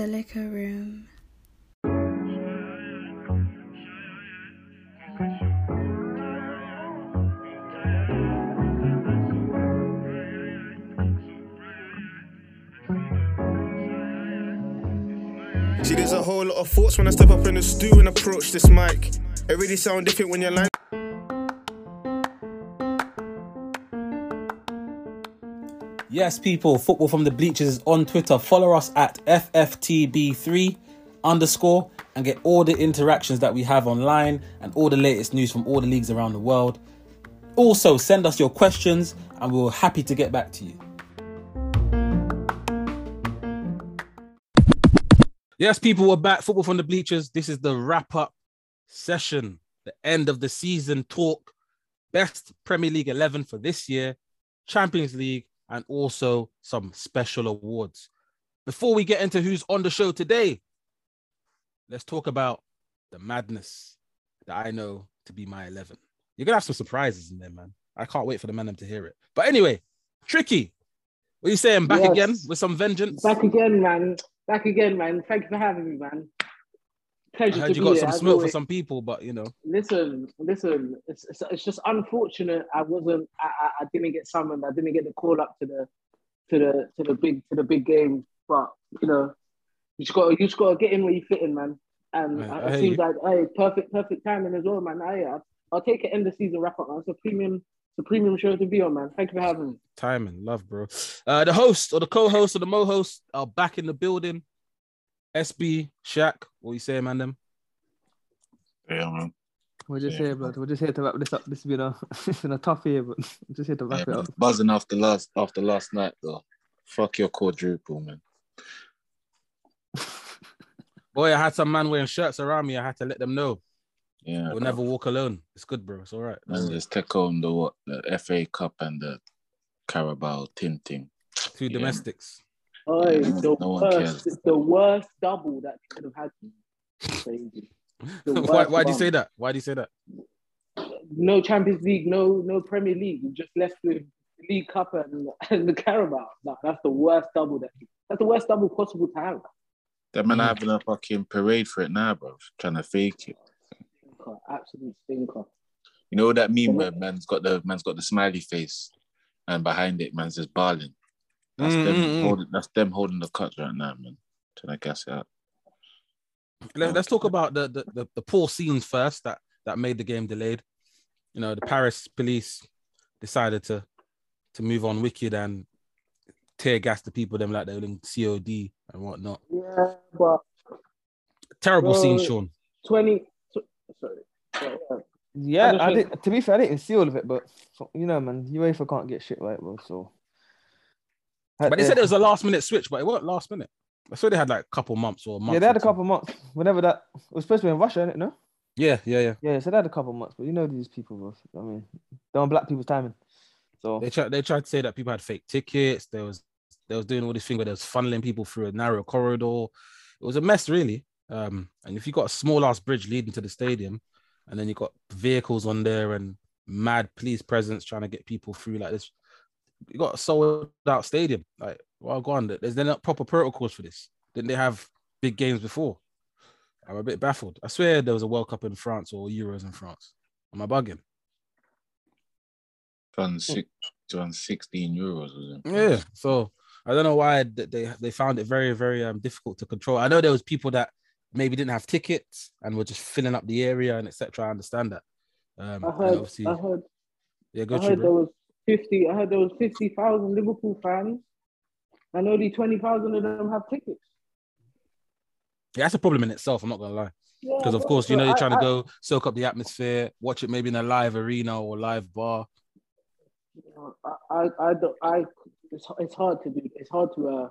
The Liquor Room. See, there's a whole lot of thoughts when I step up in the stew and approach this mic. It really sound different when you're lying. Yes, people, football from the bleachers is on Twitter. Follow us at FFTB3 underscore and get all the interactions that we have online and all the latest news from all the leagues around the world. Also, send us your questions and we're happy to get back to you. Yes, people, we're back. Football from the bleachers. This is the wrap up session, the end of the season talk, best Premier League 11 for this year, Champions League, and also some special awards. Before we get into who's on the show today, let's talk about the madness that I know to be my 11. You're going to have some surprises in there, man. I can't wait for the man to hear it. But anyway, Tricky, what are you saying? Back Yes. again with some vengeance? Back again, man. Back again, man. Thank you for having me, man. I heard you got here, some smoke for some people, but you know, Listen, listen. It's, it's, it's just unfortunate. I wasn't. I, I, I didn't get summoned. I didn't get the call up to the to the to the big to the big game. But you know, you just got you just got to get in where you fit in, man. And I it seems you. like hey, perfect perfect timing as well, man. I, I'll, I'll take it end of season wrap up, man. It's a premium. It's a premium show to be on, man. Thank you for having me. timing, love, bro. Uh, the host or the co-host or the mo-host are back in the building. SB, Shaq, what you saying, man? Them Yeah, man. We're just Yeah. here, bro. We're just here to wrap this up. This has been a, it's been a tough year, but we're just here to Yeah, wrap it up. Buzzing after last after last night though. Fuck your quadruple, man. boy, I had some man wearing shirts around me. I had to let them know Yeah. we'll bro. never walk alone. It's good, bro. It's all right. Man, just take home the what the FA Cup and the Carabao Tim Tim. Two Yeah. domestics. Oh, Yeah, the no worst, cares. the worst double that you could have had. Crazy. Why? Why do you say that? Why do you say that? No Champions League, no no Premier League. You're just left with the League Cup and, and the Carabao. No, that's the worst double that that's the worst double possible to have. That man Mm. having a fucking parade for it now, bro. Trying to fake it. Stinker, absolute stinker. You know that meme where man's got the man's got the smiley face and behind it man's just barling. That's Mm, them mm. holding that's them holding the cuts right now, man. Trying to gas it out. Let, us talk about the, the the the poor scenes first that that made the game delayed. You know, the Paris police decided to to move on wicked and tear gas the people them like they're in COD and whatnot. Yeah, but Terrible scene, Sean. twenty. Sorry. Yeah, yeah. Yeah, I I did. To be fair, I didn't see all of it, but you know, man, UEFA can't get shit right, bro. So, But they said it was a last minute switch, but it wasn't last minute. I swear they had like a couple months or a month. yeah, they had a couple months. Whenever that it was supposed to be in Russia, innit? No. Yeah, yeah, yeah. Yeah, so they had a couple months, but you know these people, bro. I mean, they're on black people's timing. So They tried they tried to say that people had fake tickets. There was they was doing all this thing where they was funneling people through a narrow corridor. It was a mess, really. Um, and if you got a small ass bridge leading to the stadium, and then you got vehicles on there and mad police presence trying to get people through like this, you got a sold out stadium. Like, well, go on. There's they're not proper protocols for this. Didn't they have big games before? I'm a bit baffled. I swear there was a World Cup in France or Euros in France. Am I bugging? Done six done 16 euros, was it? Yeah. So I don't know why th- they they found it very very um difficult to control. I know there was people that maybe didn't have tickets and were just filling up the area and etc. I understand that. Um, I heard. obviously, I heard. yeah, I go heard through, there was fifty. I heard there was fifty thousand Liverpool fans, and only twenty thousand of them have tickets. Yeah, that's a problem in itself. I'm not gonna lie, Yeah, because of course you know you're I- trying to I- go soak up the atmosphere, watch it maybe in a live arena or live bar. I, I, I, don't- I it's, it's hard to do. It's hard to, uh,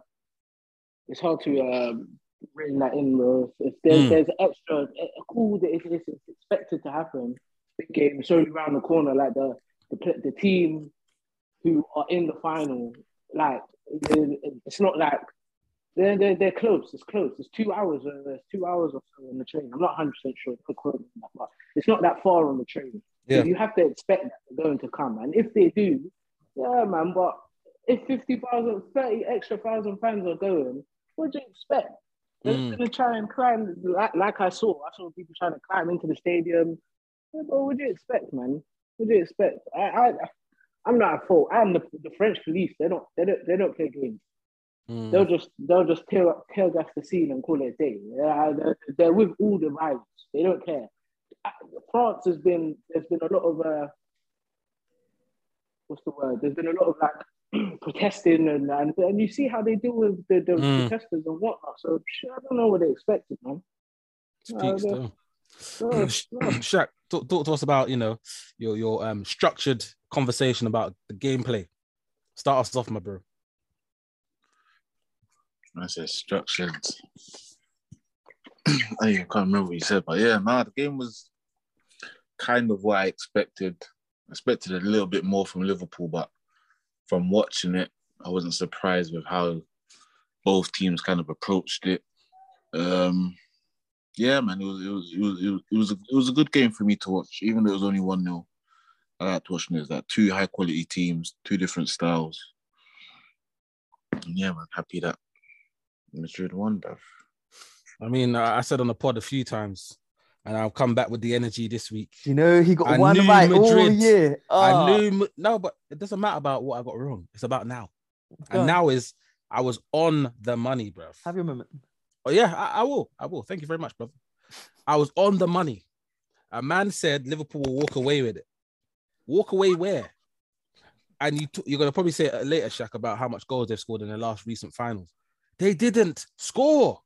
it's hard to um, bring that in, bro. If there's, Mm. there's extra, a cool that if it's, it's expected to happen, big game, it's only around the corner. Like the, the, the team who are in the final, like it's not like they're, they're, they're close. It's close. It's two hours. Uh, there's two hours or so on the train. I'm not 100 percent sure. Don't quote me that, but it's not that far on the train. So Yeah. you have to expect that they're going to come. And if they do, yeah, man, but if 50,000, 30 extra thousand fans are going, what do you expect? They're Mm. gonna try and climb like, like I saw. I saw people trying to climb into the stadium. Yeah, but what do you expect, man? What do you expect? I, I I'm not at fault. I'm the, the French police. They don't they don't they don't play games. Mm. They'll just they'll just tear up tear gas the scene and call it a day. Yeah, they're, they're with all the violence. They don't care. France has been there's been a lot of uh, what's the word? There's been a lot of like protesting and, and and you see how they deal with the, the Mm. protesters and whatnot. So I don't know what they expected, man. It's Uh, the- still. No, Shaq, talk, talk to us about you know your your um structured conversation about the gameplay. Start us off, my bro. I said structured. I can't remember what you said, but yeah, nah, the game was kind of what I expected. I expected a little bit more from Liverpool, but from watching it, I wasn't surprised with how both teams kind of approached it. Um, yeah, man, it was it was it was it was it was a, it was a good game for me to watch, even though it was only one 0 I liked watching it. That two high quality teams, two different styles. And yeah, man, happy that Madrid won, bruv. I mean, I I said on the pod a few times, and I'll come back with the energy this week. You know, he got I one knew right all Madrid. year. I Ah, knew no, but it doesn't matter about what I got wrong. It's about now, go and on. now is I was on the money, bruv. Have your moment. Oh yeah, I, I will. I will. Thank you very much, brother. I was on the money. A man said Liverpool will walk away with it. Walk away where? And you t- you're gonna probably say later, Shaq, about how much goals they've scored in the last recent finals. They didn't score,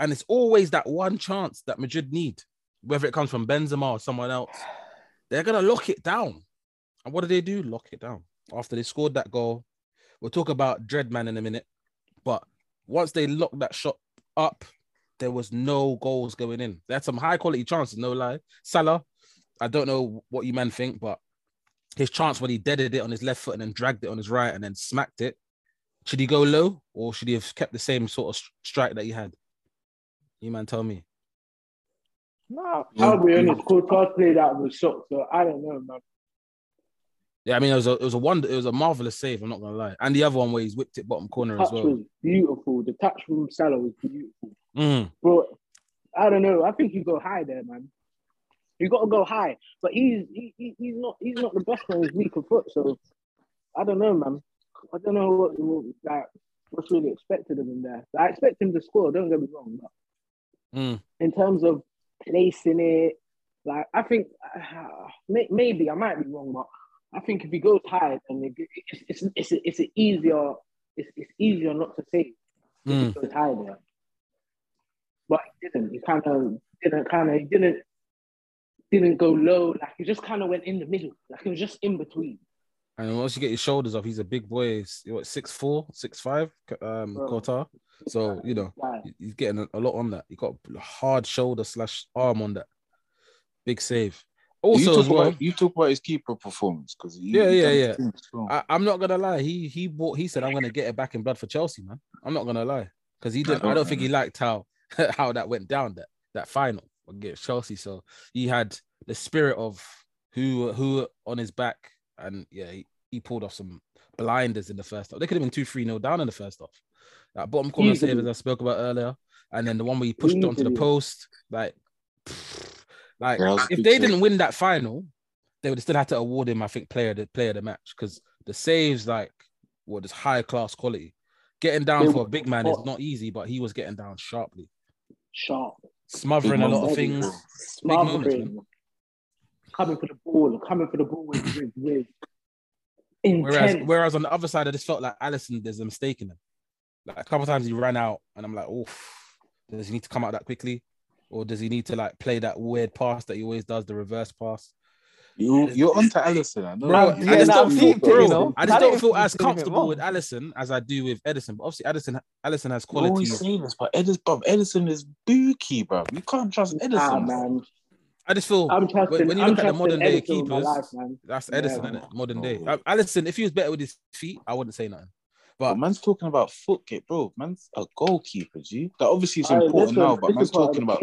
and it's always that one chance that Madrid need, whether it comes from Benzema or someone else. They're gonna lock it down. And what do they do? Lock it down after they scored that goal. We'll talk about Dreadman in a minute, but once they locked that shot up, there was no goals going in. They had some high quality chances, no lie. Salah, I don't know what you men think, but his chance when he deaded it on his left foot and then dragged it on his right and then smacked it. Should he go low or should he have kept the same sort of strike that he had? You man, tell me. No, I'll be honest, Courtois played out of the shot, so I don't know, man. Yeah, I mean it was a it was a wonder, it was a marvelous save. I'm not gonna lie, and the other one where he's whipped it bottom corner as well. was beautiful. The touch from Salah was beautiful. Mm. But I don't know. I think you go high there, man. You got to go high. But he's he, he, he's not he's not the best on his weaker foot. So I don't know, man. I don't know what, what like what's really expected of him there. I expect him to score. Don't get me wrong. But Mm. in terms of placing it, like I think uh, may, maybe I might be wrong, but I think if he goes high, then it, it's it's it's, it's easier it's, it's easier not to say if Mm. he goes high there. But he didn't. He kind of didn't kind of he didn't didn't go low. Like he just kind of went in the middle. Like he was just in between. And once you get your shoulders up, he's a big boy. He's what six four, six five, um, Bro. Courtois. So you know he's getting a, a lot on that. He got a hard shoulder slash arm on that. Big save. You Also, talk as well, about you talk about his keeper performance because Yeah, yeah, yeah. I, I'm not gonna lie. He he bought. He said, "I'm gonna get it back in blood for Chelsea, man." I'm not gonna lie because he didn't. I don't don't think he liked how how that went down that that final against Chelsea. So he had the spirit of who who on his back, and yeah, he, he pulled off some blinders in the first half. They could have been two three nil down in the first half. That bottom corner save as I spoke about earlier, and then the one where he pushed onto the post, like. Like Yeah, that was a if they didn't win that final, they would have still had to award him, I think, player the player of the match because the saves like were this high class quality. Getting down They for a big man is not easy, but he was getting down sharply, sharp. smothering a lot of moments. things. Big moments, Smothering. Coming for the ball, coming for the ball with with, with Whereas, whereas on the other side, I just felt like Alisson, there's a mistake in him. Like a couple times he ran out, and I'm like, oof, does he need to come out that quickly, or does he need to like play that weird pass that he always does, the reverse pass? You you're onto Alisson. I. Bro, Man, I just don't I'm feel, bro. you know? I just don't don't feel as he's doing it comfortable with Alisson as I do with Ederson. But obviously, Ederson, Alisson has You always qualities. say this, but Ederson, bro, Ederson is bookie, bro. You can't trust Ah, Ederson. man. I just feel I'm trusting. when you I'm look at the modern day Ederson my keepers, life, man. that's Yeah. Ederson, in it? Modern day. No. Um, Alisson, if he was better with his feet, I wouldn't say nothing. But But man's talking about foot kick, bro. Man's a goalkeeper, G. That obviously is important listen, now, but man's is part of talking about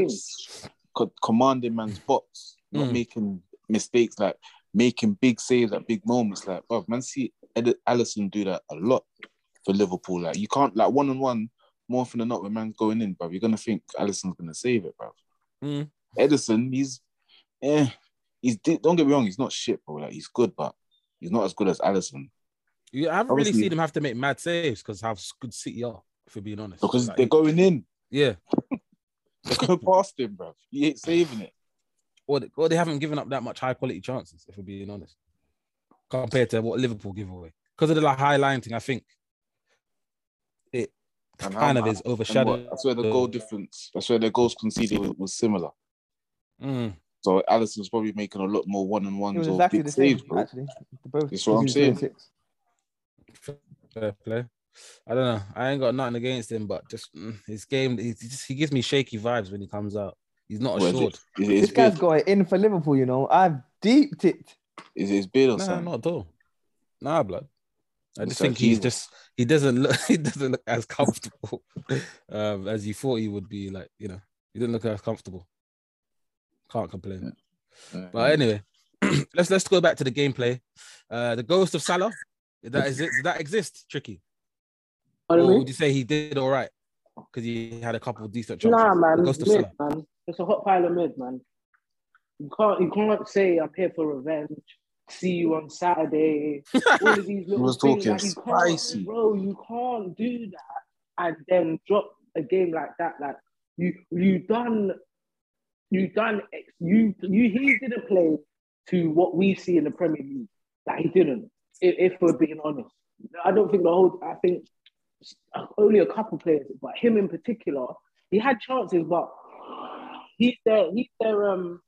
co- commanding man's box, not Mm. making mistakes, like making big saves at big moments. Like, bro, man, see Ed- Alisson do that a lot for Liverpool. Like, you can't like one on one more often than not, when man's going in, bro, you're gonna think Alisson's gonna save it, bro. Mm. Ederson, he's, eh, he's. Don't get me wrong, he's not shit, bro. Like he's good, but he's not as good as Alisson You I haven't really seen him have to make mad saves because how good City are, for being honest. because Like, they're going in. yeah, They're going past him, bro. He ain't saving it. or they, or they haven't given up that much high quality chances, if we're being honest, compared to what Liverpool give away. Because of the like, high line thing, I think it And kind of is overshadowed. That's where the goal difference. That's where the goals conceded was, was similar. Mm. So Alisson's probably making a lot more one on It ones or exactly big the same, saves, bro. actually. Both. That's what I'm He was doing saying. six. Fair play. I don't know. I ain't got nothing against him, but just mm, his game, he, just, he gives me shaky vibes when he comes out. He's not What is assured. it? Is This his guy's beard? got it in for Liverpool, you know. I've deeped it. Is it his beard or Nah, something? not at all. Nah, blood. I just like think he's Jesus. just he doesn't look he doesn't look as comfortable um, as you thought he would be. Like you know, he didn't look as comfortable. Can't complain. Uh, But anyway, let's let's go back to the gameplay. Uh, the ghost of Salah. That is it. Did that exist? Tricky. Pardon Or me? would you say he did all right because he had a couple of decent chances? Nah, man, ghost of mid, man. It's a hot pile of mid, man. You can't, you can't say I'm here for revenge. See you on Saturday. All of these little was things, talking like, you spicy. bro. You can't do that and then drop a game like that. Like you, you done, you done. ex- You, you. He didn't play to what we see in the Premier League. Like he didn't. If, if we're being honest, I don't think the whole. I think only a couple players, but him in particular, he had chances, but he's their he's their um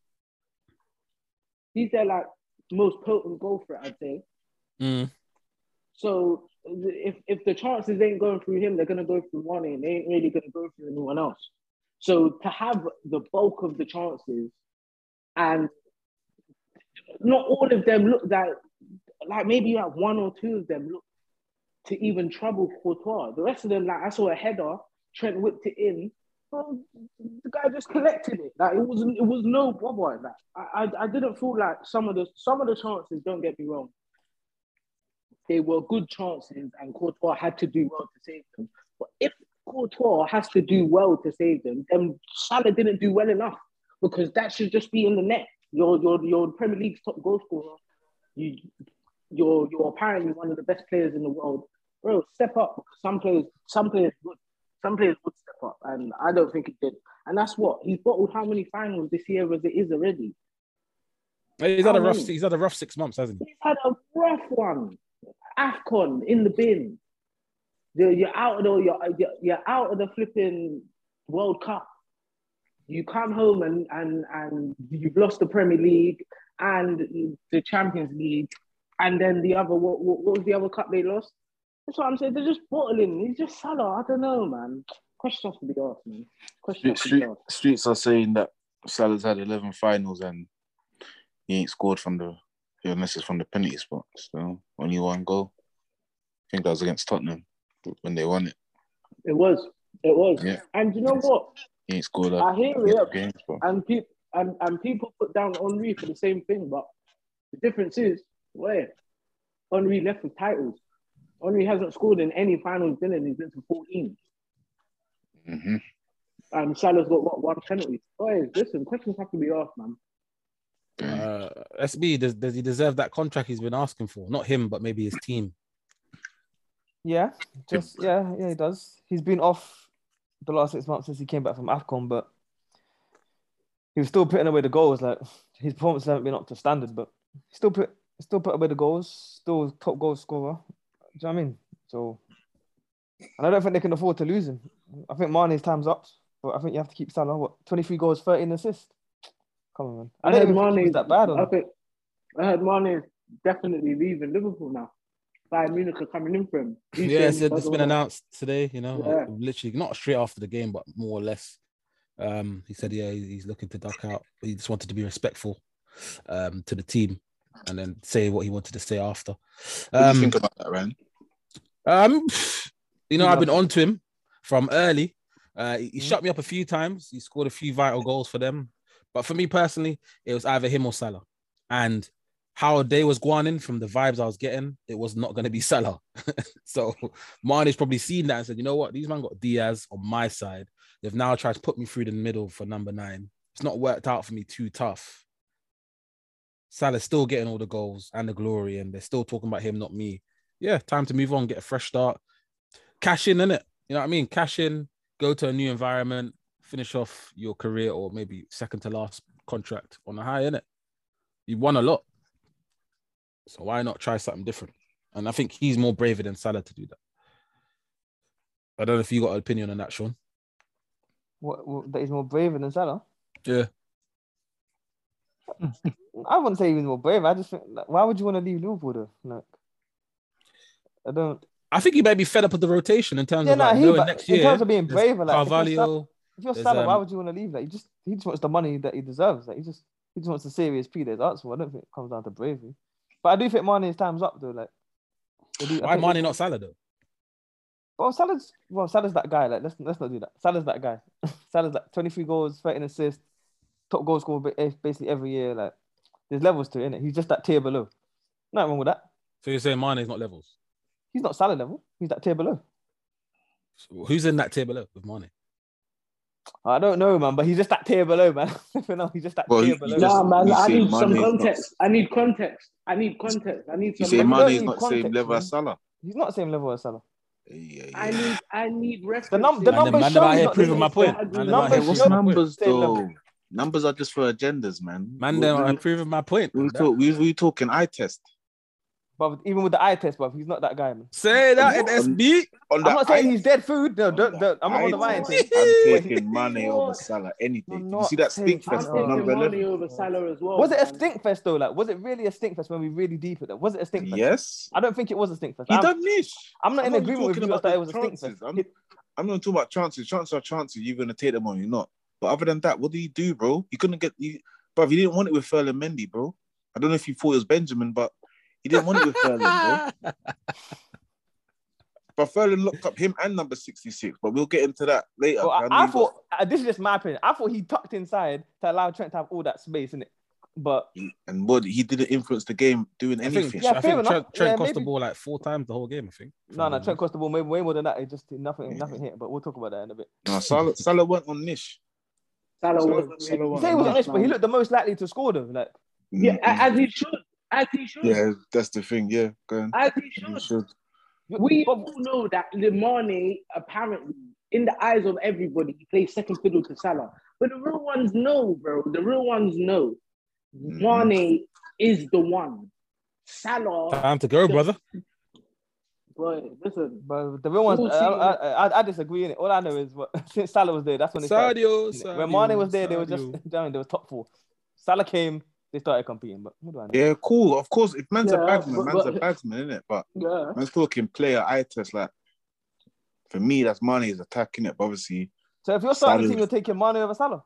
he's their like most potent goal threat, I'd say. Mm. So if if the chances ain't going through him, they're gonna go through one and they ain't really gonna go through anyone else. So to have the bulk of the chances and not all of them look like like maybe you have one or two of them look to even trouble Courtois. The rest of them, like I saw a header, Trent whipped it in. The guy just collected it. Like it wasn't. It was no bother. Like I, I, I didn't feel like some of the some of the chances. Don't get me wrong. They were good chances, and Courtois had to do well to save them. But if Courtois has to do well to save them, then Salah didn't do well enough because that should just be in the net. You're you're you're Premier League's top goal scorer. You you're you're apparently one of the best players in the world, bro. Step up. because Some players some players would some players would step up, and I don't think he did. And that's what he's bottled. How many finals this year as it is already? He's had a rough. many? He's had a rough six months, hasn't he? He's had a rough one. Afcon in the bin. You're, you're out of the you're, you're out of the flipping World Cup. You come home and and and you've lost the Premier League and the Champions League, and then the other what, what, what was the other cup they lost? That's what I'm saying. They're just bottling. He's just Salah. I don't know, man. Questions to be asked, man. Questions Street, to be street, asked. streets are saying that Salah's had 11 finals and he ain't scored from the, unless it's from the penalty spot. So only one goal. I think that was against Tottenham when they won it. It was. It was. Yeah. And you know what? He ain't scored I a hear it. games, and people and, and people put down Henry for the same thing, but the difference is where Henry left with titles. Henry hasn't scored in any finals he's been in. He's been to 14. hmm And Salah's got what one penalty. Boys, listen, questions have to be asked, man. Uh, SB does, does he deserve that contract he's been asking for? Not him, but maybe his team. Yeah, just yeah, yeah, he does. He's been off the last six months since he came back from AFCON, but he was still putting away the goals. Like his performances haven't been up to standard, but he still put still put away the goals, still top goal scorer. Do you know what I mean? So and I don't think they can afford to lose him. I think Mane's time's up, but I think you have to keep Salah. What 23 goals, 13 assists? Come on, man. I, I don't heard even think he Mane. was that bad on I think I heard Mane is definitely leaving Liverpool now. Bayern Munich are coming in for him. He's Yeah, saying it's, he it's doesn't been announced today. You know, Yeah. literally not straight after the game, but more or less. Um, he said, yeah, he's looking to duck out. He just wanted to be respectful um, to the team, and then say what he wanted to say after. What do you Um, think about that, Ryan? Um, you know, I've been loves on to him from early. Uh, he he Mhm. shut me up a few times. He scored a few vital goals for them. But for me personally, it was either him or Salah. And how they was going in from the vibes I was getting, it was not going to be Salah. so Mane's probably seen that and said, you know what, these man got Diaz on my side. They've now tried to put me through the middle for number nine. It's not worked out for me too tough. Salah's still getting all the goals and the glory, and they're still talking about him, not me. Yeah, time to move on, get a fresh start, cash in, innit? You know what I mean? Cash in, go to a new environment, finish off your career, or maybe second to last contract on a high, innit? You won a lot. So why not try something different? And I think he's more braver than Salah to do that. I don't know if you got an opinion on that, Sean. What, what that he's more braver than Salah? Yeah. I wouldn't say he was more brave. I just think, why would you want to leave Liverpool though? Like, I don't. I think he may be fed up with the rotation in terms Yeah, of nah, like he. knowing next in year. In terms of being braver, like if you're, Carvalho. if you're Salah, why um, would you want to leave? Like, he just he just wants the money that he deserves. Like, he just he just wants the serious P that that's for. I don't think it comes down to bravery. But I do think Mane's time's up though. Like, do- Why Mane not Salah though? Well, Salah's well, Salah's that guy. Like, let's let's not do that. Salah's that guy. Salah's like 23 goals, 13 assists, top goal scorer eh, basically every year. Like, there's levels to it, innit? He's just that tier below. Nothing wrong with that. So you're saying Mane is not levels? He's not Salah level. He's that tier below. So who's in that tier below with Mane? I don't know, man, but he's just that tier below, man. you know, he's just that Well, tier you- below. you Nah, man, I say need some Mane's not- context. I need context. I need context. I need You some. say don't Mane is not the same level man. as Salah. He's not the same level as Salah. Yeah, yeah. I need. I need references. The num- the Man, numbers man, show out he's here not proving the my point. the Man, numbers here Hey, what's show- proving my point. numbers though? Level. Numbers are just for agendas, man. Man, We- them we- are proving my point. we, man. talk, we, we talking eye test. But even with the eye test, but he's not that guy, man. Say that in SB. On I'm not saying eye- he's dead food. No, don't, don't. I'm not on the eye test. I'm taking money over Salah any day. You see that stink taking- I'm fest I'm for taking number money over Salah as well. Was it a man. stink fest though? Like, was it really a stink fest when we really deep it? Though? Was it a stink fest? Yes. I don't think it was a stink fest. He I'm, done niche. I'm not I'm in not agreement with talking you about that the it was a stink fest. I'm- I'm not talking about chances. Chances are chances. You're gonna take them on. You're not. But other than that, what did he do, bro? He couldn't get. He, bro, he didn't want it with Ferland Mendy, bro. I don't know if you thought it was Benjamin, but he didn't want it with Ferland, bro. But Ferland locked up him and number 66. But we'll get into that later. Well, I, know I you thought uh, this is just my opinion. I thought he tucked inside to allow Trent to have all that space in it. But and what he didn't influence the game doing I anything. think, Yeah, I think enough. Trent, Trent Yeah, cost the ball like four times the whole game. I think. no, no, Trent cost the ball way, way more than that. It just nothing, Yeah. nothing hit. But we'll talk about that in a bit. No, Salah, Salah went on niche. Salah Salah- wasn't Salah really- wasn't Say he was honest, but he looked the most likely to score them. Like, Yeah, Mm, a- as he should. As he should. yeah, that's the thing. Yeah, go on. As he He should. should. We all know that Limane apparently, in the eyes of everybody, he plays second fiddle to Salah. But the real ones know, bro. The real ones know. Mane is the one. Salah, Time to go, brother. Boy, listen. but the real ones, I. I, I, I disagree in it. All I know is what since Salah was there, that's when they started. Sadio, innit? When Sadio, Mane was there, they were just Sadio. down. They were top four. Salah came, they started competing. But what do I know? Yeah, cool. Of course, if man's a Yeah, bagsman, but- man's but- a bagsman, isn't it? But Yeah. man's talking player eye test. Like for me, that's Mane is attacking it. But obviously, So if you're starting Salah- team, you're taking Mane over Salah.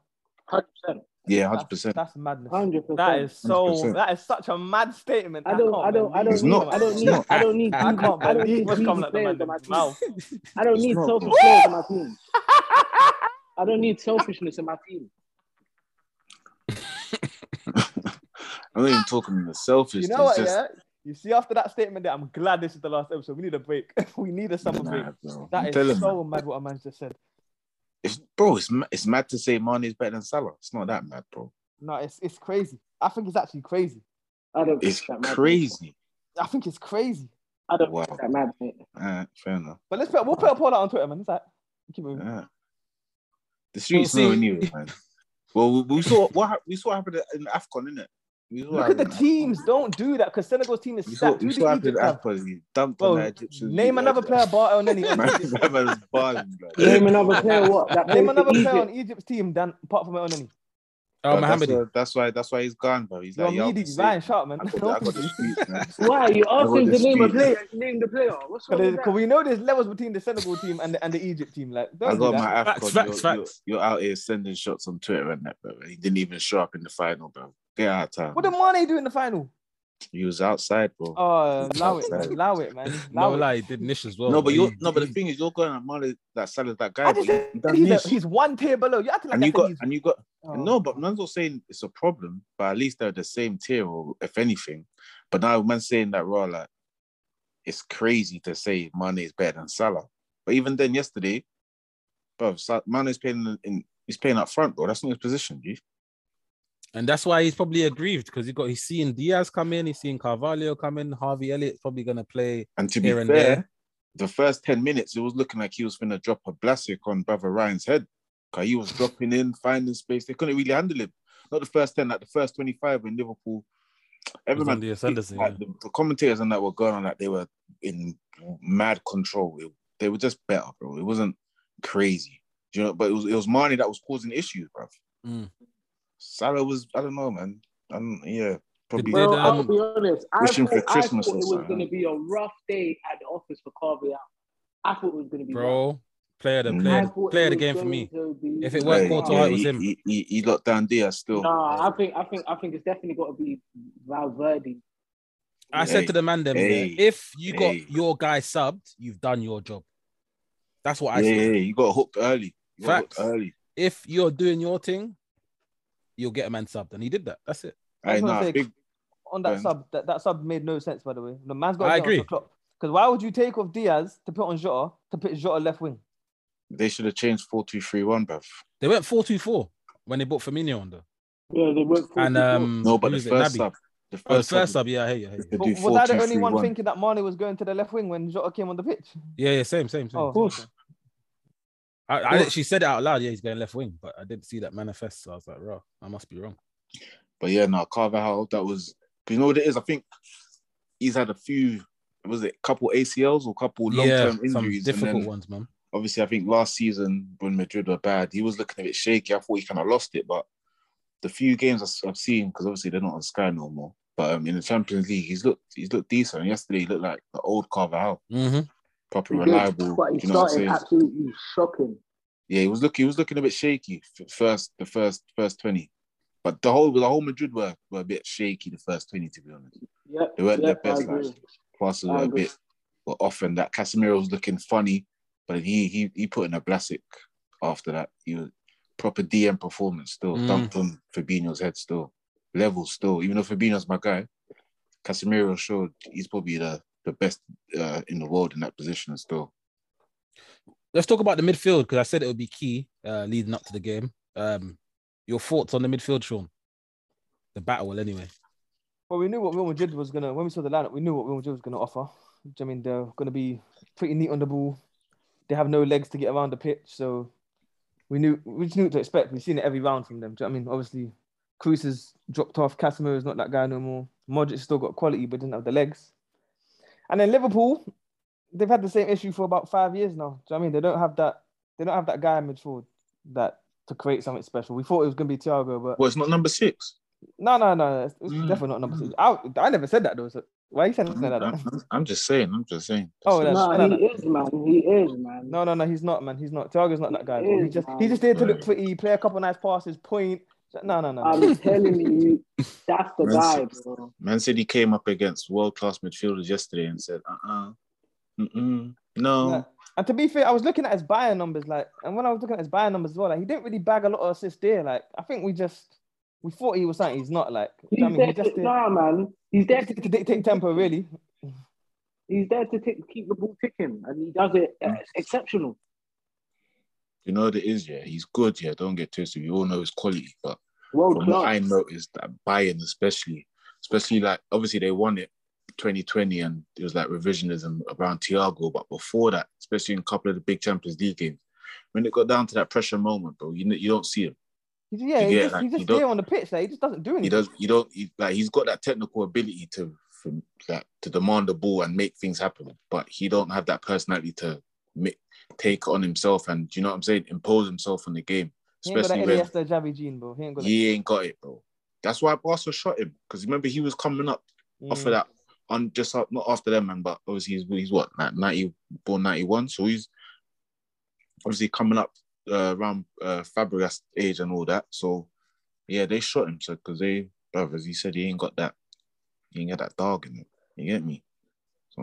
100%. Yeah, hundred percent. That's madness. 100%. That is so. 100%. That is such a mad statement. I don't, can't I don't, I don't It's need, not. I don't need, not. I don't need, I can't I don't need what's coming out the players on my man's team. mouth. I don't It's need not, selfish players on my team. I don't need selfishness in my team. I'm not even talking the selfish. You know what? just, Yeah. You see, after that statement, there, I'm glad this is the last episode. We need a break. we need a summer break. Nah, bro. That I'm is so you. mad what a man just said. It's, bro, it's, it's mad to say Mane is better than Salah. It's not that mad, bro. No, it's it's crazy. I think it's actually crazy. I don't. It's think that mad, crazy. I think it's crazy. I don't Wow. think that mad, mate. Alright, fair enough. But let's put we'll put a poll out on Twitter, man. It's like keep moving. Yeah. The streets We'll know see. anyway, man. Well, we, we saw what we saw what happened in Afcon, innit? We Look at the happened in teams. Don't do that because Senegal's team is We saw, stacked. we Who saw what did happened in Egypt have? Afcon. He dumped Bro, on the Egyptians. name another player, Bar El Neni. on Man, Egypt. man was balling, blood. Name another player. What? That Name another player on Egypt's team than apart from El Neni. Oh, But that's, Mohammed. why, that's why that's why he's gone, bro. He's You're like, yo, meaty, Ryan Sharp, man. I got, the- I got the streets, man. Why? You I asked him got to name a player. Name the player. What's wrong with Because that? we know there's levels between the Senegal team and the, and the Egypt team. Like, I got my Afcon. Facts, you're, facts, you're- facts. You're, out here sending shots on Twitter and that, bro. He didn't even show up in the final, bro. Get out of town. What did Mane do in the final? He was outside, bro. Oh, allow it, man. Allow it, man. No Allow it. lie, he did Nish as well. no, but you no, but the thing is, you're going at Mane that Salah's that guy, but you, done he's, this. a, he's one tier below. You acting like and you got he's- and you got oh. no, but man's not saying it's a problem, but at least they're the same tier, or if anything. But now man's saying that raw like it's crazy to say Mane is better than Salah. But even then, yesterday, bro, Sa- Mane is playing in, in he's playing up front, bro. That's not his position, G. and that's why he's probably aggrieved because he got he's seeing Diaz come in, he's seeing Carvalho come in, Harvey Elliott's probably gonna play And to be here and fair, there. the first 10 minutes, it was looking like he was going to drop a Blasic on brother Ryan's head. Because he was dropping in, finding space. They couldn't really handle him. Not the first 10, like the first 25 when Liverpool. Everyone, on the ascendancy, like, the, the commentators on that were going on like they were in mad control. It- they were just better, bro. It wasn't crazy. Do you know, but it was it was Mane that was causing issues, bro. Mm. Salah was, I don't know, man. Um, yeah, probably. Did, Well, I'll um, be honest. I wish him thought, for Christmas I thought it was going to be a rough day at the office for Carvey. I thought it was going to be rough. bro. Player the Mm. player, I the- player it of the game for me. be If it weren't rough. Courtois, it was him. He, he, he locked down Diaz still. Nah, I think I think I think it's definitely got to be Valverde. I said to the man them, hey, if you got hey. your guy subbed, you've done your job. That's what I yeah, said. yeah, you got hooked early. You got hooked early. If you're doing your thing, you'll get a man subbed, and he did that. That's it. I was nah, say, big. on that on. sub, that, that sub made no sense, by the way. The man's got I to agree. Because why would you take off Diaz to put on Jota to put Jota left wing? They should have changed four two three one, bruv. They went 4 2 4 when they bought Firmino on there. Yeah, they went And um, No, but who the is it? first sub, the Oh, the first, first sub, sub, yeah, I hear you. I hear you. they But was four I the only three one one. thinking that Mane was going to the left wing when Jota came on the pitch? Yeah, yeah, same, same, same. Oh, Of course. I, I actually said it out loud. Yeah, he's going left wing, but I didn't see that manifest. So I was like, "Raw, I must be wrong." But yeah, no, Carvajal, that was, you know what it is? I think he's had a few. Was it a couple ACLs or a couple long Yeah, term some injuries? difficult then ones, man. obviously, I think last season when Madrid were bad, he was looking a bit shaky. I thought he kind of lost it, but the few games I've- seen, because obviously they're not on Sky no more. But um, in the Champions League, he's looked he's looked decent. And yesterday, he looked like the old Carvajal, Mm-hmm. Proper He did, reliable. But he you know what I'm started saying? absolutely shocking. Yeah, he was looking he was looking a bit shaky f- first the first first twenty, but the whole the whole Madrid were, were a bit shaky the first twenty to be honest. yeah, They weren't yep, their I best. agree. Like, passes were a bit were off, and that Casemiro was looking funny, but he he he put in a Blasic after that. He was proper DM performance still, Mm. dumped on Fabinho's head still, level still. Even though Fabinho's my guy, Casemiro showed he's probably the the best uh, in the world in that position still. Let's talk about the midfield because I said it would be key uh, leading up to the game. Um, your thoughts on the midfield, Sean? The battle, anyway. Well, we knew what Real Madrid was gonna. When we saw the lineup, we knew what Real Madrid was gonna offer. I mean, they're gonna be pretty neat on the ball. They have no legs to get around the pitch, so we knew we just knew what to expect. We've seen it every round from them. Do you know I mean? Obviously, Kroos has dropped off. Casemiro is not that guy no more. Modric still got quality, but didn't have the legs. And then Liverpool, they've had the same issue for about five years now. Do you know what I mean? They don't have that. They don't have that guy in midfield that to create something special. We thought it was gonna be Thiago, but Well, it's not number six. no, no, no. It's, it's Mm. definitely not number six. I, I never said that though. So why are you saying that? I'm, I'm- I'm just saying. I'm just saying. Oh, Just that's- saying. No, no, he is, man. He is, man. No, no, no. He's not, man. He's not. Thiago's not that guy. He Bro. He just man. he's just there to look pretty, play a couple nice passes, point. No, no, no. no. I'm telling you, that's the Man guy, City- bro. Man City came up against world class midfielders yesterday and said, uh uh mm-mm, no. Yeah. And to be fair, I was looking at his Bayern numbers, like, and when I was looking at his Bayern numbers as well, like, he didn't really bag a lot of assists there. Like, I think we just we thought he was something he's not. Like, He's I mean, there he just to, nah, man. He's there to, to dictate tempo, really. He's there to tick, keep the ball ticking, and he does it uh, Mm. exceptional. You know what it is, yeah. He's good, yeah. Don't get twisted. We all know his quality, but World from what I class. noticed, that Bayern, especially, especially like obviously they won it 2020 and it was like revisionism around Thiago. But before that, especially in a couple of the big Champions League games, when it got down to that pressure moment, bro, you you don't see him. He's, yeah, You he's get, just, like, he's just there on the pitch. Like, he just doesn't do anything. He does. You don't he, like. He's got that technical ability to from like to demand the ball and make things happen, but he don't have that personality to make, take on himself and you know what I'm saying, impose himself on the game. He ain't got that Especially Xavi gene, bro. He ain't got he ain't got it, bro. That's why Barca shot him because remember he was coming up off Mm. of that on just up, not after them, man. But obviously he's he's what like ninety born ninety one, so he's obviously coming up uh, around uh, Fabregas age and all that. So yeah, they shot him so because they, as he said, he ain't got that he ain't got that dog in him. You get me? So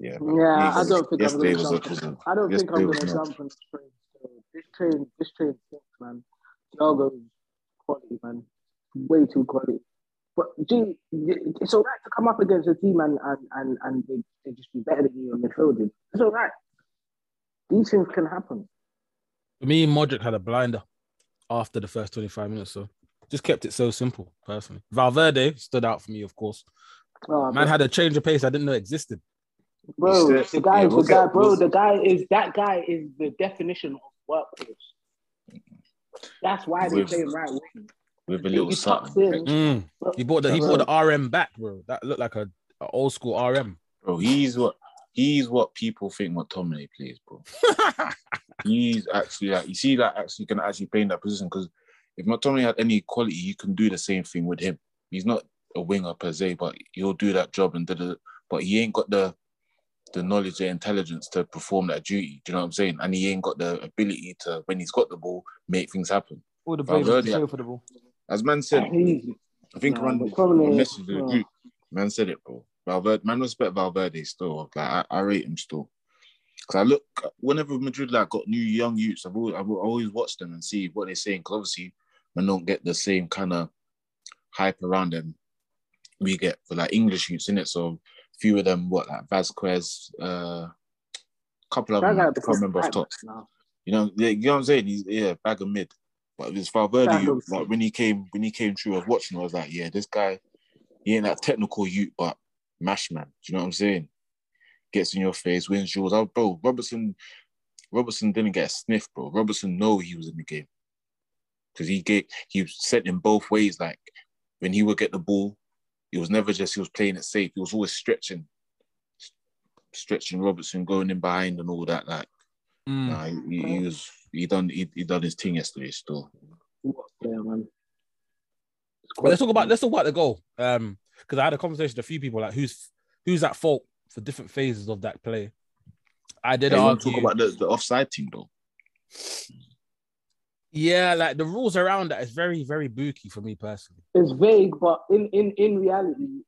yeah. Yeah, I don't think I'm yesterday gonna jump. a- was a- I don't think I'm was gonna jump on this train. So this train, this train sucks, man. Thiago's quality, man. Way too quality. But gee, it's all right to come up against a team and and and, and they, they just be better than you on the midfield. It's all right. These things can happen. For me, Modric had a blinder after the first 25 minutes, so just kept it so simple, personally. Valverde stood out for me, of course. Oh, Man had a change of pace I didn't know existed. Bro, He the guy, yeah, the guy, at- bro, the guy is that guy is the definition of workhorse. That's why they With- play right wing. with a little He something. in. Mm. Bro, He bought the he bro, bought the RM back, bro. That looked like a, a old school RM. Bro, he's what he's what people think McTominay plays, bro. he's actually like you see that actually can actually play in that position because if McTominay had any quality, you can do the same thing with him. He's not a winger per se, but he'll do that job and da da. But he ain't got the the knowledge, the intelligence to perform that duty. Do you know what I'm saying? And he ain't got the ability to, when he's got the ball, make things happen. All the brains Valverde- for the ball. As man said, I think Nah, around the message to the group, man said it, bro. Valverde, man, respect Valverde still. Like I, I rate him still. Cause I look whenever Madrid like got new young youths, I've always, I've always watched them and see what they're saying. Cause obviously, man don't get the same kind of hype around them we get for like English youths in it. So few of them, what like Vasquez, uh, couple of them, I can't remember off top. now. You know, yeah, you know what I'm saying? He's yeah, bag of mid. But it was Valverde, you- like when he came, when he came through, I was watching, I was like, yeah, this guy, he ain't that technical youth, but mash man. Do you know what I'm saying? Gets in your face, wins duels. Oh, bro, Robertson, Robertson didn't get a sniff, bro. Robertson know he was in the game. Because he gave he sent him both ways. Like when he would get the ball, it was never just he was playing it safe. He was always stretching, stretching Robertson, going in behind and all that. Like Mm. Nah, he, he was he done he, he done his thing yesterday still. What a player, man. But let's talk about let's talk about the goal. Um, because I had a conversation with a few people like who's who's at fault for different phases of that play. I did Hey, you want to argue, talk about the, the offside thing though. Yeah, like the rules around that is very very booky for me personally. It's vague, but in in in reality,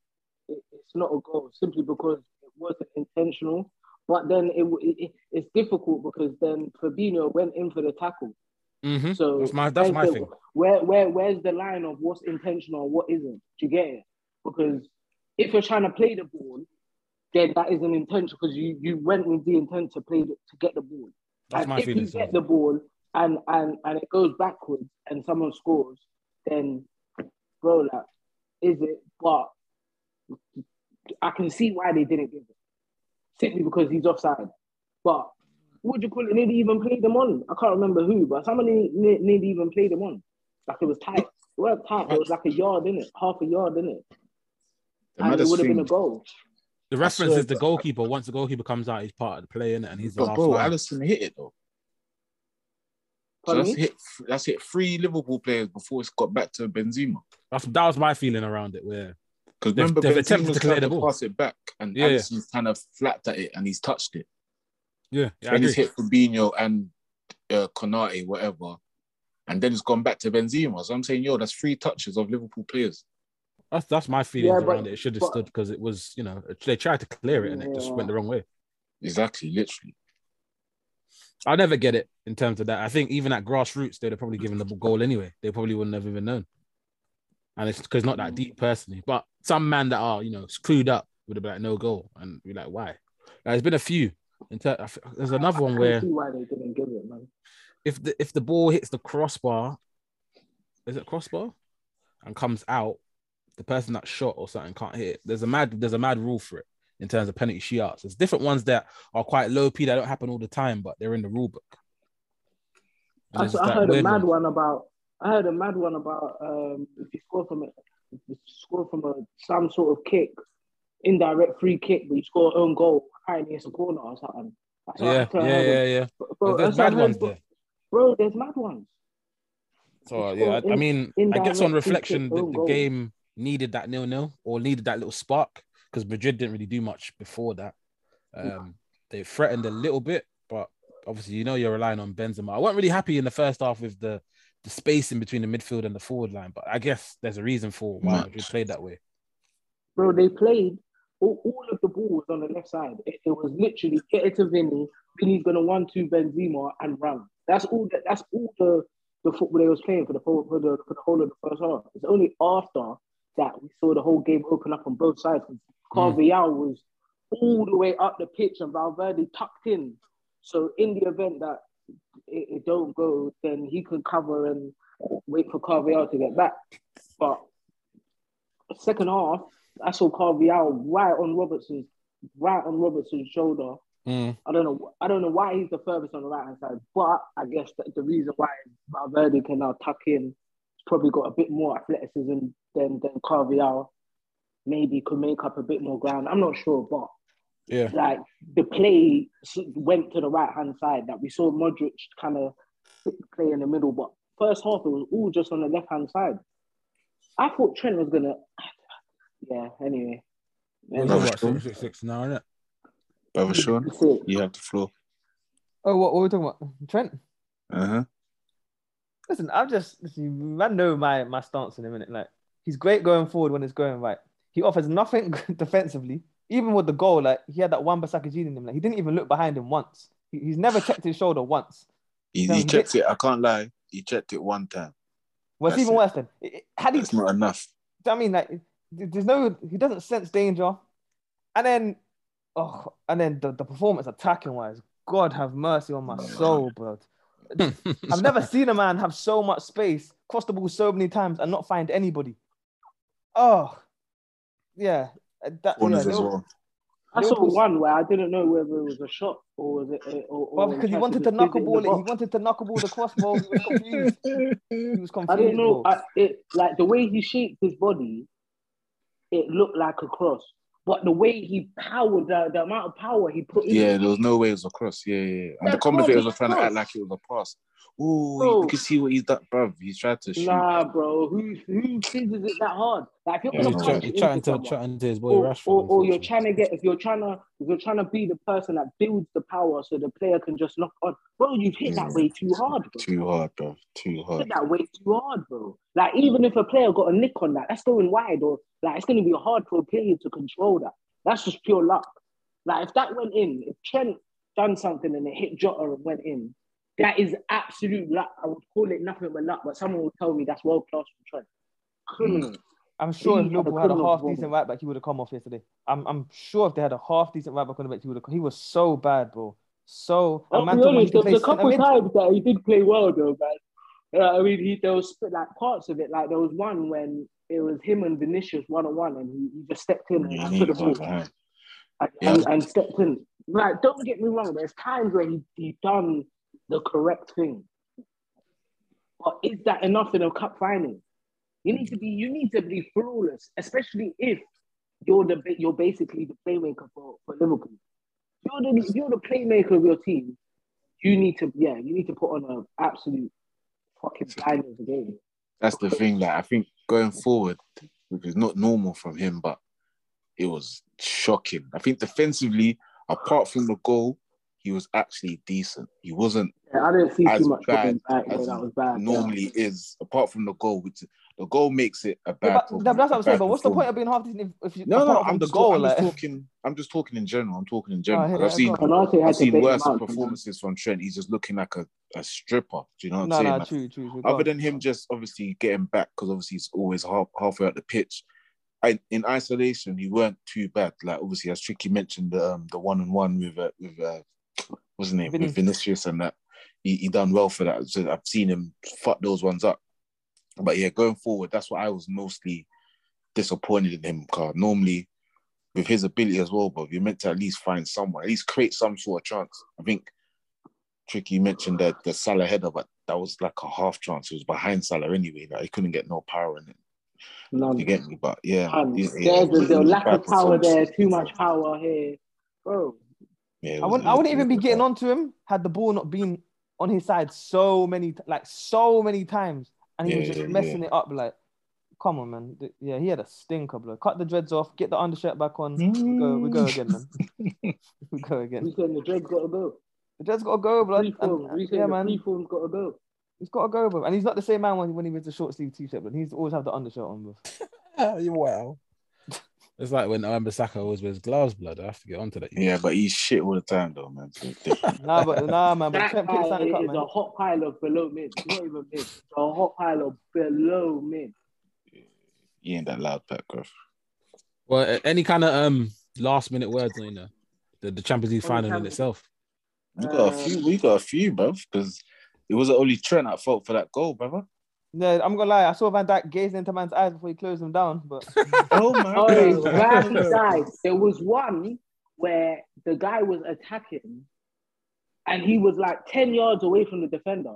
it, it's not a goal simply because it wasn't intentional. But then it, it it's difficult because then Fabinho went in for the tackle. Mhm. So That's my that's my thing. Where where where's the line of what's intentional and what isn't? Do you get it? Because if you're trying to play the ball, then that isn't intentional because you you went with the intent to play the, to get the ball. That's and my if feeling. you get the ball and and and it goes backwards and someone scores, then bro, like, is it? But I can see why they didn't give it simply because he's offside. But what would you call it? Nearly even played them on. I can't remember who, but somebody ne- nearly even played them on. Like it was tight. It wasn't tight. It was like a yard in it, half a yard in it, The and it would have been a goal. The reference swear, is the goalkeeper. Once the goalkeeper comes out, he's part of the play in it, and he's the But last bro, line. Alisson hit it though. So Pardon that's me? hit that's hit three Liverpool players before it's got back to Benzema. That's, that was my feeling around it. Where Because They've- remember they've Benzema's attempted to clear the ball. pass it back and Yeah, yeah. Kind of flapped at it and he's touched it. yeah, yeah I then he's hit Fabinho and uh, Konate, whatever. And then it's gone back to Benzema. So I'm saying, yo, that's three touches of Liverpool players. That's that's my feelings Yeah, but- around it. It should have but- stood because it was, you know, they tried to clear it and it just went the wrong way. Exactly, literally. I'll never get it in terms of that. I think even at grassroots, they'd have probably given the goal anyway. They probably wouldn't have even known. And it's because not that mm. deep personally. But some man that are, you know, screwed up would have been like, no goal. And be like, why? Like, there's been a few. Ter- there's another one where why they didn't give it, man. if the if the ball hits the crossbar, is it crossbar? And comes out, the person that shot or something can't hit it. There's a mad there's a mad rule for it in terms of penalty shootouts. There's different ones that are quite low P that don't happen all the time, but they're in the rule book. I, I heard a mad ones. one about. I heard a mad one about um, if you score from a if you score from a some sort of kick, indirect free kick, but you score own goal, apparently it's a corner or something. Yeah, that's what I yeah, heard. yeah, yeah. Bro, There's mad ones there. Bro, there's mad ones. So yeah, I, I mean, I guess on reflection, the, the game needed that nil nil or needed that little spark because Madrid didn't really do much before that. Um, they threatened a little bit, but obviously, you know, you're relying on Benzema. I wasn't really happy in the first half with the the spacing between the midfield and the forward line, but I guess there's a reason for why. Madrid played that way. bro. They played all, all of the ball was on the left side. It, it was literally get it to Vinny. Vinny's gonna one two Benzema and run. That's all. That, that's all the the football they was playing for the whole for the for the whole of the first half. It's only after that we saw the whole game open up on both sides. Carvajal was all the way up the pitch and Valverde tucked in. So in the event that it, it don't go, then he can cover and wait for Carvajal to get back. But second half, I saw Carvajal right on Robertson's right on Robertson's shoulder. Mm. I don't know. I don't know why he's the furthest on the right hand side, but I guess the reason why Valverde can now tuck in, he's probably got a bit more athleticism than than Carvajal. Maybe could make up a bit more ground. I'm not sure, but Yeah. like the play went to the right hand side. That we saw Modric kind of play in the middle, but first half it was all just on the left hand side. I thought Trent was gonna. Yeah. Anyway. Well, No, you're what, sure. six, six, six now, isn't it? Brother Sean, That's you have the floor. Oh, what, what are we talking about? Trent? Uh huh. Listen, I'm just listen, man know my my stance in a minute. Like he's great going forward when it's going right. He offers nothing defensively. Even with the goal, like he had that Wan Bissaka in him. Like he didn't even look behind him once. He, he's never checked his shoulder once. He, No, he he checked it. I can't lie. He checked it one time. Well, it's even it. worse then. It- it- Had he, That's not enough. I mean, like there's no, he doesn't sense danger, and then, oh, and then the, the performance attacking wise, God have mercy on my soul, bro. I've never seen a man have so much space, cross the ball so many times, and not find anybody. Oh, yeah. uh, That, Corners yeah, as well. I saw one where I didn't know whether it was a shot or was it. Or, or Well, because he wanted to just knuckle visit ball it. He wanted to knuckle ball the crossbow. He was confused. He was confused. I didn't know. I, it like the way he shaped his body, it looked like a cross. But the way he powered, the, the amount of power he put in, Yeah, there was no way it was a cross. Yeah, yeah. yeah. And the commentators were trying to act like it was a pass. Oh, Bro. you can see what he's done, bruv. He's tried to shoot. nah, bro, who who scissors it that hard? Like if you're Yeah, gonna He's it chatting to chatting to his boy or, Rashford. or, or you're trying to get if you're trying to if you're trying to be the person that builds the power so the player can just knock on, bro, you've hit that mm. way too hard, bro. Too hard, bruv. Too hard. hit that way too hard, bro. Like even if a player got a nick on that, that's going wide, or like it's going to be hard for a player to control that. That's just pure luck. Like if that went in, if Trent done something and it hit Jota and went in, that is absolute luck. I would call it nothing but luck, but someone would tell me that's world class from Trent. Criminal. I'm sure if He had a Liverpool had a half decent right back, he would have come off yesterday. I'm I'm sure if they had a half decent right back on the bench, he would have. He was so bad, bro. So I'll be told me he honest, there was a couple times that he did play well though, man. Uh, I mean, he there was like parts of it. Like there was one when it was him and Vinicius one on one, and he, he just stepped in Yeah, and put the ball and, Yeah. and, and stepped in. Like, don't get me wrong, there's times where he, he done the correct thing. But is that enough in a cup final? You need to be you need to be flawless, especially if you're the you're basically the playmaker for, for Liverpool. You're the you're the playmaker of your team, you need to yeah, you need to put on an absolute fucking blinders game. That's the thing. that I think going forward, which is not normal from him, but it was shocking. I think defensively, apart from the goal, he was actually decent. He wasn't Yeah, I didn't see As too much bad back, as that was bad. yeah. normally is. Apart from the goal, which the goal makes it a bad. Yeah, but, that's what a I'm saying. bad But what's the point of being half decent if, if you No, no, apart I'm the just, goal? I'm like, just talking. I'm just talking in general. I'm talking in oh, general. Oh, 'Cause yeah, I've seen, go on. Konate had I've seen worse performances from Trent. He's just looking like a, a stripper. Do you know what I'm no, saying? no, Like, true, true. true. Other than him just obviously getting back because obviously he's always half halfway at the pitch. I, in isolation, he weren't too bad. Like obviously, as Tricky mentioned, the um, the one on one with uh, with uh, what's his name Vinny. with Vinicius and that he, he done well for that. So I've seen him fuck those ones up. But yeah, going forward, that's what I was mostly disappointed in him. Cause normally with his ability as well, but you're meant to at least find someone, at least create some sort of chance. I think Tricky mentioned that the Salah header, but that was like a half chance. It was behind Salah anyway. Like he couldn't get no power in it. None. You get me? But yeah, None. yeah, yeah, There's it was- the a lack of power there, too much power here. Bro, Yeah, it I wouldn't, I wouldn't even be getting bad. onto him had the ball not been on his side so many, like so many times, and he was just yeah, messing it up. Like, come on, man. Yeah, he had a stinker, bro. Cut the dreads off, get the undershirt back on. We go, we go mm. again, man. we go again. we saying the dread's got to go. The dreads got to go, blood. Freeform, And- we and- saying yeah, the man. freeform's got to go. He's got to go, bro. And he's not the same man when, when he wears the short sleeve t-shirt, but he's always have the undershirt on, bro. wow. It's like when Wan Bissaka always wears gloves, blood. I have to get onto that. Yeah, but he's shit all the time though, man. So. Nah, but nah, man. But That guy put something up, is man. a hot pile of below mid. It's not even mid. It's a hot pile of below mid. he ain't that loud, Pat Griff. Well, any kind of um last minute words, you know, the, the Champions League final in itself. We got a uh, few. We got a few, bruv, because it wasn't only Trent at fault for that goal, brother. No, I'm gonna lie. I saw Van Dijk gaze into man's eyes before he closed him down. But Oh my Oh, god! Van There was one where the guy was attacking, and he was like ten yards away from the defender,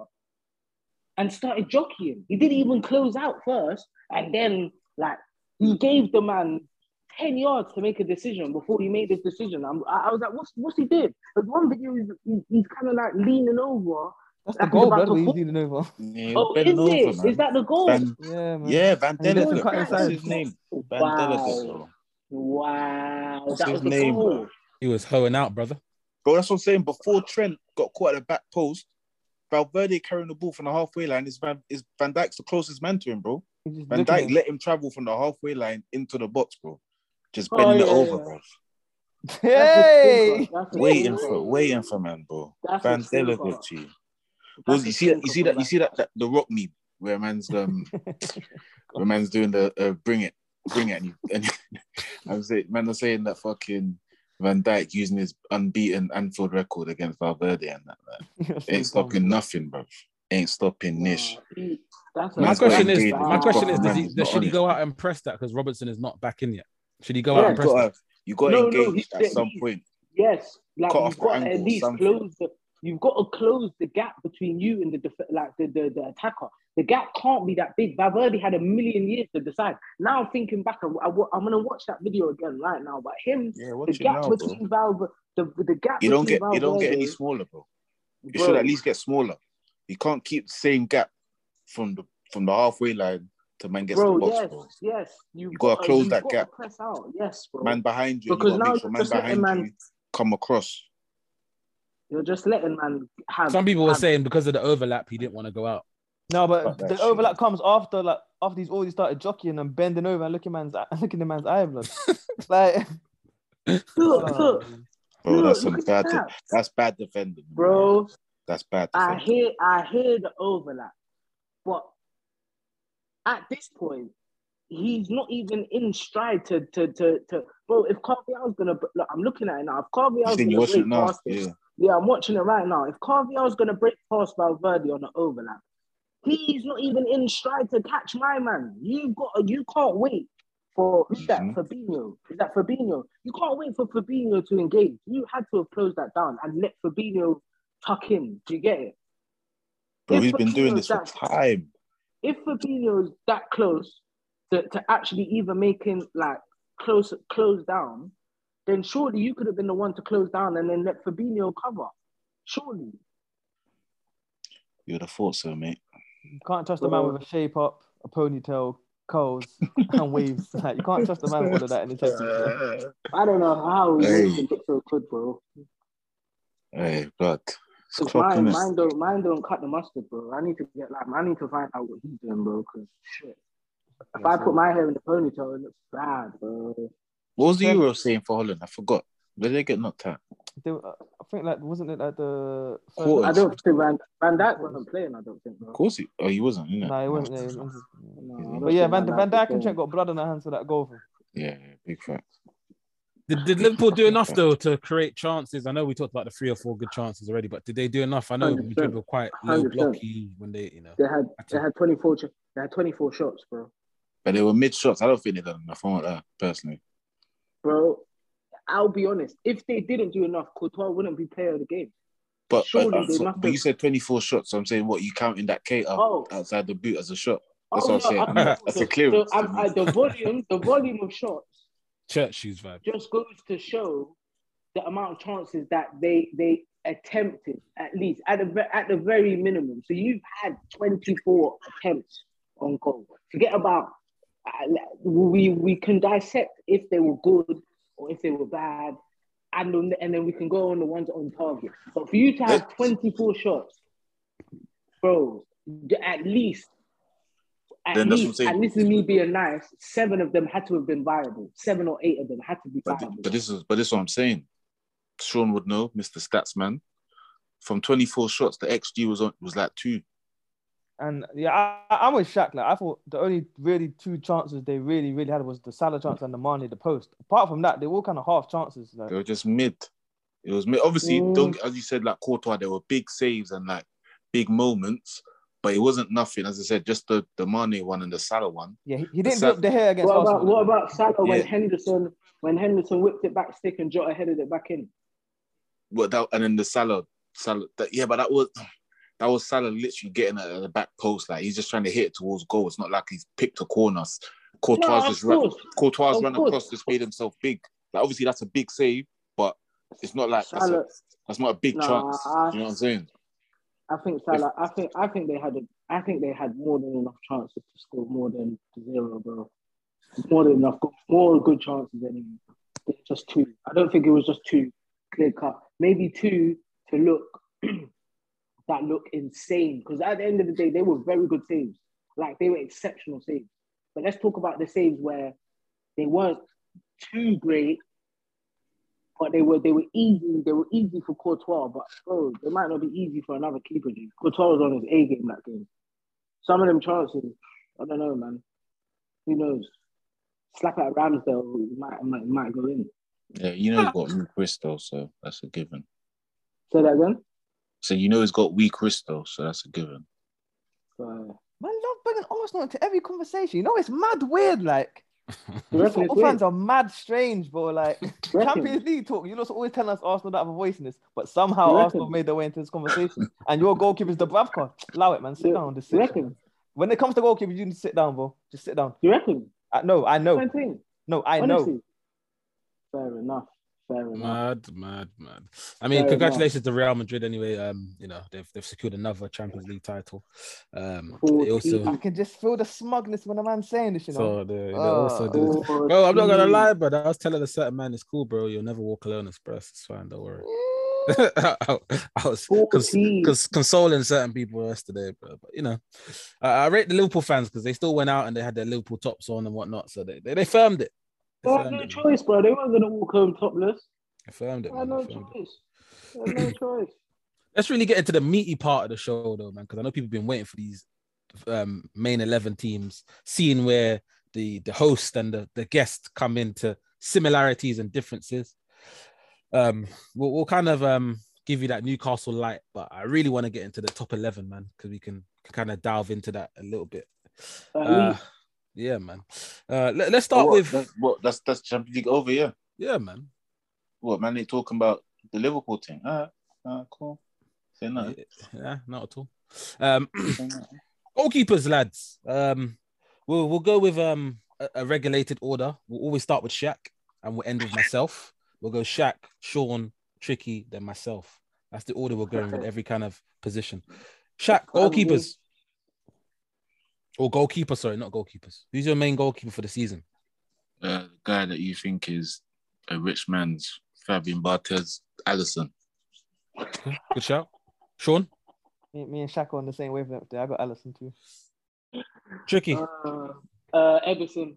and started jockeying. He didn't even close out first, and then like he gave the man ten yards to make a decision before he made this decision. I'm, I, I was like, what's what's he did? There's one video he's, he- he's kind of like leaning over. that's the goal, about blood. to Where he's leaning over. Yeah, Oh, is over, it? man. Is that the goal? Van, Yeah, man. yeah, Van And he lets him Delicate. inside. his name? Van Wow. Delicate. Wow, What's that his was the name, goal. bro? He was hoeing out, brother. Bro, that's what I'm saying. Before Trent got caught at the back post, Valverde carrying the ball from the halfway line is Van, is Van Dijk's the closest man to him, bro. Van looking at Dijk let him travel from the halfway line into the box, bro. Just Oh, bending yeah, it over, yeah. bro. That's Hey, a thinker. That's a Waiting for, waiting for man, bro. That's a Van thinker. Delicate, G. That's Was you see that? You see that? for You see that? that the rock meme where man's um, where man's doing the uh, bring it, bring it, and, you, and I'm saying, man, was saying that fucking Van Dijk using his unbeaten Anfield record against Valverde and that, man. Ain't stopping nothing, bro. Ain't stopping niche. Nah, he- that's a My question is, my question is, does he, does, should he go out and press that because Robertson is not back in yet? Should he go Yeah, out and You press got that? you got No, no, engaged he- at some he- point. Yes, like Cut you've got at least close the. You've got to close the gap between you and the def- like the, the the attacker. The gap can't be that big. Valverde had a million years to decide. Now thinking back, I, I, am gonna watch that video again right now. But him, Yeah, the gap now, between Valverde, the the gap. You don't between get you don't get any smaller, bro. It Bro, should at least get smaller. You can't keep the same gap from the from the halfway line to man gets bro, the box, yes, bro. yes. You've You gotta close that gap. Press out, yes, bro. Man behind you, Because you now make sure you're man just letting behind man- you come across. You're just letting man have. Some people were saying because of the overlap, he didn't want to go out. No, but Fuck that the shit. overlap comes after like after he's already started jockeying and bending over and looking man's looking the man's eye blood. like Look, oh, look, Bro, look, that's some look at bad that. that's bad defending. man. bro. That's bad I hear I hear the overlap, but at this point, he's not even in stride to to to, to bro. If Carvalho's gonna look, I'm looking at it now. If think gonna break past Yeah. yeah, I'm watching it right now. If Carvalho's gonna break past Valverde on the overlap, he's not even in stride to catch my man. You got you can't wait for who's that? Mhm. Fabinho. Is that Fabinho? You can't wait for Fabinho to engage. You had to have closed that down and let Fabinho tuck in. Do you get it? Bro, If he's been doing Fabinho's this for time. If Fabinho's that close to, to actually even making like close close down, then surely you could have been the one to close down and then let Fabinho cover. Surely. You would have thought so, mate. you can't trust a man with a shape up, a ponytail, curls, and waves. Like you can't trust a man with all of that in the championship. I don't know how he Hey. even look so good, bro. Hey, God. It's 'Cause clock, mine, innit? mine don't mine don't cut the mustard, bro. I need to get like I need to find out what he's doing, bro. Cause shit. If I put my hair in the ponytail, it looks bad, bro. What was the Yeah. Euro saying for Holland? I forgot. Did they get knocked out? They, were- uh, I think like wasn't it like the third Quarters. I don't think Van Van Dijk wasn't playing. I don't think, bro. Of course he. Oh, he wasn't. innit? No, it wasn't. Yeah, it No. wasn't. No, But yeah, think Van, Van Dijk and. Trent got blood on their hands for that goal. Yeah, yeah, big fact. Did, did Liverpool do enough though to create chances? I know we talked about the three or four good chances already, but did they do enough? I know 100%. Madrid were quite low 100%. blocky when they, you know. They had they had 24 they had 24 shots, bro. But they were mid shots. I don't think they done enough. I want that personally. Bro, I'll be honest. If they didn't do enough, Courtois wouldn't be player of the game. But, Surely uh, uh, they so- must but you said 24 shots. So I'm saying what you counting that K Oh. outside the boot as a shot. That's Oh, what I'm saying. I mean, that's a clearance So, to I, me. I, the volume, the volume of shots Church shoes vibe. just goes to show the amount of chances that they they attempted at least at the at the very minimum. So you've had 24 attempts on goal. Forget about uh, we we can dissect if they were good or if they were bad, and then, and then we can go on the ones on target. But for you to have 24 shots, bro, at least at Then that's what I'm least, saying. and this is me being nice. Seven of them had to have been viable. Seven or eight of them had to be But, viable. but this is but this is what I'm saying. Sean would know, Mr. Statsman. From 24 shots, the XG was on was like two. And yeah, I, I'm with Shaq. Like I thought the only really two chances they really, really had was the Salah chance and the Mane the post. Apart from that, they were kind of half chances. Like, They were just mid. It was mid. Obviously, Mm. don't as you said, like Courtois, there were big saves and like big moments, but it wasn't nothing. As I said, just the the Mane one and the Salah one. yeah, he, he didn't Sa- do the hair against What about Arsenal. what about Salah when Yeah. Henderson when Henderson whipped it back stick and Jota headed it back in? What that and then the Salah, Salah. That, yeah, but that was that was Salah literally getting at the back post. Like he's just trying to hit it towards goal. It's not like he's picked a corner. Courtois No, just ran. Courtois ran across, just made himself big. Like obviously that's a big save, but it's not like that's, a, that's not a big Nah, chance. I- you know what I'm saying? I think Salah. I think I think they had a, I think they had more than enough chances to score more than zero, bro. More than enough, more good chances anyway. It's Just two. I don't think it was just two clear cut. Maybe two to look that look insane. Because at the end of the day, they were very good saves. Like they were exceptional saves. But let's talk about the saves where they weren't too great, but they were they were easy. They were easy for Courtois, but bro, they might not be easy for another keeper. Dude. Courtois was on his A game that game. Some of them chances, I don't know, man. Who knows? Slap at Ramsdale it might might, might go in. Yeah, you know he's got weak wrist though, so that's a given. Say that again. So you know he's got weak Crystal, so that's a given. Man, love bringing Arsenal into every conversation. You know, it's mad weird. Like, you reckon it's football fans are mad strange, bro. Like, Champions League talk. You know, always telling us Arsenal don't have a voice in this, but somehow Arsenal made their way into this conversation. and your goalkeeper's Dubravka. Allow it, man. Sit You- down. Just sit. reckon? When it comes to goalkeepers, you need to sit down, bro. Just sit down. You reckon? Uh, no, I know. No, I know. Fair enough. Fair enough. Mad, mad, mad. I mean, Fair congratulations to Real Madrid anyway. Um, you know, they've they've secured another Champions League title. Um, also I can just feel the smugness when a man's saying this, you know. so they, Oh. also. Oh, Bro, I'm not gonna lie, but I was telling a certain man, it's cool, bro. You'll never walk alone, express. It's fine, don't worry. I, I was cons- 14. cons- consoling certain people yesterday, bro. But you know, I, I rate the Liverpool fans because they still went out and they had their Liverpool tops on and whatnot, so they they, they firmed it. They They had no it. choice, bro. They weren't gonna walk home topless. They firmed it, They had man. no They firmed it. choice. They had no choice. Let's really get into the meaty part of the show, though, man, because I know people have been waiting for these um, main eleven teams, seeing where the the host and the, the guest come into similarities and differences. Um, we'll, we'll kind of um give you that Newcastle light, but I really want to get into the top eleven, man, because we can, can kind of delve into that a little bit. Uh, least. Yeah, man. Uh, let, us start what, with that's, what that's that's Champions League over, yeah. yeah, man. What man? They talking about the Liverpool thing? All right, all right, cool. Say no. Yeah, not at all. Um, goalkeepers, lads. Um, we'll we'll go with um a, a regulated order. We'll always start with Shaq, and we'll end with myself. We'll go Shaq, Sean, Tricky, then myself. That's the order we're going with every kind of position. Shaq, goalkeepers. Or goalkeeper, sorry, not goalkeepers. Who's your main goalkeeper for the season? Uh, the guy that you think is a rich man's Fabien Barthez, Alisson. Good shout. Sean, Me, me and Shaq are on the same wavelength there. I got Alisson too. Tricky. Uh, uh, Ederson.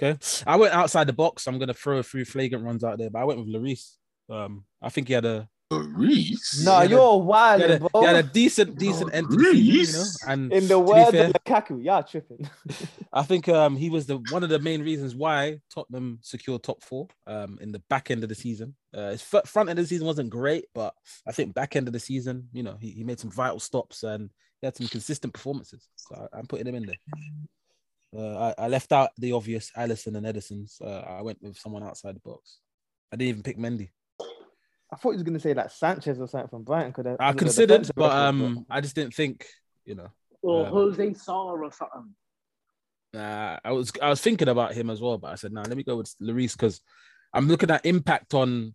Okay. I went outside the box. I'm gonna throw a few flagrant runs out there, but I went with Lloris. Um, I think he had a Reese. No, Yeah, you're he wild, had a, bro. he had a decent, decent end to the you know. And In the to be words fair, of Lukaku, yeah, tripping. I think um, he was the one of the main reasons why Tottenham secured top four um, in the back end of the season. Uh, his f- front end of the season wasn't great, but I think back end of the season, you know, he, he made some vital stops and he had some consistent performances. So I, I'm putting him in there. Uh, I, I left out the obvious Alisson and Ederson. So I went with someone outside the box. I didn't even pick Mendy. I thought he was gonna say like Sanchez or something from Brighton. Could I considered, but um, I just didn't think, you know. Or Um, José Sá or something. Nah, I was I was thinking about him as well, but I said, nah, let me go with Lloris because I'm looking at impact on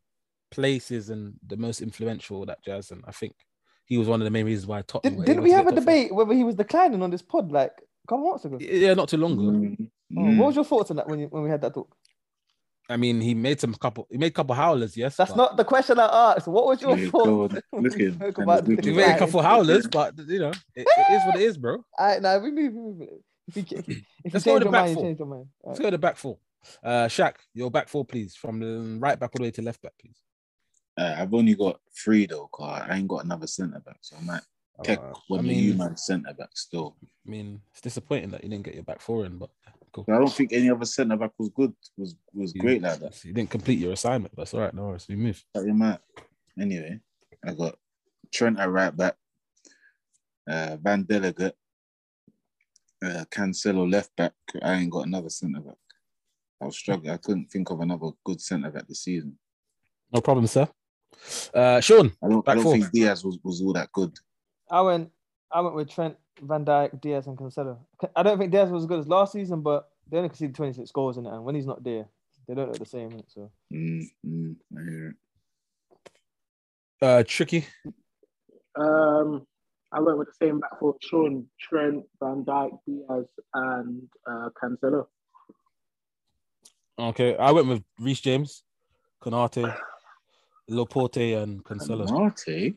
places and the most influential that jazz, and I think he was one of the main reasons why Tottenham. Did, didn't we have a get top four. debate whether he was declining on this pod like a couple months ago? Yeah, not too long ago. Mm, Oh, what was your thoughts on that when you, when we had that talk? I mean, he made some couple. He made a couple howlers. Yes, That's but- not the question I asked. What was your thought? go on. Look at him. Spoke And about look He made a guy. couple howlers, but you know, it, it is what it is, bro. All right, now we move. we move. If you, if you Let's go to your the back mind, four. change your mind. Let's go to the back four. Uh, Shaq, your back four, please, from the right back all the way to left back, please. Uh, I've only got three though, cause I ain't got another centre back, so I might take Uh, one I of you mean, man centre back still. I mean, it's disappointing that you didn't get your back four in, but cool. I don't think any other centre back was good, was was You- great like that. You didn't complete your assignment. That's all right. No worries. We move. But you might. Anyway, I got Trent at right back, uh, Van Delicate, uh, Cancelo left back. I ain't got another centre back. I was struggling. I couldn't think of another good centre back this season. No problem, sir. Uh, Sean, I don't. Back I don't think Dias was, was all that good. I went. I went with Trent, Van Dijk, Dias, and Cancelo. I don't think Dias was as good as last season, but they only conceded 26 goals in it, and when he's not there, they don't look the same. innit? So Mm, mm, I hear it. uh, tricky. Um, I went with the same back four: Sean, Trent, Van Dijk, Dias, and uh, Cancelo. Okay, I went with Reece James, Konate, Laporte, and Cancelo. Marte.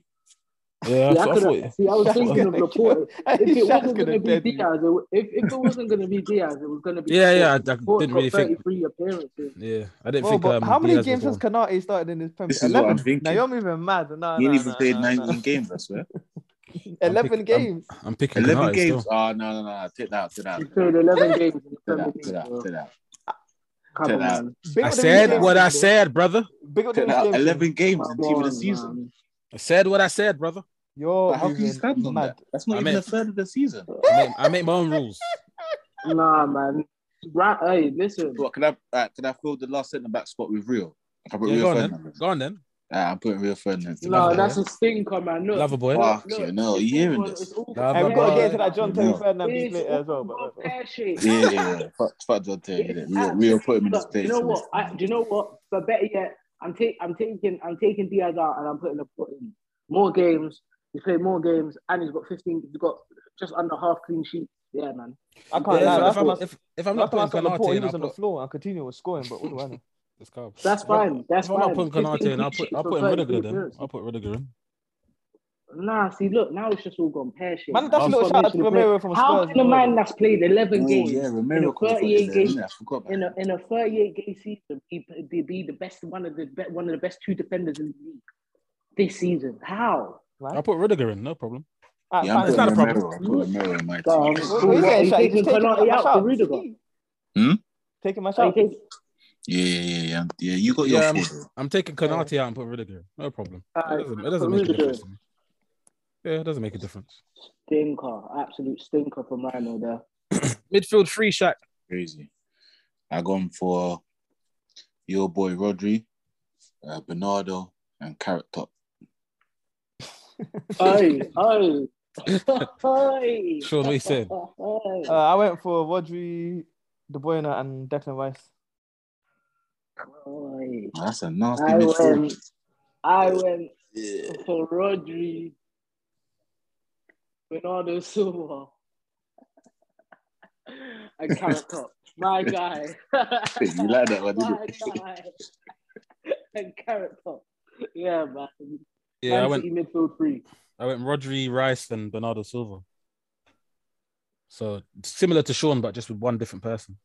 Yeah, See, I, I could've- see, I was Shaq's thinking of gonna Laporte. If it Shaq's wasn't gonna going to dead be. Dias, it, if, if it wasn't going to be Dias, it was going to be. Yeah, yeah, I- I Laporte. didn't Laporte's really got think- 33 appearances. Yeah, I didn't Bro, think. but Um, how many Dias games has one. Konate started in this Premier This is what I'm 11? thinking. Now you're moving mad. No, He no, ain't even no, played no, 19 no. games, I swear. 11 picking- games. I'm picking 11 Konate games. still. Oh, no, no, no. Take that out. Take that out. He played 11 games Take that, League. take that, bro. take that. Come take on, that. man. Big I said what I said, brother. Big Take that out. James thing. 11 games in team of the on, season. Man. I said what I said, brother. You're how can you stand on mad. that? That's not I even mean- a third of the season. I make, I make my own rules. Nah, man. Right, hey, listen. What can I uh, can I fill the last centre back spot with real? I put Yeah, Rio go on then. Go on then. Uh, I'm putting Rio Ferdinand. No, Lover that's a stinker, man. Look, Lover boy. Fuck look, you, no, you hearing all- this? it's all Lover Hey, we gotta get into that John Terry No. Ferdinand later as well. But. Yeah, yeah, yeah. Fuck, fuck John Terry. innit? Rio, Rio put him in his Look, place. You know what? I, do you know what? But better yet, I'm taking, I'm taking, I'm taking Dias out, and I'm putting a putting more games. He's played more games, and he's got 15. He's got just under half clean sheets. Yeah, man. I can't Yeah, lie. if, Last I'm, time if, if I'm not time I putting saw Laporte, he was on the put. floor and Coutinho was scoring. But what do I know? It's calm. That's If fine. That's if I'm fine. not putting 15 Konate in, I'll put I'll sheets put for in 33 Rudiger then. I'll put Rudiger in. Nah, see, look, now it's just all gone pear shaped. Man, that's a little shout out to Romero from How can a man that's played 11 Oh, games yeah, in a could have put 38 it there, game innit? I forgot about in a in a 38 game season be, be, be the best one of the be, one of the best two defenders in the league this season? How? I'll put Rudiger in. No problem. Ah, Yeah, I'm fine. It's putting not a problem. Romero. I put Romero in my Um, team. What- what are you What, saying, are you Shaq? You taking Konate my out for shout. Rudiger? Hmm? Taking my Are you shout. taking- Yeah, yeah, yeah, yeah. Yeah, you got your Yeah, I'm, I'm taking Konate out and put Rudiger. in. No problem. It doesn't, it doesn't make a difference to me. Yeah, it doesn't make a difference. Stinker, absolute stinker from Rhino there. Midfield free Shaq. Crazy. I gone for your boy Rodri, uh, Bernardo, and Carrot Top. Oi, oi. Oi. Sean, what you saying? Oi. Uh, I went for Rodri, De Bruyne, and Declan Rice. Oi. Oh, that's a nasty I midfield. went, I went Yeah. for Rodri, Bernardo Silva, and Carrot Top. My guy. You like that one, My didn't you? guy. and Carrot Top. Yeah, man. Yeah, I went City midfield three. I went Rodri, Rice, and Bernardo Silva. So similar to Sean, but just with one different person.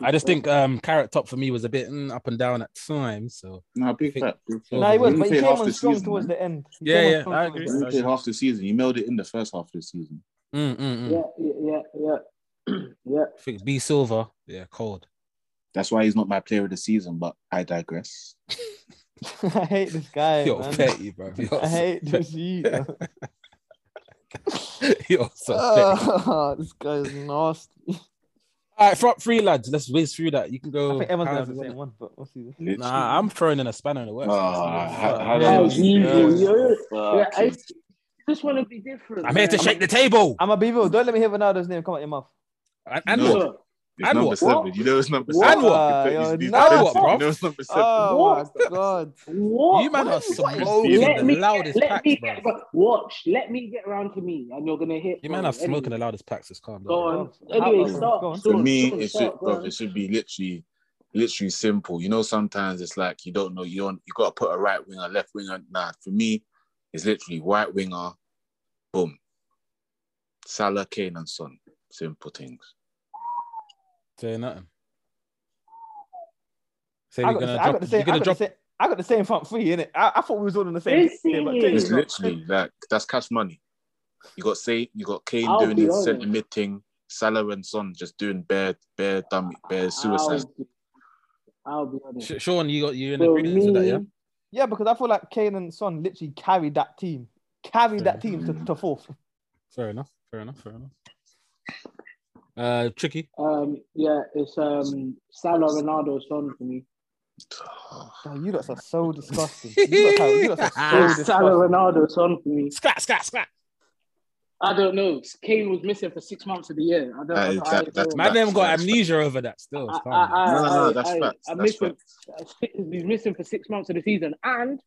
I just think um Carrot Top for me was a bit mm, up and down at times. So No, big Think- fact. Big fact. No, No, he was, but he came on strong season, towards man. the end. He Yeah, came yeah, I agree. He played half the season. He mailed it in the first half of the season. mm, mm, mm. Yeah, yeah, yeah, yeah. yeah. I think B Silva, yeah, cold. That's why he's not my player of the season, but I digress. I hate this guy. You're man. petty, bro. You're I so hate this you. bro. You're so petty. This guy is nasty. All right, front three lads. Let's whiz through that. You can go. I think everyone's gonna have the same one, but we'll see. Literally. Nah, I'm throwing in a spanner in the works. Ah, how- how Yeah, Oh, yeah, easy. I just want to be different. I'm here to man. shake the table. I'm a be real. Don't let me hear Ronaldo's name come out your mouth. And, and No. what? Look, It's And number what? seven. What? You know it's number What? seven. Uh, He's- you're he's nuts, defensive. bro. You know it's number seven. Oh What? my god. What? You man What are is- smoking Let the me- loudest let packs, me bro. get, watch. Let me get around to me, and you're gonna hit. You man bro. are smoking the loudest packs. It's calm Go on. How- Anyway, how- start. go on. For me, it should, bro, it should be literally, literally simple. You know, sometimes it's like you don't know. You don't. You got to put a right winger, left winger. Nah, for me, it's literally right winger. Boom. Salah, Kane, and Son. Simple things. Say nothing. Say I you're got, gonna the, I drop. got the You're same. I gonna got, drop. the same I got the same front three in it. I, I thought we was all on the same. Is team, but it? clearly It's literally like that's cash money. You got say you got Kane I'll doing be his honest. centre mid thing, Salah and Son just doing bare, bare dummy, bare suicide. I'll be, I'll be honest. Sean, you got you in For agreement with that, yeah? Yeah, because I feel like Kane and Son literally carried that team, carried that team to, to fourth. Fair enough. Fair enough. Fair enough. Uh, tricky. Um, yeah, it's um Salah, Ronaldo, Son for me. Oh, you lot are so disgusting. You lot are, you lot are so It's Salah, disgusting. Ronaldo, Son for me. Scrat, scrat, scrat. I don't know. Kane was missing for six months of the year. I don't. That I is- don't, that- I that- don't- Man, them got Facts, amnesia over that. Still, I. I, I, No, no, no, that's I- facts, I'm that's missing. He's missing for six months of the season, and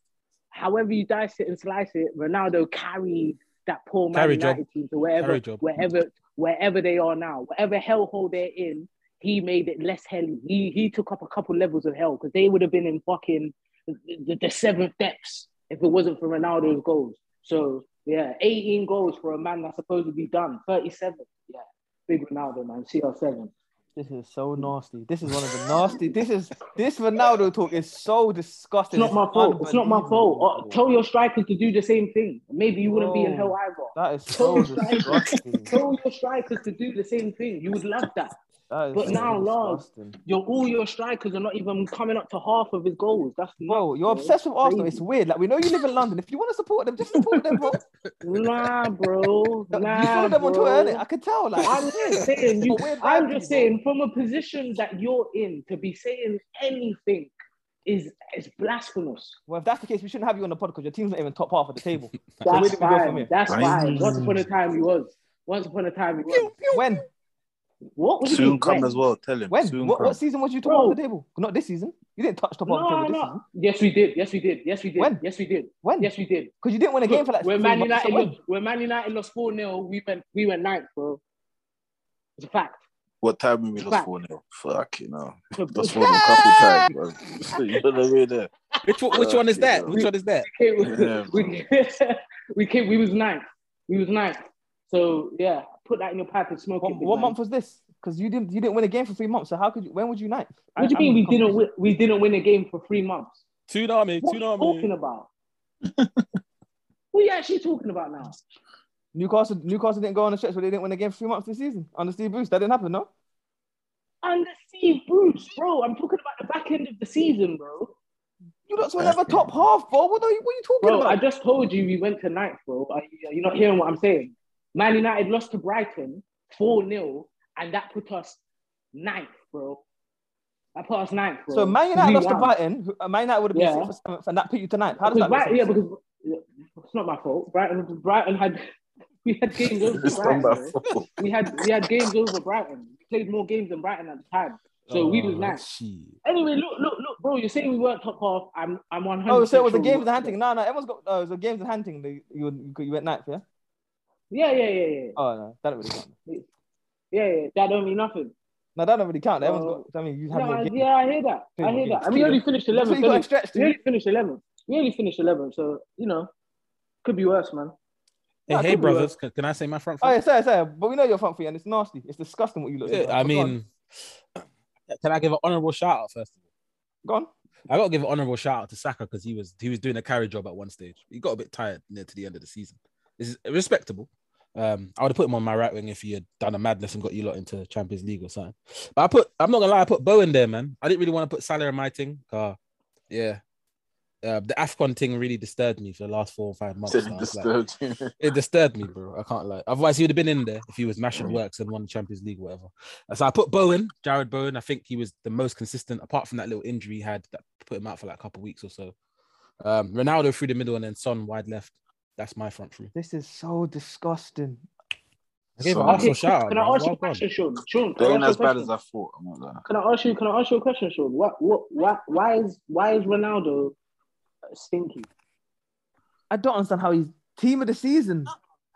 however you dice it and slice it, Ronaldo carried that poor Man Carry job. United team to wherever, wherever, wherever they are now, whatever hellhole they're in. He made it less helly. He he took up a couple levels of hell because they would have been in fucking the, the, the seventh depths if it wasn't for Ronaldo's goals. So yeah, 18 goals for a man that's supposed to be done. 37. Yeah, big Ronaldo man. CR7. This is so nasty. This is one of the nasty. This is this Ronaldo talk is so disgusting. It's not my fault. It's not my fault. Uh, tell your strikers to do the same thing. Maybe you wouldn't be in hell either. That is so Tell disgusting. Tell your strikers to do the same thing. You would love that. That is But so now, Lars, disgusting. Your all your strikers are not even coming up to half of his goals. That's Bro, you're obsessed with Arsenal. It's weird. Like we know you live in London. If you want to support them, just support them, bro. Nah, bro. Nah, you follow them on bro. Twitter, innit? I could tell. Like I'm just saying, you, I'm just saying, from a position that you're in, to be saying anything is is blasphemous. Well, if that's the case, we shouldn't have you on the pod because your team's not even top half of the table. That's where do we go from fine. here? That's Right. fine. Once upon a time, he was. Once upon a time, he was. When? What? what Soon mean, come when? as well. Tell him. When? Soon What, what season was you top Bro. half of the table? Not this season. You didn't touch top half of the No, table this no. season. Yes, we did. Yes, we did. Yes, we did. When? Yes, we did. When? Yes, we did. Because you didn't win a game for like when three Man months, United so when? lost, when Man United lost 4 0, we went we went ninth, bro. It's a fact. What time when we lost Fact. 4 0? Fuck you know. So, Lost 4 0 a couple times, bro. you know what I mean? There. Which one, which one is that? Which one is that? Yeah, we, we came, we was ninth. We was ninth. So yeah, put that in your pipe and smoke What, it. what man. month was this? Because you didn't you didn't win a game for three months. So how could you? When would you ninth? What do you I- mean I'm we didn't confused. win, we didn't win a game for three months? Tsunami, What are you talking about? what are you actually talking about now? Newcastle Newcastle didn't go on a stretch where they didn't win a game for three months this season under Steve Bruce. That didn't happen, no. Under Steve Bruce, bro. I'm talking about the back end of the season, bro. You lot were never top half, bro. What are you, what are you talking Bro, about? I just told you we went to ninth, bro. Are you, you're not hearing what I'm saying. Man United lost to Brighton 4 0, and that put us ninth, bro. That put us ninth, bro. so Man United lost to. Brighton. uh, Man United would have been Yeah. sixth or seventh, and that put you to ninth. How does Because that make Brighton, yeah, because it's not my fault. Brighton, Brighton had we had games over It's not Brighton. my fault. We had we had games over Brighton. We played more games than Brighton at the time. So we was Oh, ninth. Anyway, look, look, look, bro. You're saying we weren't top half. I'm, I'm 100. Oh, so it was a sure games we and hunting. No, no, everyone's got. Oh, it was a games and hunting. You you, you went ninth, yeah. Yeah, yeah, yeah, yeah, Oh no, that don't really count. yeah, yeah. That don't mean nothing. No, that don't really count. Everyone's Oh. got. I mean, you have No, more I- games. yeah, I hear that. I hear that. And we only finished That's 11th. what you got stretched we? We only finished 11th. We only finished 11th. So you know, could be worse, man. Hey, Nah, hey, brothers, can, can I say my front Oh foot? yeah, sorry, sorry. But we know you're front three, and it's nasty. It's disgusting what you look. Yeah, I mean, can I give an honorable shout out first? go on. I got to give an honorable shout out to Saka because he was he was doing a carry job at one stage. He got a bit tired near to the end of the season. Is respectable. Um, I would have put him on my right wing if he had done a madness and got you lot into Champions League or something. But I put I'm not gonna lie, I put Bowen there, man. I didn't really want to put Salah in my thing. Uh, yeah. Uh, the AFCON thing really disturbed me for the last four or five months. Said now. It's like- disturbed you. it disturbed me, bro. I can't lie. Otherwise, he would have been in there if he was mashing works and won the Champions League, whatever. So I put Bowen, Jarrod Bowen. I think he was the most consistent, apart from that little injury he had that put him out for like a couple of weeks or so. Um, Ronaldo through the middle and then Son wide left. That's my front three. This is so disgusting. I gave So- an Arsenal shout out. can I man. ask you a question, Sean? Sean, They can I ain't ask as you a bad as question? I thought. I'm not gonna. Can I ask you? Can I ask you a question, Sean? What? What? Why? Why is? Why is Ronaldo uh, stinky? I don't understand how he's team of the season.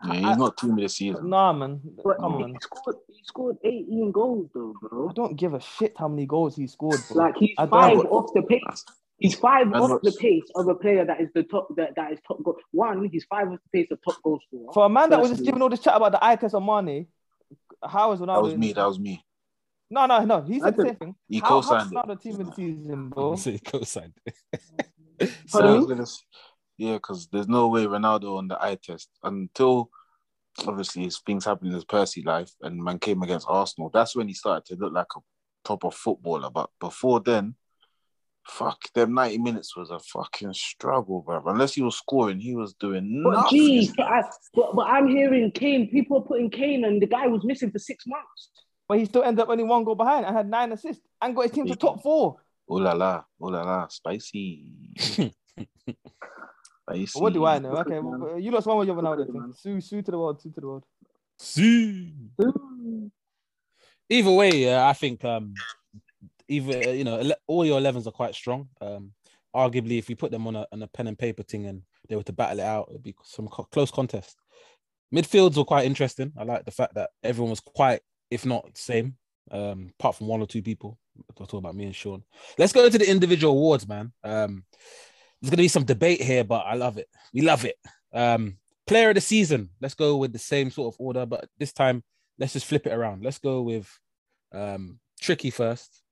Yeah, he's not team of the season. Nah, man. But Come he on. scored. He scored 18 goals, though, bro. I don't give a shit how many goals he scored, bro. Like he's I don't- five off the pace. He's five And off the pace of a player that is the top. That, that is top goal. One, he's five off the pace of top goal scorer. For a man that was just Firstly. giving all this chat about the eye test on Mane, how is Ronaldo? That was me. That was me. No, no, no. He said the same thing. He how, co-signed how's it. Ronaldo team of the season, bro? He co-signed. So Pardon I was me? gonna yeah, because there's no way Ronaldo on the eye test until obviously his things happened in his Percy life and man came against Arsenal. That's when he started to look like a proper footballer. But before then, fuck, them 90 minutes was a fucking struggle, bro. Unless he was scoring, he was doing But nothing. geez, but, I, but, but I'm hearing Kane. People are putting Kane, and the guy was missing for six months. But he still ended up only one goal behind and had nine assists and got his team to top four. Oh la la, oh la la, spicy. spicy. But what do I know? Okay, well, you lost one with your Ronaldo thing. Sue, sue to the world, sue to the world. See. Either way, yeah, I think um, either uh, you know all your 11s are quite strong. Um, arguably, if we put them on a on a pen and paper thing and they were to battle it out, it'd be some co- close contest. Midfields were quite interesting. I like the fact that everyone was quite, if not same, um, apart from one or two people. I'll talk about me and Sean. Let's go into the individual awards, man. Um, there's gonna be some debate here, but I love it. We love it. Um, player of the season. Let's go with the same sort of order, but this time let's just flip it around. Let's go with um Tricky first,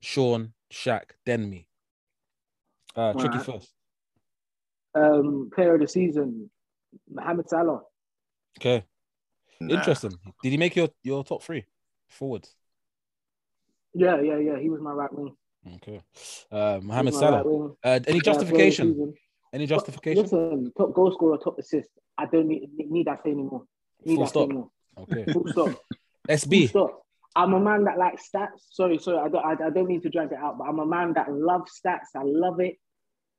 Sean, Shaq, then me. Uh, Tricky Alright. first. Um, player of the season, Mohamed Salah. Okay, Nah. interesting. Did he make your your top three forwards? Yeah, yeah, yeah. He was my right wing. Okay, uh, Mohamed Salah. right. Uh, any Yeah, player of the justification? Any justification? Listen, top goal scorer, top assist. I don't need, need that say anymore. Need Full that stop. say anymore. Okay, Full stop. Full SB. stop. I'm a man that likes stats. Sorry, sorry, I don't, I, I don't mean to drag it out, but I'm a man that loves stats. I love it.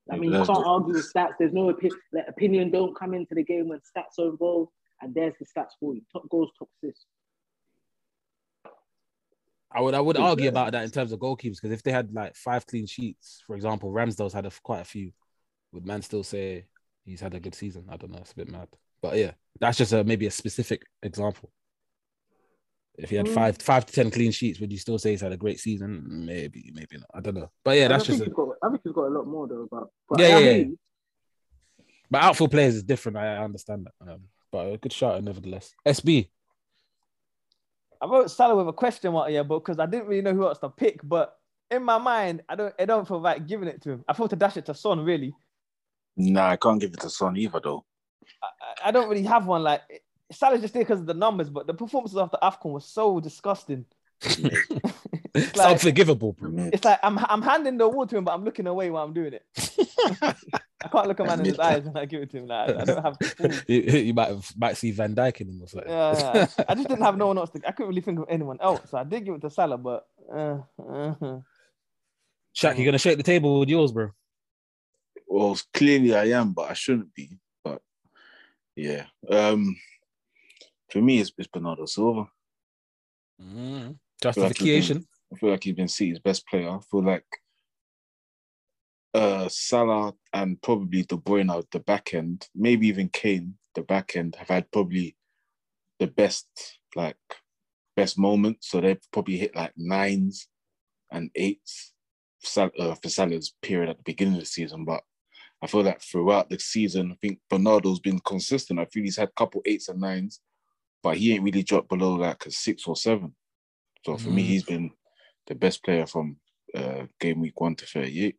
I mean, you can't the- argue with stats. There's no opi- like, opinion. Don't come into the game when stats are involved. And there's the stats for you: top goals, top assists. I would I would Yeah. argue about that in terms of goalkeepers because if they had like five clean sheets, for example, Ramsdale's had a, quite a few. Would man still say he's had a good season? I don't know. It's a bit mad, but yeah, that's just a maybe a specific example. If he had Mm. five five to ten clean sheets, would you still say he's had a great season? Maybe, maybe not. I don't know. But yeah, that's I just. think A, got. I think he's got a lot more though. But, but Yeah, I yeah, hear yeah. but outfield players is different. I, I understand that. Um, but a good shot nevertheless. SB. I wrote Salah with a question mark here, but because I didn't really know who else to pick. But in my mind, I don't I don't feel like giving it to him. I feel to dash it to Son, really. Nah, I can't give it to Son either though. I, I don't really have one. Like Salah's just there because of the numbers, but the performances after AFCON was so disgusting. It's like- unforgivable, bro. It's like I'm I'm handing the award to him, but I'm looking away while I'm doing it. I can't look a man in his eyes when I give it to him. Like, I don't have. you, you might have, might see Van Dijk in him or something. Yeah, yeah. I just didn't have no one else. To, I couldn't really think of anyone else. So I did give it to Salah, but uh, uh, Shaq, you're gonna shake the table with yours, bro? Well, clearly I am, but I shouldn't be. But yeah, um, for me, it's, it's Bernardo Silva. Mm. Justification. I feel like he's been City's best player. I feel like uh, Salah and probably De Bruyne at the back end, maybe even Kane, the back end, have had probably the best like best moments. So they've probably hit like nines and eights for, uh, for Salah's period at the beginning of the season. But I feel like throughout the season, I think Bernardo's been consistent. I feel he's had a couple eights and nines, but he ain't really dropped below like a six or seven. So for me, Mhm. he's been the best player from uh, game week one to 38.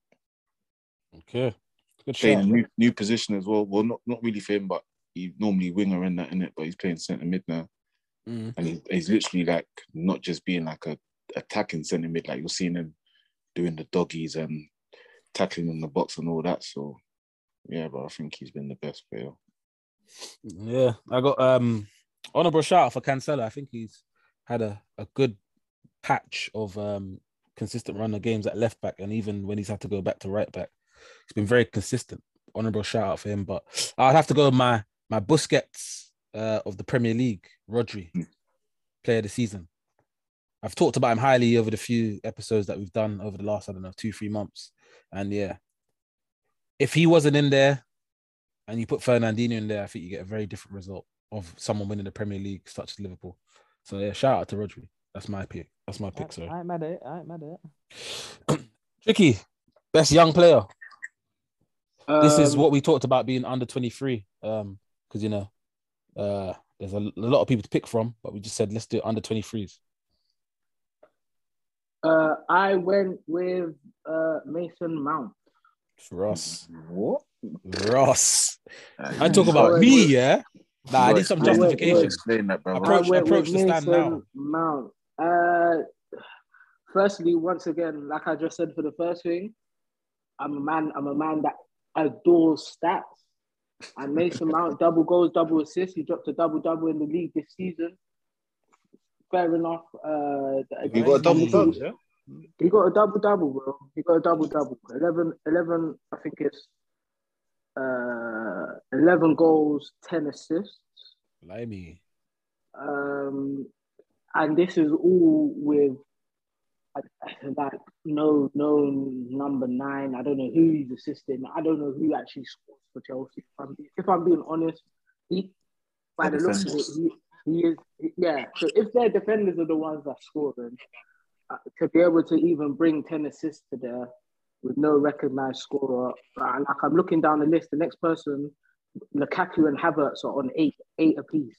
Okay. Good Playing new, new position as well. Well, not, not really for him, but he normally winger in that in it, but he's playing centre mid now. Mm. And he, he's literally like not just being like a attacking centre mid, like you're seeing him doing the doggies and tackling in the box and all that. So yeah, but I think he's been the best player. Yeah, I got um honorable shout out for Cancelo. I think he's had a, a good patch of um consistent run of games at left back, and even when he's had to go back to right back, he's been very consistent. Honorable shout out for him. But I'd have to go with my my Busquets uh, of the Premier League, Rodri, Hmm. player of the season. I've talked about him highly over the few episodes that we've done over the last, I don't know, two, three months. And yeah, if he wasn't in there and you put Fernandinho in there, I think you get a very different result of someone winning the Premier League, such as Liverpool. So yeah, shout out to Rodri. That's my pick. That's my pick, I, sorry. I ain't mad at it. I ain't mad at it. Tricky, best young player. This is Um, what we talked about being under 23. Um, because you know, uh there's a, a lot of people to pick from, but we just said let's do it under 23s. Uh, I went with uh, Mason Mount. Ross. What? Ross. Uh, I talk about me, yeah. Nah, I need some gotta explain- you justification. gotta Explain that, bro. Approach- I approach with the stand now. Mount. Uh, firstly, once again, like I just said for the first thing, I'm a man. I'm a man that adores stats. And Mason Mount, double goals, double assists. He dropped a double double in the league this season. Fair enough. Uh, You got a double double, yeah? He got a double double, bro. He got a double double. 11, 11 I think it's uh, 11 goals, 10 assists. Blimey. Um, and this is all with like no no number nine. I don't know who he's assisting. I don't know who actually scores for Chelsea. If I'm, if I'm being honest, he by the looks of it, he, he is yeah. So if their defenders are the ones that score, then uh, to be able to even bring ten assists to there with no recognized scorer, uh, like I'm looking down the list, the next person, Lukaku and Havertz are on eight eight apiece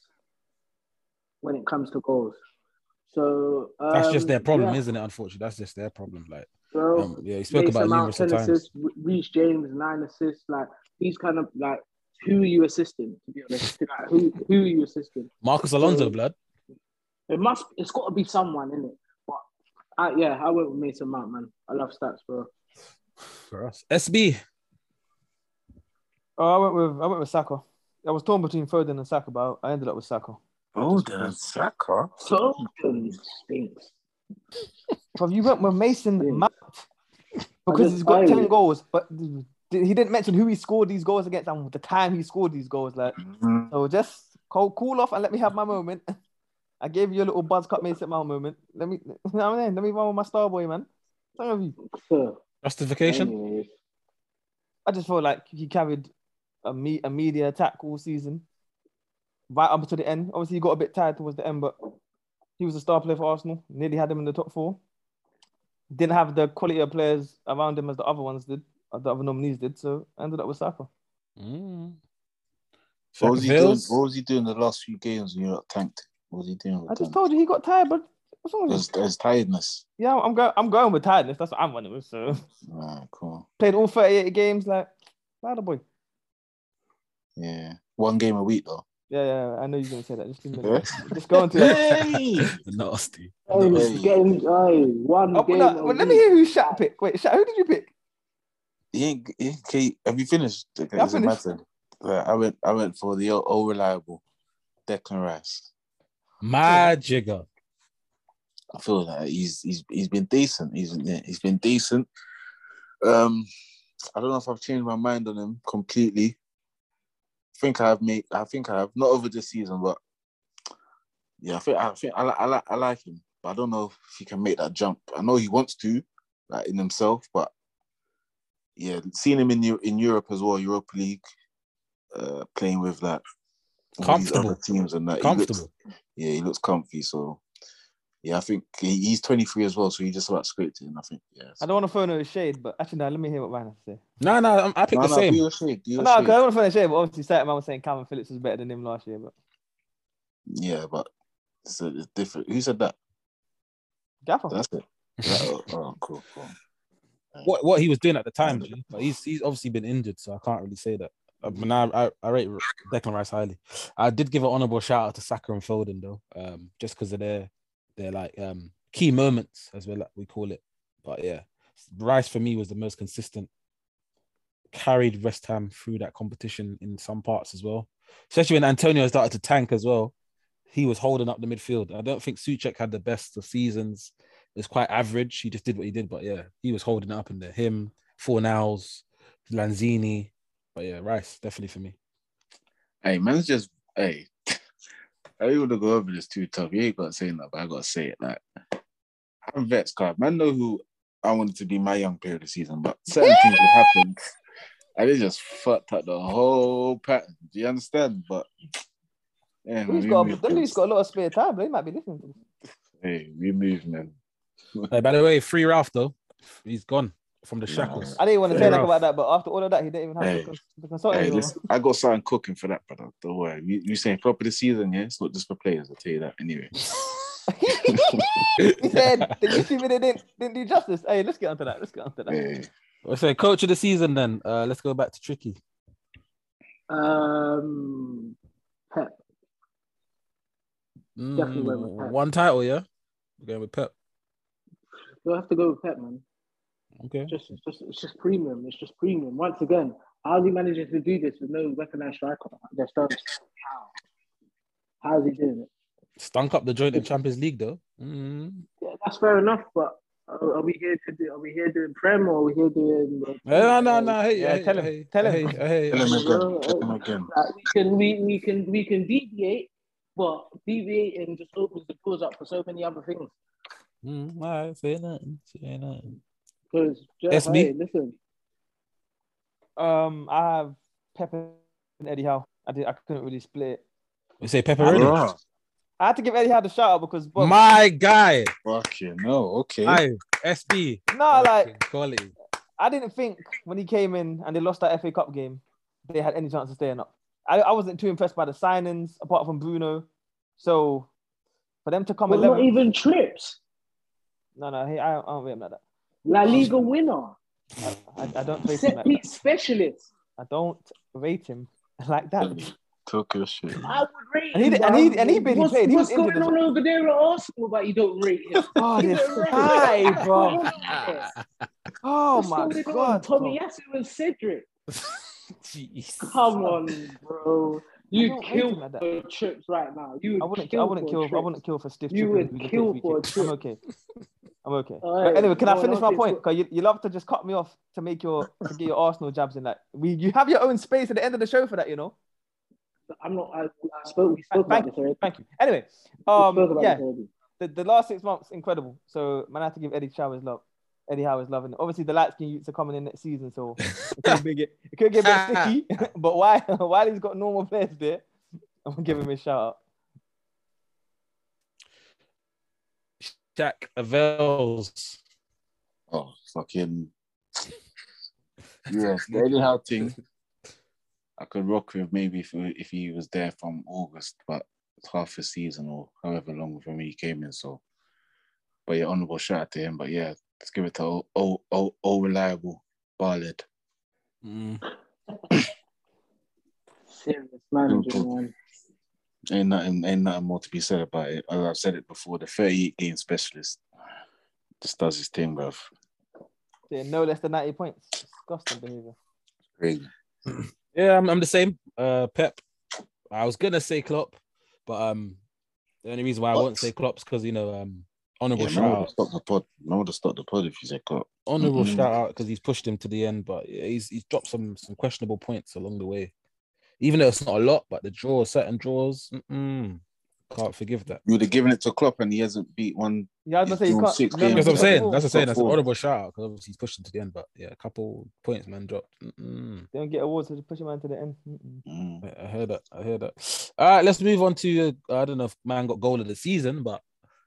when it comes to goals. So That's just um, their problem, yeah. isn't it? Unfortunately, that's just their problem. Like, So um, yeah, he spoke about numerous times. assists, Reece James nine assists. Like he's kind of like who are you assisting? To be honest, like, who who are you assisting? Marcos Alonso, So- blood. It must. It's got to be someone in it. But I, yeah, I went with Mason Mount, man. I love stats, bro. For us. SB. Oh, I went with I went with Saka. I was torn between Foden and Saka, but I ended up with Saka. Foden, Saka. Foden stinks. But you went with Mason Mount because he's got I- ten goals, but he didn't mention who he scored these goals against and the time he scored these goals. Like, Mhm. so just cool, cool off and let me have my moment. I gave you a little buzz cut Mason Mount moment. Let me, you know what I'm saying? Let me run with my star boy, man. Some of you. So, Justification. anyways, I just felt like he carried a me a media attack all season, right up to the end. Obviously, he got a bit tired towards the end, but he was a star player for Arsenal. Nearly had him in the top four. Didn't have the quality of players around him as the other ones did, or the other nominees did. So ended up with Saka. Mm. What was, he doing, what was he doing the last few games when you got tanked? What was he doing? I just them? told you he got tired, but what's wrong with There's, him? tiredness. Yeah, I'm going. I'm going with tiredness. That's what I'm running with. So cool. played all 38 games. Like, louder boy. Yeah. One game a week though. Yeah, yeah. I know you're gonna say that. Just, leave me Yeah. just go into it. Hey! Nasty. hey, Hey. getting hey, one Oh, game. no, well, let me hear who Shat pick. Wait, Shat, who did you pick? He ain't, he ain't, okay, have you finished? Okay, Yeah, I doesn't finished. matter. Like, I went I went for the all reliable Declan Rice. My jigger. I feel that he's he's he's been decent. He's yeah, he's been decent. Um, I don't know if I've changed my mind on him completely. I think I've made. I think I have not over this season, but yeah, I think I think I, I like I like him, but I don't know if he can make that jump. I know he wants to, like in himself, but yeah, seeing him in in Europe as well, Europa League, uh, playing with like Comfortable. teams and that. he looks- Comfortable. yeah, he looks comfy. So yeah, I think he's 23 as well, so he just about scraped it in. I think yeah. I don't want to throw no shade, but actually, no, let me hear what Ryan has to say. No, no, I'm- I picked No, the no, same. do your shade, do your No, because I don't want to throw no shade, but obviously, certain man was saying Kalvin Phillips was better than him last year. But Yeah, but it's, a, it's different. Who said that? Gaffer, That's it. Oh, oh, cool, cool. what what he was doing at the time, G, but he's he's obviously been injured, so I can't really say that. Uh, But now I, I rate Declan Rice highly. I did give an honourable shout out to Saka and Foden though, um, just because of their their like um key moments as well we call it. But yeah, Rice for me was the most consistent. Carried West Ham through that competition in some parts as well, especially when Antonio started to tank as well. He was holding up the midfield. I don't think Souček had the best of seasons. It was quite average. He just did what he did, but yeah, he was holding it up in there. Him, Fornals, Lanzini, but yeah, Rice definitely for me. Hey, man's just hey. I don't want to go over this too tough. You ain't got to say that, but I got to say it. Like, I'm vexed, card. Man, know who I wanted to be my young player of the season, but certain things would happen. And it just fucked up the whole pattern. Do you understand? But yeah, man, He's we got, move, them dude's got a lot of spare time. They might be listening to this. Hey, we move, man. Hey, by the way, free Ralph though, he's gone from the Nah. shackles. I didn't want to Fair say anything enough. about that, but after all of that, he didn't even have Hey. the, the consultant. Hey, listen, I got something cooking for that, brother. Don't worry. You, you saying flop of the season, yeah? It's not just for players. I'll tell you that anyway. he said the YouTube video didn't, didn't do justice. Hey, let's get onto that. Let's get onto that. Hey, Let's say coach of the season then. Uh, let's go back to Tricky. Um, Pep. Definitely went with Mm, Pep. one title, yeah. We're going with Pep. We'll have to go with Pep, man. Okay. Just, it's just, it's just premium. It's just premium. Once again, how's he managing to do this with no recognized striker? Just don't. How? How's he doing it? Stunk up the joint in Champions League though. Mm. Yeah, that's fair enough. But are, are we here to do? Are we here doing Prem or are we here doing? uh, No, no, no. Hey, Yeah, hey, tell him, hey, tell him. Hey, hey, tell him hey. again. Tell him again. Like, we can we, we can we can deviate, but deviating just opens the doors up for so many other things. Mm, all right, say nothing. Say nothing. Because SB? hey, listen, Um, I have Pepper and Eddie Howe. I did. I couldn't really split. it. We say pepperoni. Bruh. I had to give Eddie Howe the shout out because Bob, My guy. Fucking no. Okay. Hi, SB. no, like quality. I didn't think when he came in and they lost that FA Cup game, they had any chance of staying up. I, I wasn't too impressed by the signings apart from Bruno. So for them to come but not even trips. no, no, hey, I, I don't rate him like that. La Liga winner, I, I, I don't rate him like piece that. specialist. I don't rate him like that. Took your shit. I would rate And he- him. and bruv. he- and he barely what's, played. He what's was going injured as on over there at Arsenal that you don't rate him? Oh, Give this it guy, bro. What's going on there? Oh What's my going on? god. Tommy bro. Yasu and Cedric. Jeez. Come on, bro. You kill like that. for trips right now. You would I wouldn't. kill I wouldn't for kill. I wouldn't kill for stiff. You would kill for a trip. I'm okay. I'm okay. Alright, But anyway, can I finish no, my point? Because you, you love to just cut me off to make your to get your Arsenal jabs in. Like we, you have your own space at the end of the show for that, you know. I'm not. I, I spoke. We spoke Thank about this already. Thank you. Anyway, um, yeah, the, the last six months incredible. So man, I have to give Eddie Howe his love. Eddie Howe is loving. it. Obviously, the light skin youths are coming in next season, so it could get it could get a bit sticky. but why while he's got normal players there, I'm gonna give him a shout out. Jack Avels. Oh, fucking. Yeah, the Eddie Howe thing. I could rock with maybe if, if he was there from August, but it's half a season or however long from he came in. So, but yeah, honorable shout out to him. But yeah, let's give it to all, all, all, all reliable Barlid. Mm. Serious manager, Good. man. Ain't nothing, ain't nothing more to be said about it. As I've said it before, the 38 game specialist just does his thing, bruv. Yeah, no less than 90 points. Disgusting behavior. Crazy. Yeah, I'm, I'm the same. Uh, Pep. I was gonna say Klopp, but um, the only reason why I won't What? say Klopp's because you know um, honorable Yeah, shout man would have out, stopped the pod. Man would have stopped the pod if you said Klopp. honorable Mhm. shout out because he's pushed him to the end, but he's he's dropped some some questionable points along the way. Even though it's not a lot, but the draw, certain draws, mm-mm, can't forgive that. You would have given it to Klopp and he hasn't beat one. Yeah, I was gonna say you He's can't. doing six remember games. That's what I'm the saying. That's what I'm saying. That's an forward. honorable shout out because obviously he's pushed him to the end. But yeah, a couple points, man, dropped. Mm-mm. They don't get awards to push him man to the end. Mm-mm. Mm. I- I heard that. I heard that. All right, let's move on to. Uh, I don't know if man got goal of the season, but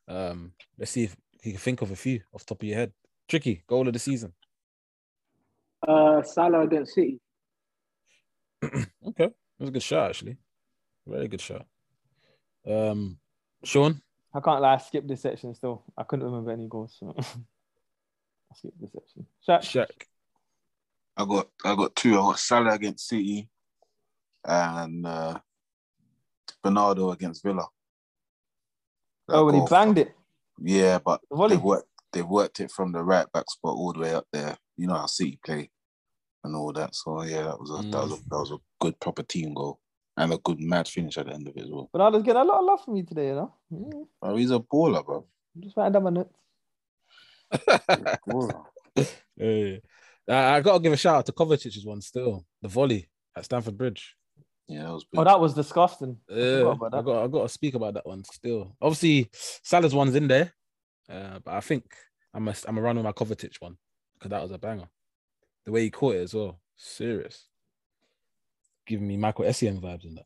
um, let's see if you can think of a few off the top of your head. Tricky goal of the season. Uh, Salah against City. Okay, that was a good shot actually. Very good shot. Um, Sean. I can't lie. I skipped this section still. I couldn't remember any goals. So. I skipped this section. Shaq. Shaq. I got I got two. I got Salah against City and uh, Bernardo against Villa. That Oh, when he goal- banged it. Yeah, but The volley. they've worked they've worked it from the right back spot all the way up there. You know how City play and all that. So yeah, that was a that was a that was a good proper team goal and a good mad finish at the end of it as well. Bernardo's getting a lot of love from you today, you know. Mm, Bro, he's a baller, bro. I'm just writing down my notes. Baller. Yeah. Uh, I gotta give a shout out to Kovacic's one still. The volley at Stamford Bridge. Yeah, that was big. Oh, that was disgusting. Yeah, about I got I got to speak about that one still. Obviously, Salah's one's in there, uh, but I think I'm a I'm a run with my Kovacic one because that was a banger. The way he caught it as well, serious. Giving me Michael Essien vibes in that.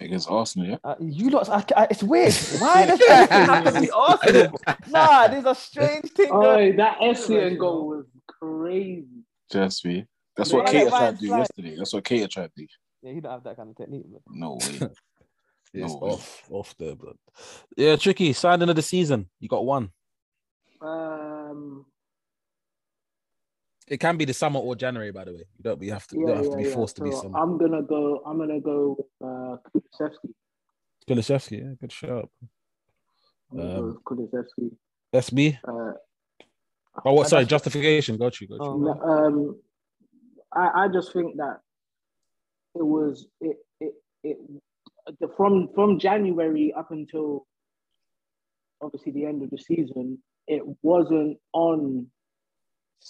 against Arsenal, yeah. Uh, you lot, I, I, it's weird. Why does everything have to be Arsenal? Nah, there's a strange thing. Oh, going- that Essien goal was crazy. Just me. That's what that Cater man's tried to do like- yesterday. That's what Cater tried to do. Yeah, he don't have that kind of technique. But No way. It's No way. off, off there, blood. Yeah, tricky. Signing of the season. You got one. Um, It can be the summer or January, by the way. You don't. You have to. You yeah, don't have yeah, to be yeah. forced to be So summer. I'm gonna go. I'm gonna go with uh, Kulusevski. Kulusevski, yeah, good shout. I'm Um, go with Kulusevski. SB. Uh, Oh, what? Sorry, that's- justification. Got you. Got you. Oh, um, I, I just think that it was it it it from from January up until obviously the end of the season, it wasn't on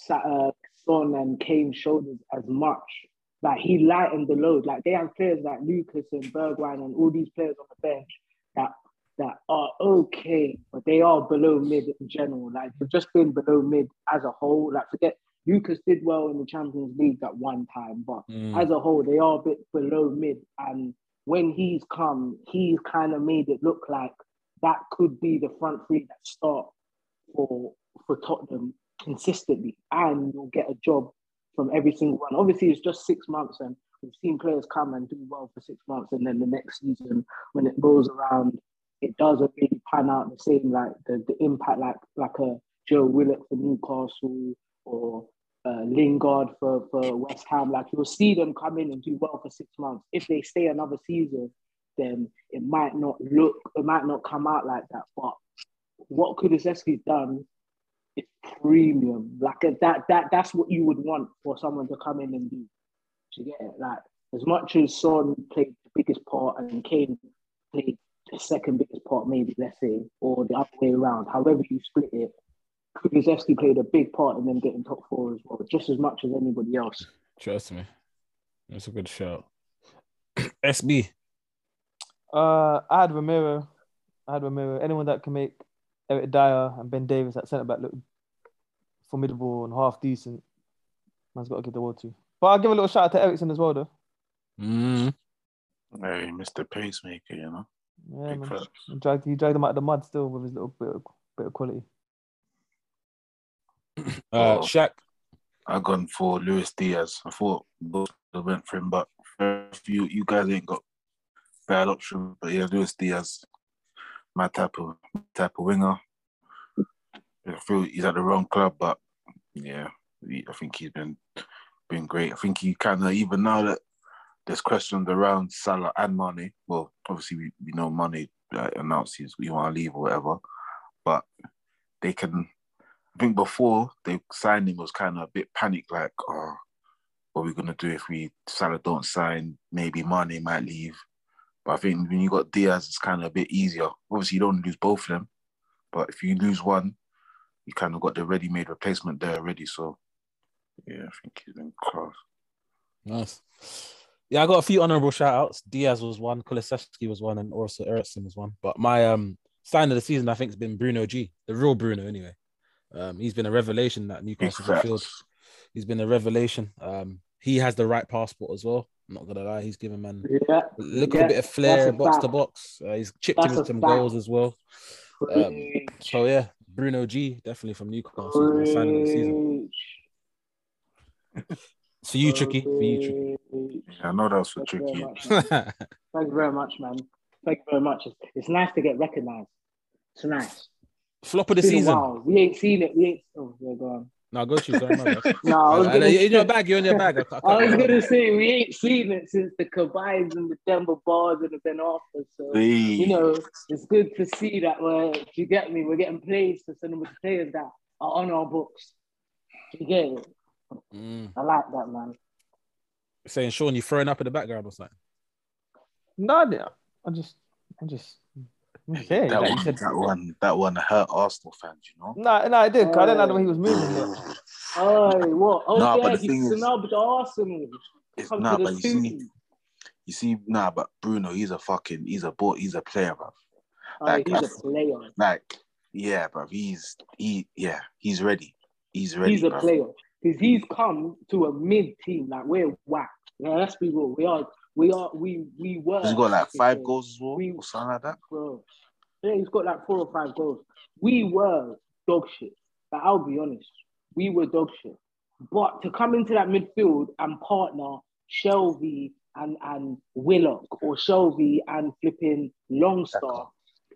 uh, Son and Kane's shoulders as much. Like he lightened the load. Like they have players like Lucas and Bergwijn and all these players on the bench that that are okay, but they are below mid in general. Like they've just been below mid as a whole. Like forget Lucas did well in the Champions League at one time, but Mm. as a whole, they are a bit below mid. And when he's come, he's kind of made it look like that could be the front three that start for for Tottenham consistently, and you'll get a job from every single one. Obviously, it's just six months, and we've seen players come and do well for six months, and then the next season, when it rolls around, it doesn't really pan out the same. Like the, the impact, like like a Joe Willock for Newcastle or uh, Lingard for, for West Ham. Like you'll see them come in and do well for six months. If they stay another season, then it might not look, it might not come out like that. But what Kulusevski's done is premium. Like that, that that's what you would want for someone to come in and do. You get it? Like as much as Son played the biggest part and Kane played the second biggest part, maybe let's say, or the other way around. However you split it, Kulusevski played a big part in them getting top four as well, just as much as anybody else. Trust me. That's a good shout. SB. Uh, I had Romero. I had Romero. Anyone that can make Eric Dier and Ben Davies at centre back look formidable and half decent, man's got to give the world to. But I'll give a little shout out to Eriksen as well, though. Mm. Hey, Mr. Pacemaker, you know. Yeah, man. facts. He dragged, he dragged him out of the mud still with his little bit of, bit of quality. Uh, Oh. Shaq. I gone for Luis Diaz. I thought both went for him, but you you guys ain't got bad option. But yeah, Luis Diaz, my type of type of winger. I feel he's at the wrong club, but yeah, I think he's been been great. I think he kind of even now that there's questions around Salah and Mane. Well, obviously we, we know Mane uh, announces we want to leave or whatever, but they can. I think before they signed him was kind of a bit panic, like, oh, what are we gonna do if we Salah don't sign? Maybe Mane might leave. But I think when you got Diaz, it's kind of a bit easier. Obviously, you don't lose both of them, but if you lose one, you kind of got the ready-made replacement there already. So, yeah, I think he's been class. Nice. Yeah, I got a few honorable shout outs. Diaz was one, Kulusevski was one, and also Eriksen was one. But my um sign of the season, I think, has been Bruno G, the real Bruno, anyway. Um, he's been a revelation at Big Newcastle facts. field. He's been a revelation. Um, he has the right passport as well. I'm not gonna lie, he's given man Yeah, a little Yeah, bit of flair, that's a box to box. Uh, he's chipped That's in a some fact. goals as well. Um, so yeah, Bruno G definitely from Newcastle. is sign of the season. For you, tricky. For you, tricky. Yeah, I know that was for Thank you tricky. much. Thank you very much, man. Thank you very much. It's, it's nice to get recognized. It's nice. Flop of the It's season. while. We ain't seen it. We ain't. Oh, yeah, go on. No, go to sorry, my. No, I was Uh, gonna in your say- bag, you're in your bag. I, I I was can't- gonna say we ain't seen it since the Cabayes and the Denver Bars and the Ben Arfa. So Hey. you know, it's good to see that we're. Do you get me? We're getting plays to send them with players that are on our books. Do you get it? Mm. I like that, man. Saying Sean, you throwing up in the background or something? No, I didn't. I just, I just, I'm just saying. that, like one, said, that one, that one hurt Arsenal fans, you know. no, no, I did. 'cause I didn't know the way he was moving. But Oh, what? Oh, No, yeah, but the he thing is- Arsenal. It's Come not, but the you see. You see, nah, but Bruno, he's a fucking, he's a ball, he's a player, bro. Like, he's a player. Like, yeah, bro. He's he, yeah, he's ready. He's ready. he's a bruv. player because he's come to a mid team. Like we're whack. Yeah, let's be real. We are. We are. We we were. He's got like five goals as well, We- or something like that. bro. Yeah, he's got like four or five goals. We were dog shit. Like, I'll be honest, we were dog shit. But to come into that midfield and partner Shelvey and and Willock or Shelvey and flipping Longstaff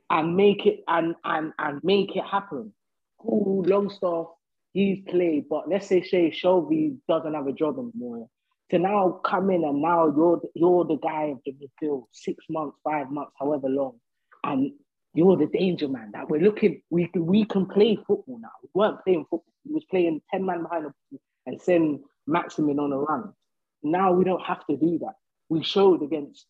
and make it and and and make it happen. Cool, Longstaff, he's played, but let's say say Shelvey doesn't have a job anymore. To now come in and now you're you're the guy of the midfield, six months, five months, however long, and you're the danger man. That we're looking, we can we can play football now. We weren't playing football. We was playing ten man behind the and send Maximin on a run. Now we don't have to do that. We showed against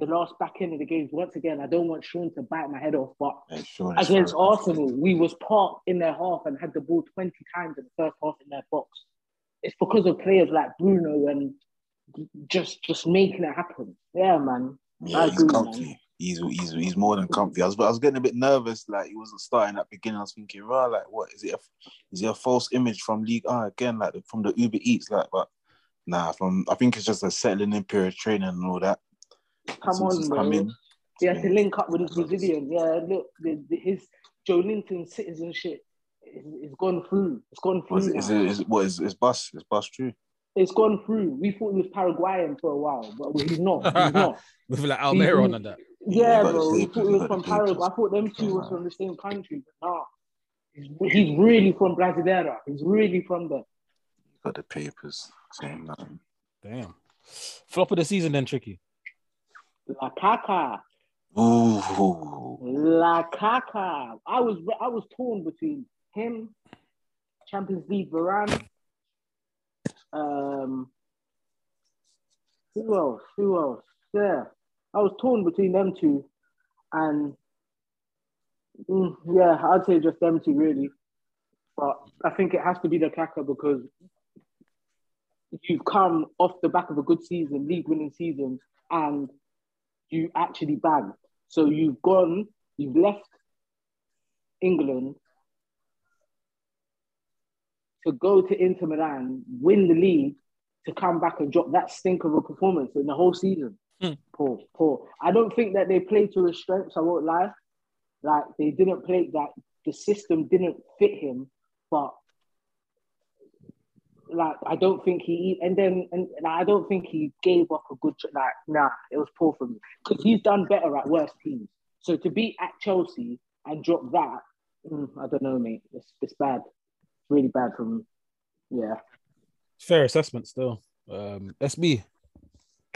the last back end of the games. Once again, I don't want Sean to bite my head off, but Yeah, sure, against. Arsenal, we was parked in their half and had the ball 20 times in the first half in their box. It's because of players like Bruno and just just making it happen. Yeah, man. Yeah, he's agree, comfy. man. He's he's he's more than comfy. I was I was getting a bit nervous, like he wasn't starting at the beginning. I was thinking, right, like what is it? A, is it a false image from League Ah again, like from the Uber Eats, like? But nah, from I think it's just a settling in period training and all that. Come on, come in, He had to link up with his Brazilian. Yeah, look, the, the, his Joelinton citizenship is, is gone through. It's gone Was through. it, is now. it is it what is is bus is bus true? It's gone through. We thought he was Paraguayan for a while, but he's not. He's not. With like Almiron and that. Yeah, you got bro. the We thought he was from the Paraguay. I thought them two was from the same country, but nah. He's, he's really from Brasileira. He's really from there. Got the papers saying nothing. Damn. Flop of the season then, Tricky. La Caca. Ooh, La Caca. I was I was torn between him, Champions League Varane. Um, who else? Who else? Yeah, I was torn between them two, and mm, yeah, I'd say just them two really. But I think it has to be the Kaka because you've come off the back of a good season, league-winning season, and you actually bagged. So you've gone, you've left England to go to Inter Milan, win the league, to come back and drop that stink of a performance in the whole season. Hmm. Poor, poor. I don't think that they played to his strengths. I won't lie. Like they didn't play that. The system didn't fit him, but like I don't think he and then and, and I don't think he gave up a good like nah it was poor for me because he's done better at worse teams. So to be at Chelsea and drop that, mm, I don't know, mate. It's it's bad. It's really bad for me. Yeah. Fair assessment still. Um, SB.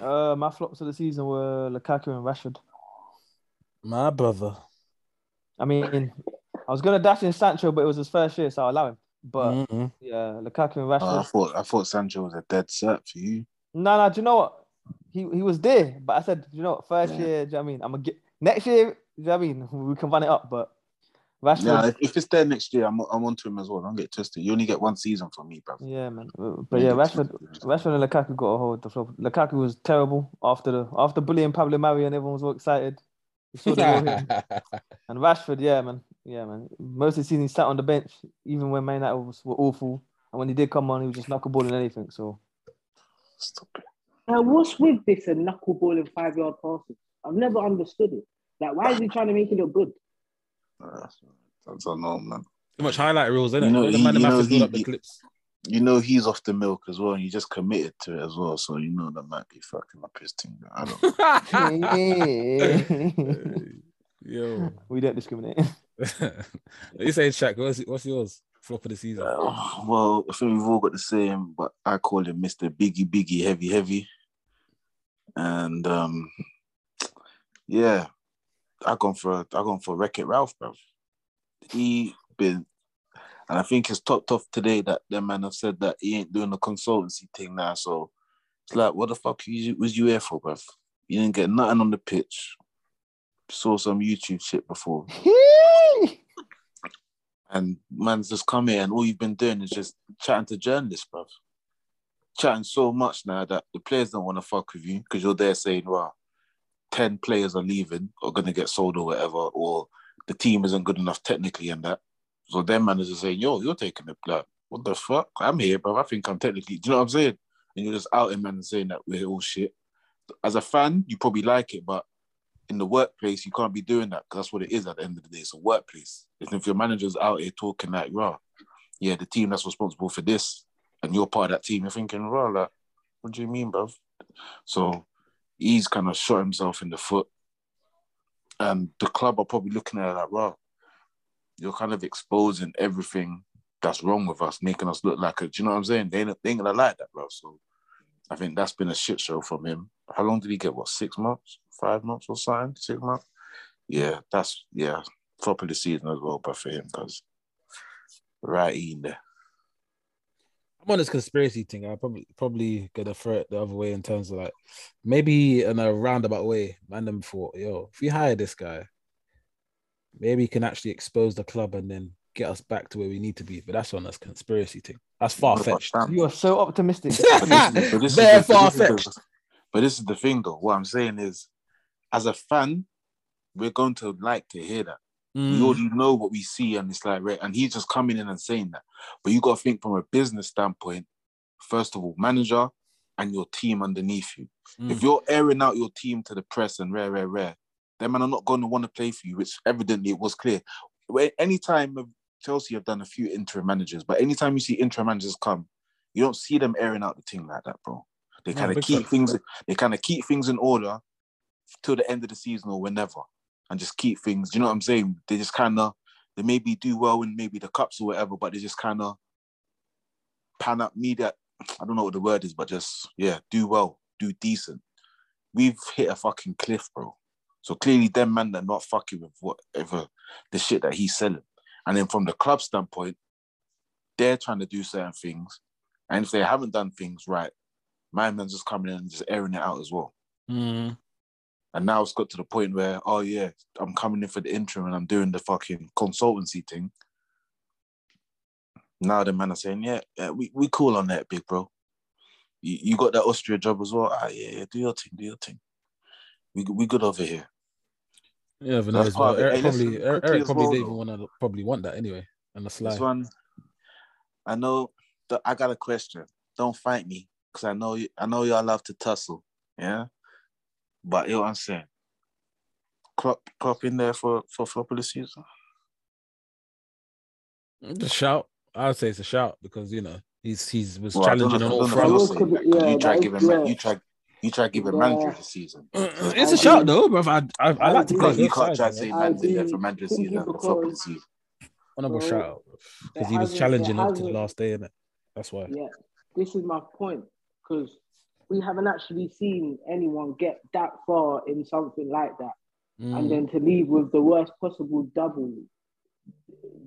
Uh, my flops of the season were Lukaku and Rashford. My brother. I mean, I was gonna dash in Sancho, but it was his first year, so I'll allow him. But Mhm. yeah, Lukaku and Oh, I thought I thought Sancho was a dead cert for you. No, no, do you know what? He he was there, but I said, do you know what? First Yeah. year, do you know what I mean? I'm gonna get next year. Do you know what I mean? We can run it up, but Rashford. Yeah, if, if it's there next year, I'm I'm onto him as well. Don't get twisted. You only get one season from me, bro. Yeah, man. But yeah, Rashford, Rashford and Lukaku got a hold of the floor. Lukaku was terrible after the after bullying Pablo Mari and everyone was all excited. You saw the real him. And Rashford, yeah, man, yeah, man. Most of the season he sat on the bench, even when Man United was, were awful. And when he did come on, he was just knuckleballing anything. So Stop it. Now what's with this and knuckleballing five yard passes? I've never understood it. Like why is he trying to make it look good? Uh, I don't know, man. Too much highlight reels, isn't it? You know, the he- man you that know, has to build he- up the he- clips. You know he's off the milk as well, and he just committed to it as well. So you know that might be fucking up his team. I don't. know. Yo. we don't discriminate. you say, Shaq, what's, what's yours? Flop of the season. Uh, well, I think we've all got the same, but I call him Mister Biggie Biggie Heavy Heavy, and um, yeah, I gone for I gone for Wreck It Ralph, bro. He been, and I think it's topped off today that them man have said that he ain't doing the consultancy thing now. So it's like, what the fuck you, was you here for, bro? You didn't get nothing on the pitch. Saw some YouTube shit before, and man's just come here and all you've been doing is just chatting to journalists, bruv. chatting so much now that the players don't want to fuck with you because you're there saying, well, 10 players are leaving or going to get sold or whatever, or the team isn't good enough technically and that. So their managers saying, yo, you're taking the like, what the fuck? I'm here, but I think I'm technically, do you know what I'm saying? And you're just out in man saying that we're all shit. As a fan, you probably like it, but in the workplace, you can't be doing that because that's what it is at the end of the day. It's a workplace. If your manager's out here talking like, raw, yeah, the team that's responsible for this, and you're part of that team, you're thinking, raw, like, what do you mean, bro? So he's kind of shot himself in the foot. And the club are probably looking at it like, you're kind of exposing everything that's wrong with us, making us look like a, do you know what I'm saying? They ain't, they ain't gonna like that, bro. So I think that's been a shit show from him. How long did he get? What, six months, five months or something? Six months? Yeah, that's, yeah, top of the season as well, but for him, because right in there. I'm on this conspiracy thing. I probably probably gonna throw it the other way in terms of like maybe in a roundabout way. Man, them thought, yo, if we hire this guy, maybe he can actually expose the club and then get us back to where we need to be. But that's on this conspiracy thing. That's far fetched. You are so optimistic. But this is Very the- but this is the- far-fetched. But this is the thing, though. What I'm saying is, as a fan, we're going to like to hear that. Mm. We already know what we see, and it's like, right, and he's just coming in and saying that. But you got to think from a business standpoint. First of all, manager and your team underneath you. Mm. If you're airing out your team to the press and rare, rare, rare, then man are not going to want to play for you, which evidently it was clear. Anytime Chelsea have done a few interim managers, but anytime you see interim managers come, you don't see them airing out the team like that, bro. They kind of keep things. They kind of keep things in order till the end of the season or whenever, and just keep things. You know what I'm saying? They just kind of they maybe do well in maybe the cups or whatever, but they just kind of pan up media. I don't know what the word is, but just yeah, do well, do decent. We've hit a fucking cliff, bro. So clearly, them man, they're not fucking with whatever the shit that he's selling. And then from the club standpoint, they're trying to do certain things, and if they haven't done things right, my man's just coming in and just airing it out as well. Mm. And now it's got to the point where, oh yeah, I'm coming in for the interim and I'm doing the fucking consultancy thing. Now the man are saying, yeah, yeah we, we cool on that, big bro. You, you got that Austria job as well. Ah, yeah, yeah, do your thing, do your thing. We we good over here. Yeah, but That's well. part of it. Eric Hey, probably listen, Eric, Eric probably well, don't even want to probably want that anyway. On the slide. This one, I know that I got a question. Don't fight me, cause I know you, I know y'all love to tussle, yeah. But you know what I'm saying. Klopp, Klopp in there for for flop of the season. Just shout. I'd say it's a shout because you know he's he's was Well, challenging on all don't fronts. if you're saying that, 'cause Yeah, you try giving give is- yeah. you try, you try give him manager the season. Uh, So It's a I shout do- though, bro. I, I, I like to I play do- you both can't try man. to say I there for manager of the think season for flop of the season. Honorable Bro, shout because he was challenging it up to the last day, innit? That's why. Yeah, this is my point because we haven't actually seen anyone get that far in something like that, Mm. and then to leave with the worst possible double,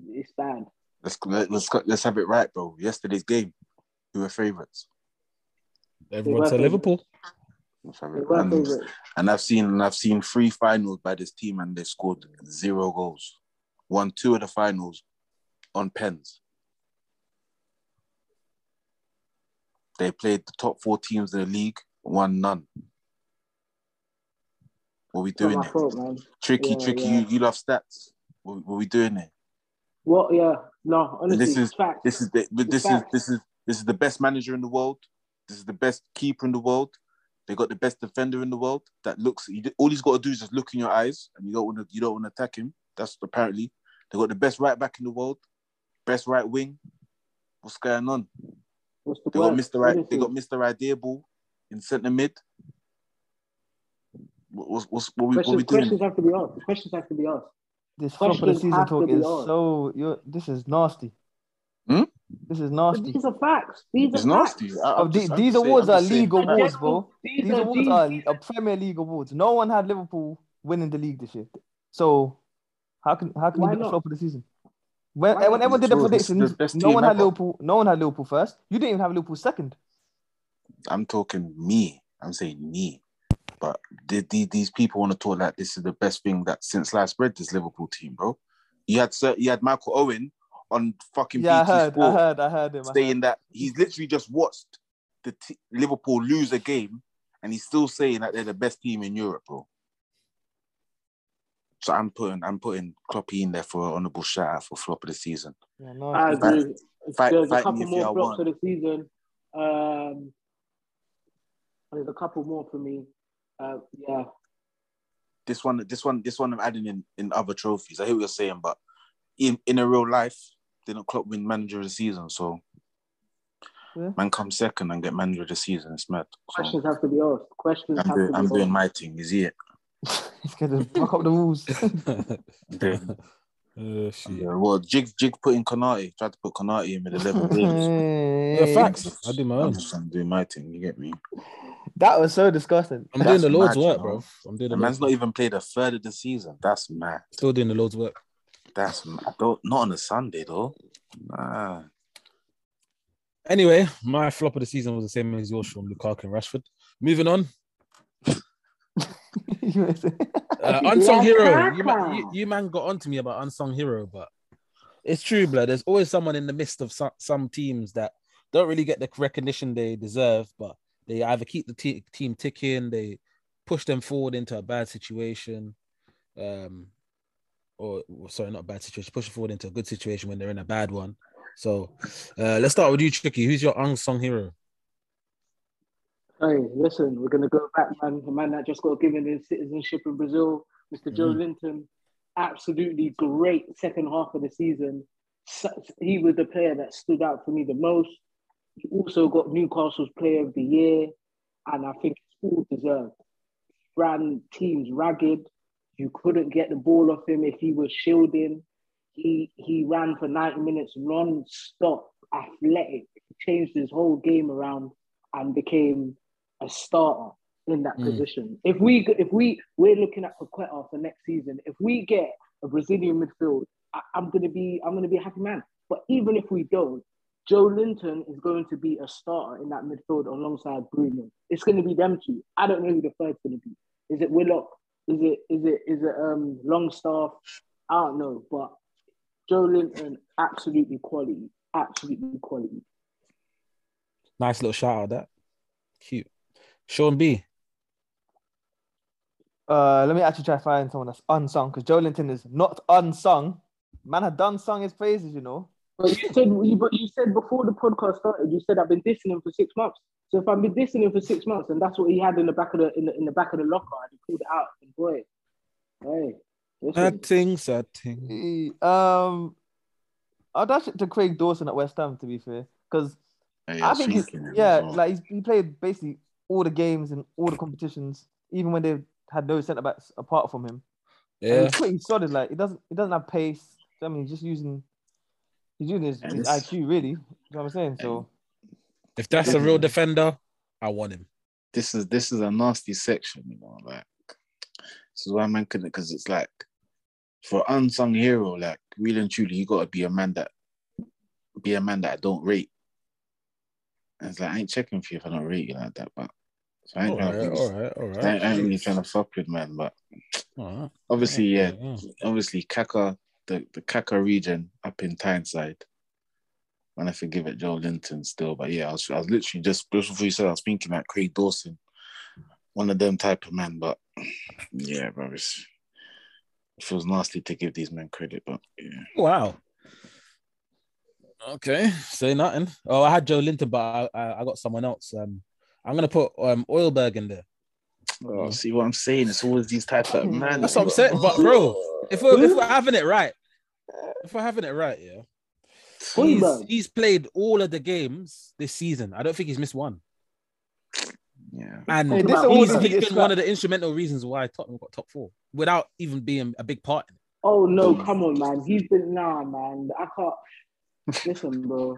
it's bad. Let's let, let's let's have it right, bro. Yesterday's game, who were favourites? Everyone were said. Liverpool. Let's have They it. were And, and I've seen and I've seen three finals by this team, and they scored zero goals. Won two of the finals on pens. They played the top four teams in the league, won none. What we doing there? fault. Tricky, Yeah, tricky. yeah. You, you love stats. What, what we doing there? What? Yeah, no, honestly, this is-. This is the this is this is this is the best manager in the world. This is the best keeper in the world. They got the best defender in the world. That looks. All he's got to do is just look in your eyes, and you don't want to. You don't want to attack him. That's apparently they got the best right back in the world, best right wing. What's going on? What's the They got? Mr. Right. They got Mr. Idea ball in centre mid. What- What's what's what we what we Questions, doing? questions have to be asked. Questions have to be asked. This flop of the season talk is asked. so. You're, this is nasty. Hmm? This is But nasty. these are facts. These It's are nasty. facts. I- Oh, the- just- these awards are just saying league facts. awards, bro. These, These are awards these, are a Premier League awards. No one had Liverpool winning the league this year. So how can how can Why you be the not? flop of the season? When, Why when everyone did the It's true. This is predictions, no team one had ever. Liverpool. No one had Liverpool first. You didn't even have Liverpool second. I'm talking me. I'm saying me. But the, the, these people want to talk like this is the best thing that since last spread this Liverpool team, bro. You had Sir- you had Michael Owen on fucking Yeah, I BT heard, I heard, I heard him. Saying heard. that he's literally just watched the t- Liverpool lose a game, and he's still saying that they're the best team in Europe, bro. So I'm putting I'm putting Kloppy in there for an honourable shout out for flop of the season. Yeah, no, I agree. fight- there's fight a couple more flops want. for the season. Um, there's a couple more for me. Uh, yeah, This one, this one, this one I'm adding in in other trophies. I hear what you're saying, but in in a real life, didn't Klopp win manager of the season? So Yeah. man come second and get manager of the season. It's mad. So questions have to be asked. Questions I'm have doing to be I'm asked. doing my thing. Is it? He's gonna fuck up the rules. Uh, shit. Yeah, well, Jig Jig put in Konate. Tried to put Konate in with 11 games. Yeah, facts. I do my own. I'm just trying to do my thing. You get me? That was so disgusting. I'm doing the Lord's mad, work, you bro. I'm doing The the man's not even played a third of the season. That's mad. Still doing the Lord's work. That's mad. Don't, not on a Sunday though. Nah. Anyway, my flop of the season was the same as yours from Lukaku and Rashford. Moving on, uh, unsung hero. You, man, you, you man got onto me about unsung hero, but it's true, blood. There's always someone in the midst of some, some teams that don't really get the recognition they deserve, but they either keep the te- team ticking, they push them forward into a bad situation, um, or or sorry, not a bad situation, push forward into a good situation when they're in a bad one. So uh, let's start with you, Tricky. Who's your unsung hero? Hey, listen, we're gonna go back, man. The man that just got given his citizenship in Brazil, Mr. Joe Mhm. Linton. Absolutely great second half of the season. He was the player that stood out for me the most. He also got Newcastle's Player of the Year, and I think it's all deserved. Ran teams ragged. You couldn't get the ball off him if he was shielding. He he ran for 90 minutes non-stop, athletic. Changed his whole game around and became a starter in that Mm. position. If we if we we're looking at Paqueta for next season, if we get a Brazilian midfield, I, I'm gonna be I'm gonna be a happy man. But even if we don't, Joelinton is going to be a starter in that midfield alongside Bruno. It's going to be them two. I don't know who the third's going to be. Is it Willock? Is it is it is it um Longstaff? I don't know, but Joelinton, absolutely quality, absolutely quality. Nice little shout out that. Cute. Sean B. Uh, let me actually try to find someone that's unsung because Joelinton is not unsung. Man had done sung his praises, you know. But you said you, but you said before the podcast started, you said I've been dissing him for six months. So if I've been dissing him for six months, and that's what he had in the back of the in the, in the back of the locker, and he pulled it out, and boy, hey, listen, Sad thing, sad thing. Um, I'll dash it to Craig Dawson at West Ham to be fair, because Hey, I was think he's, yeah, well. like he's, he played basically all the games and all the competitions, even when they had no centre backs apart from him. And Yeah. he's pretty solid. Like he doesn't he doesn't have pace. I mean, he's just using he's using his, his IQ really. You know what I'm saying? So If that's a real defender, I want him. this is this is a nasty section, you know. Like this is why man couldn't because it's like for unsung hero, like really and truly, you gotta be a man that be a man that I don't rate. And it's like I ain't checking for you if I don't rate you like that, but so I ain't, All trying right, to, all right, I ain't. I ain't really trying to fuck with man, but All right. obviously, yeah, yeah. obviously Kaka, the, the Kaka region up in Tyneside. When I forgive it, Joelinton still, but yeah, I was, I was literally just just before you said I was thinking like Craig Dawson, one of them type of man. But yeah, bro, it's, it feels nasty to give these men credit, but yeah, Wow. Okay, say nothing. Oh, I had Joelinton, but I, I, I got someone else. Um, I'm gonna put um Højbjerg in there. oh, see what I'm saying? It's always these type of man. That's what I'm saying. But bro, if we're if we're having it right, if we're having it right, yeah, he's, he's played all of the games this season. I don't think he's missed one, yeah, and Hey, this he's, always he's gets been one of the instrumental reasons why Tottenham got top four without even being a big part. in it. Oh no, come on, man. He's been nah, man. I can't listen, bro.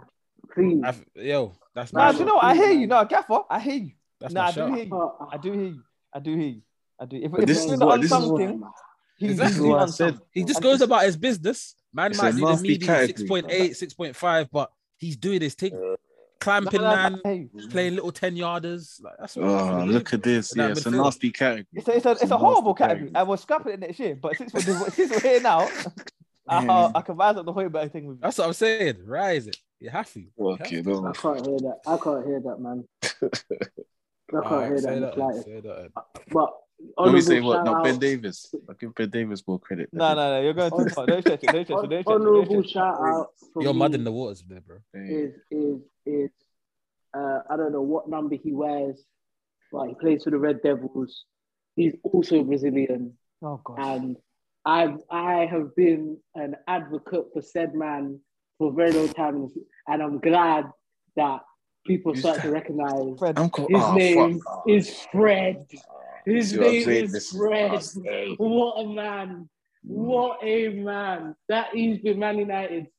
Please. I've- yo, that's nah, my do you know what? I hear you. No, Gaffer, I hear you. That's nah, my I do hear you. I do hear you. I do hear you. I do. If, But if this is doing the what- this is what- he's Exactly. what I unsung. said. He just goes it's- about his business. Man it's might a do the medium category. 6.8, 6.5, but he's doing his thing. Clamping Nah, nah, man, I playing little 10 yarders. Like, that's what Oh, look at this. Yeah, it's a nasty category. It's a, it's a, it's a nasty horrible category. I uh, was scrapping it next year, but since we're, since we're here now, I, I can rise up the Højbjerg thing with you. That's what I'm saying. Rise it. You have to. You have Okay, to. no. I can't hear that. I can't hear that, man. I can't Alright, hear that say in that, slightest. say that. But Let me say what? No, Ben out- Davies. I give Ben Davies more credit. No, no, no. You're going too far. Don't stretch it. Don't stretch it. Don't stretch it. Don't Honourable it. shout out. for You're me mud in the waters there, bro. Is is is uh, I don't know what number he wears, but he plays for the Red Devils. He's also Brazilian, Oh god. and I've I have been an advocate for said man for a very long time, and I'm glad that people Who's start to recognize Fred. I'm his oh, name fuck. is Fred. His See name is This is Fred. us, eh? What a man! What a man! That he's been Man United's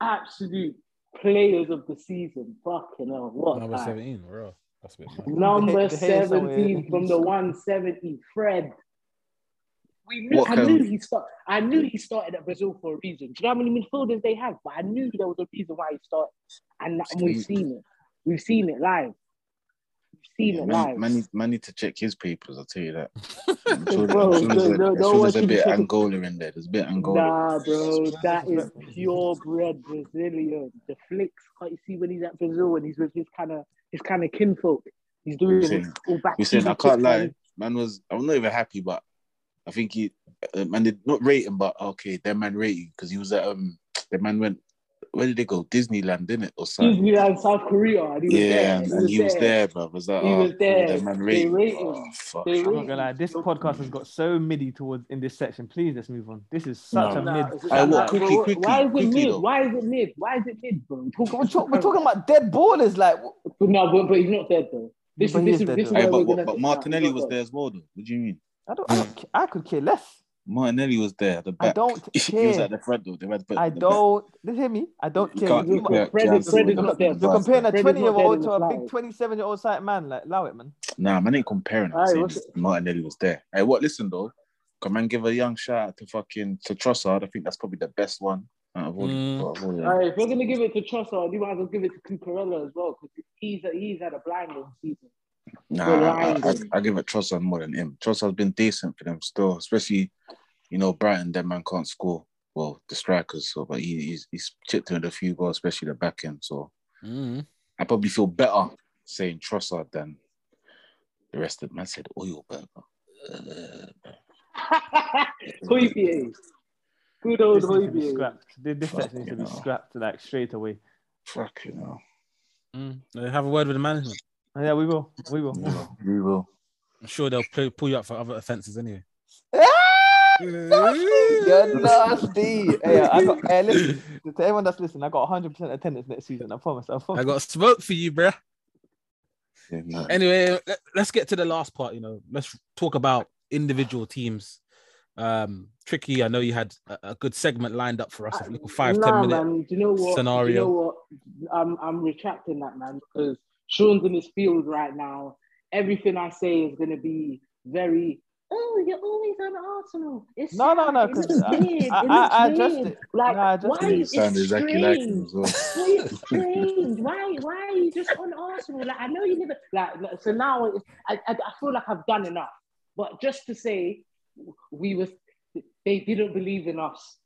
absolute players of the season. Fucking hell, what Number time. 17, bro. That's a bit mad. Number The hair somewhere. 17 from the 170, Fred. We knew, What I kind knew he start, I knew he started at Brazil for a reason. Do you know how many midfielders they have? But I knew there was a reason why he started. And, that- and we've seen it. We've seen it live. We've seen Yeah, it man, live. man, need, man need to check his papers. I'll tell you that. I'm sure, Bro, I'm sure there's, a, no, I'm no sure there's a bit Angola in there. There's a bit Angola. Nah, bro, that is purebred Brazilian. The flicks, can't you see when he's at Brazil and he's with his kind of his kind of kinfolk? He's doing it all back. You saying I can't lie. man. Man was I'm not even happy, but I think he uh, man did not rate him, but okay, that man rated because he was at um the man went where did they go? Disneyland, didn't it? Or something. Disneyland, South Korea, and he was Yeah, there. and, and he was there, bro. Was that He oh, was there. That man They rated. rate Oh, him. fuck. They I'm not gonna lie. This him. podcast has got so midi towards in this section. Please let's move on. This is such No. a Nah, mid. it's- Aye, what? nah, Quickly, quickly, Why is it quickly, mid? though. Why is it mid? Why is it mid, bro? We're, talk- we're talking about dead ballers. Like, But no, but, but he's not dead though. This But is this is is dead, this is though. Aye, where but, we're but, but Martinelli was there as well, though. What do you mean? I don't. I, don't, I could care less. Martinelli was there at the I don't care. he was at the front though. They were at the I don't. Listen, hear me. I don't You care. You- you you- can't- Fred is- can't Fred is say not that. dead. You're comparing a Fred is 20 year not dead old in to a big 27 year old sight man. Like, allow it, man. Nah, man ain't comparing. I'm Aye, saying Martinelli was there. Hey, what? Listen though, come man give a young shout out to fucking to Trossard? I think that's probably the best one out of all. the- Mm. out all them. All right, if we're gonna give it to Trossard, you might as well give it to Cucurella as well because he's he's had a blinding season. Nah, I, I. I give it Trossard more than him. Trossard's been decent for them still, especially you know Brighton. That man can't score. Well, the strikers, so but he, he's he's chipped in with a few goals, especially the back end. So Mm. I probably feel better saying Trossard than the rest of them. Man said oil burger. Uh, Højbjerg. Good old This needs to be Højbjerg. scrapped. This, this section needs to be Fucking scrapped like straight away. fuck you know. Mm. Have a word with the management. And yeah, we will. We will. We will. We will. I'm sure they'll pull, pull you up for other offences anyway. You're nasty. hey, I got, hey, listen, to everyone that's listening, I got 100% attendance next season. I promise. I promise. I got smoke for you, bruh. Yeah, no. Anyway, let- let's get to the last part. You know, let's talk about individual teams. Um, tricky. I know you had a, a good segment lined up for us. A little five nah, ten minute. man. Do you know what? Do you scenario. know what? I'm I'm retracting that, man, because Sean's in his field right now. Everything I say is gonna be very. Oh, you're always on Arsenal. It's No, no, no, It 'cause looks I- weird. I- I- looks I addressed Like, No, I addressed why. You is sound it exactly like strange? as well. Why it's strange? Why why are you just on Arsenal? Like I know you never like like, so now it's, I, I I feel like I've done enough. But just to say we was they didn't believe in us.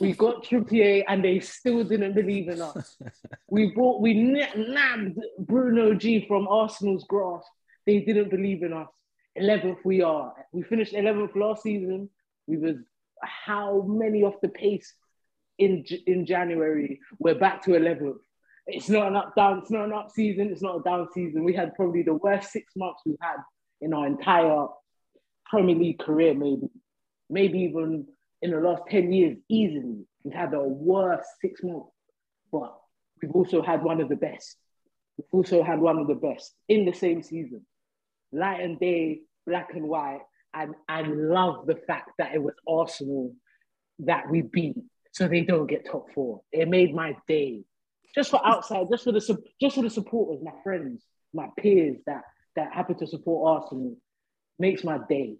We got Trippier and they still didn't believe in us. We bought we nabbed Bruno G from Arsenal's grass. They didn't believe in us. 11th we are. We finished 11th last season. We was how many off the pace in in January? We're back to 11th. It's not an up down. It's not an up season. It's not a down season. We had probably the worst six months we've had in our entire Premier League career. Maybe, maybe even in the last 10 years, easily. We've had the worst six months, but we've also had one of the best. We've also had one of the best in the same season. Light and day, black and white. And I love the fact that it was Arsenal that we beat, so they don't get top four. It made my day. Just for outside, just for the just for the supporters, my friends, my peers that that happen to support Arsenal, makes my day.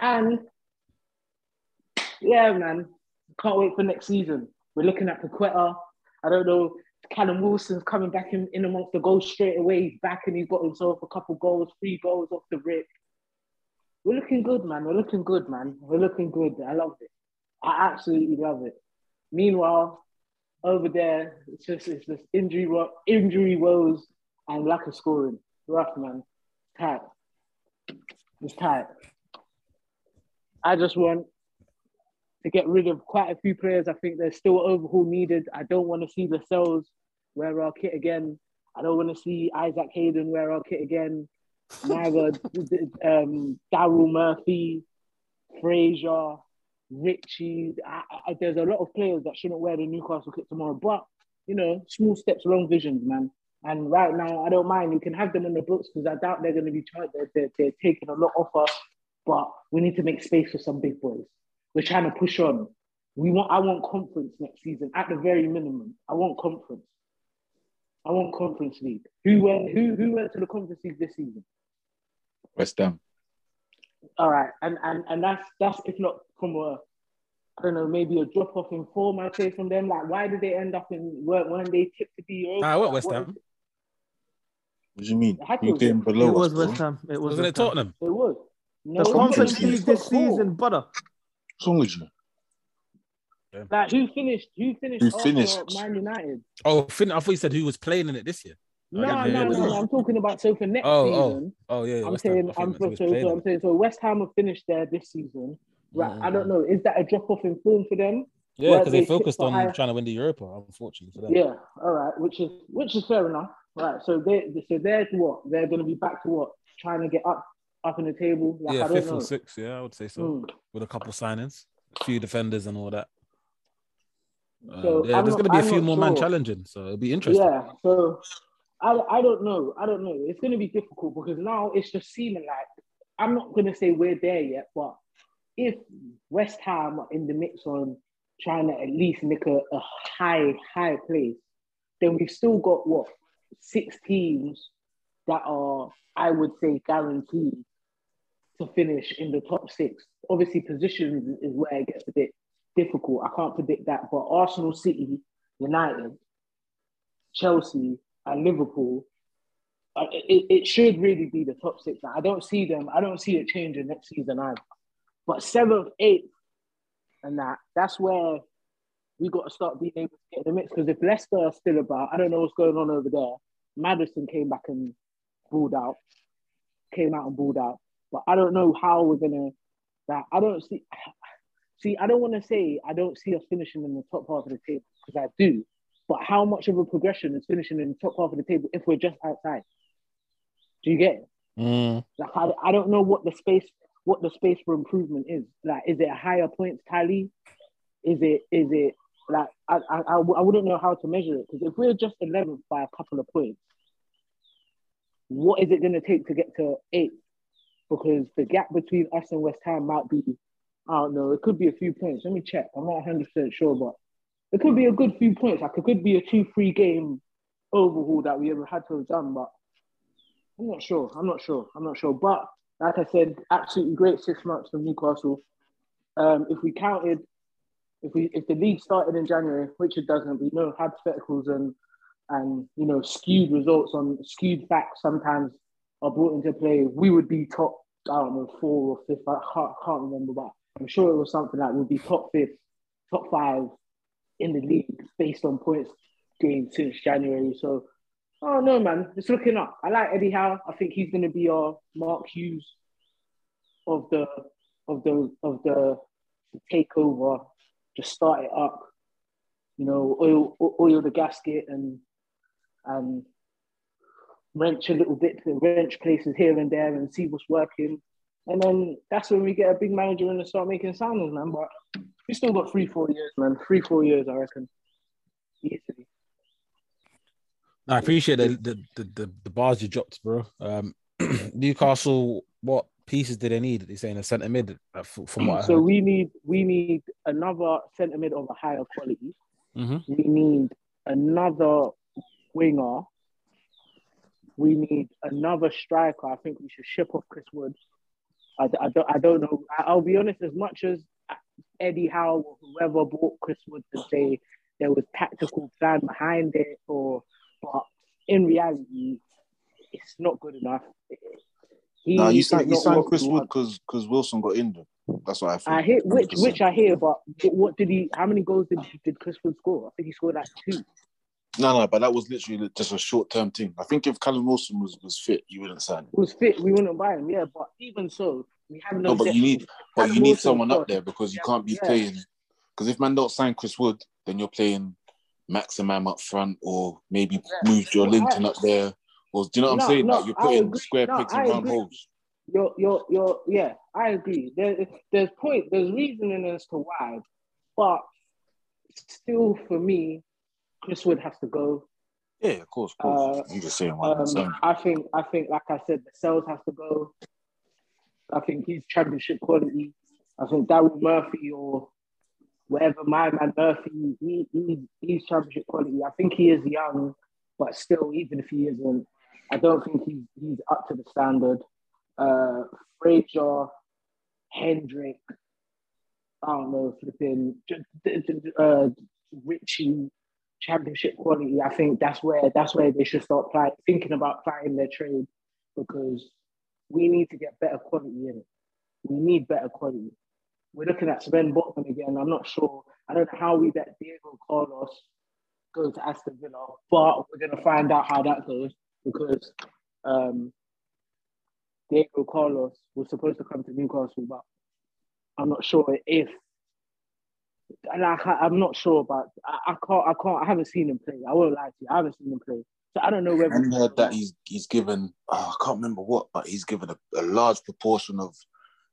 And yeah, man, can't wait for next season. We're looking at Paqueta. I don't know. Callum Wilson's coming back in, in amongst the goals straight away. He's back and he's got himself a couple goals, three goals off the rip. We're looking good, man. We're looking good, man. We're looking good. I love it. I absolutely love it. Meanwhile, over there, it's just it's just injury injury woes and lack of scoring. Rough man, tight. It's tight. I just want to get rid of quite a few players. I think there's still overhaul needed. I don't want to see Lascelles wear our kit again. I don't want to see Isaac Hayden wear our kit again. Neither um, Daryl Murphy, Fraser, Ritchie. I, I, there's a lot of players that shouldn't wear the Newcastle kit tomorrow. But you know, small steps, long visions, man. And right now, I don't mind. You can have them on the books because I doubt they're going to be charged. They're, they're, they're taking a lot off us. But we need to make space for some big boys. We're trying to push on. We want. I want conference next season at the very minimum. I want conference. I want conference league. Who went? Who who went to the conference league this season? West Ham. All right, and and and that's that's if not from a I don't know maybe a drop off in form. I'd say from them. Like, why did they end up in weren't, weren't they tipped to be? Europa? Nah, what West Ham? What do you mean? It had to Who have came below it was us, bro? West Ham. It was Wasn't it Tottenham? It was. No, The Conference. League this Top four. season, brother. What's wrong with you? Like who finished? Who finished? Who finished? Man United. Oh, Finn, I thought you said who was playing in it this year. I No, no, no, no. I'm talking about so for next Oh, season. Oh oh, yeah, yeah I'm West saying, I thought I'm, you so, so, was playing so I'm saying, so West Ham have finished there this season. Right, I don't Mm. know. Is that a drop off in form for them? Yeah, because they they focused on higher- trying to win the Europa, unfortunately for them. Yeah, all right, which is which is fair enough. Right, so they so they're what they're going to be back to what trying to get up up in the table. Like, yeah, I don't fifth know. or sixth. Yeah, I would say so. Mm. With a couple signings, a few defenders, and all that. Uh, So yeah, I'm there's going to be a I'm few not more man sure. challenging, so it'll be interesting. Yeah, so I I don't know. I don't know. It's going to be difficult because now it's just seeming like I'm not going to say we're there yet, but if West Ham are in the mix on trying to at least make a, a high high place, then we've still got what six teams that are I would say guaranteed to finish in the top six. Obviously, positions is where it gets a bit difficult. I can't predict that, but Arsenal, City, United, Chelsea, and Liverpool, uh, it, it should really be the top six. I don't see them. I don't see it changing next season either. But seventh, eighth, and that that's where we got to start being able to get in the mix. Because if Leicester are still about, I don't know what's going on over there. Maddison came back and balled out, came out and balled out. But I don't know how we're gonna. That I don't see. See, I don't want to say I don't see us finishing in the top half of the table because I do. But how much of a progression is finishing in the top half of the table if we're just outside? Do you get it? Mm. Like I, I don't know what the space what the space for improvement is. Like, is it a higher points tally? Is it is it like I I, I I wouldn't know how to measure it because if we're just 11th by a couple of points, what is it going to take to get to eight? Because the gap between us and West Ham might be, I don't know, it could be a few points. Let me check. I'm not 100 percent sure, but it could be a good few points. Like it could be a two-three game overhaul that we ever had to have done, but I'm not sure. I'm not sure. I'm not sure. But like I said, absolutely great six months from Newcastle. Um, if we counted, if we if the league started in January, which it doesn't, we know hypotheticals and and you know skewed mm. results on skewed facts sometimes are brought into play. We would be top. I don't know four or fifth. I can't, can't remember, but I'm sure it was something that would be top fifth, top five in the league based on points gained since January. So Oh no, man, it's looking up. I like Eddie Howe. I think he's going to be our Mark Hughes of the of the of the, the takeover. Just start it up, you know, oil oil the gasket and and wrench a little bit, and wrench places here and there, and see what's working. And then that's when we get a big manager and start making signings, man. But we still got three, four years, man. Three, four years, I reckon. Easily. I appreciate the the, the the the bars you dropped, bro. Um, Newcastle, what pieces did they need? They saying a centre mid, uh, from what So we need we need another centre mid of a higher quality. Mhm. We need another winger. We need another striker. I think we should ship off Chris Wood. I, I don't I don't know. I, I'll be honest. As much as Eddie Howe or whoever bought Chris Wood to say there was tactical plan behind it, or but in reality, it's not good enough. He Nah, you signed you signed Chris Wood because because Wilson got injured. That's what I think. I hear which which I hear, but what did he? How many goals did did Chris Wood score? I think he scored like two. No, no, but that was literally just a short term thing. I think if Callum Wilson was, was fit, you wouldn't sign him. Was fit. We wouldn't buy him. Yeah, but even so, we have no. No, but you need, but Callum you need Wilson someone up there because you Yeah, can't be yeah. playing. Because if man don't sign Chris Wood, then you're playing Maximin up front, or maybe Yeah. move Joelinton up there. Or do you know what No, I'm saying? no, like you're putting square No, pegs in round agree. holes. You're, you're, you're, yeah, I agree. There, there's point, there's reasoning as to why, but still, for me, Chris Wood has to go. Yeah, of course, of course. Uh, I'm just saying what I'm saying. Um, I think, I think, like I said, Lascelles has to go. I think he's championship quality. I think Daryl Murphy or whatever my man Murphy, he, he, he's championship quality. I think he is young, but still, even if he isn't, I don't think he's he's up to the standard. Uh, Fraser, Hendrick, I don't know, flipping uh, Ritchie, championship quality. I think that's where that's where they should start playing, thinking about playing their trade because we need to get better quality in it. We need better quality. We're looking at Sven Botman again. I'm not sure. I don't know how we let Diego Carlos go to Aston Villa, but we're going to find out how that goes because um, Diego Carlos was supposed to come to Newcastle, but I'm not sure if. And I, ca- I'm not sure about. I, I can't. I can't. I haven't seen him play. I won't lie to you. I haven't seen him play, so I don't know whether. And heard that he's he's given oh, I can't remember what, but he's given a, a large proportion of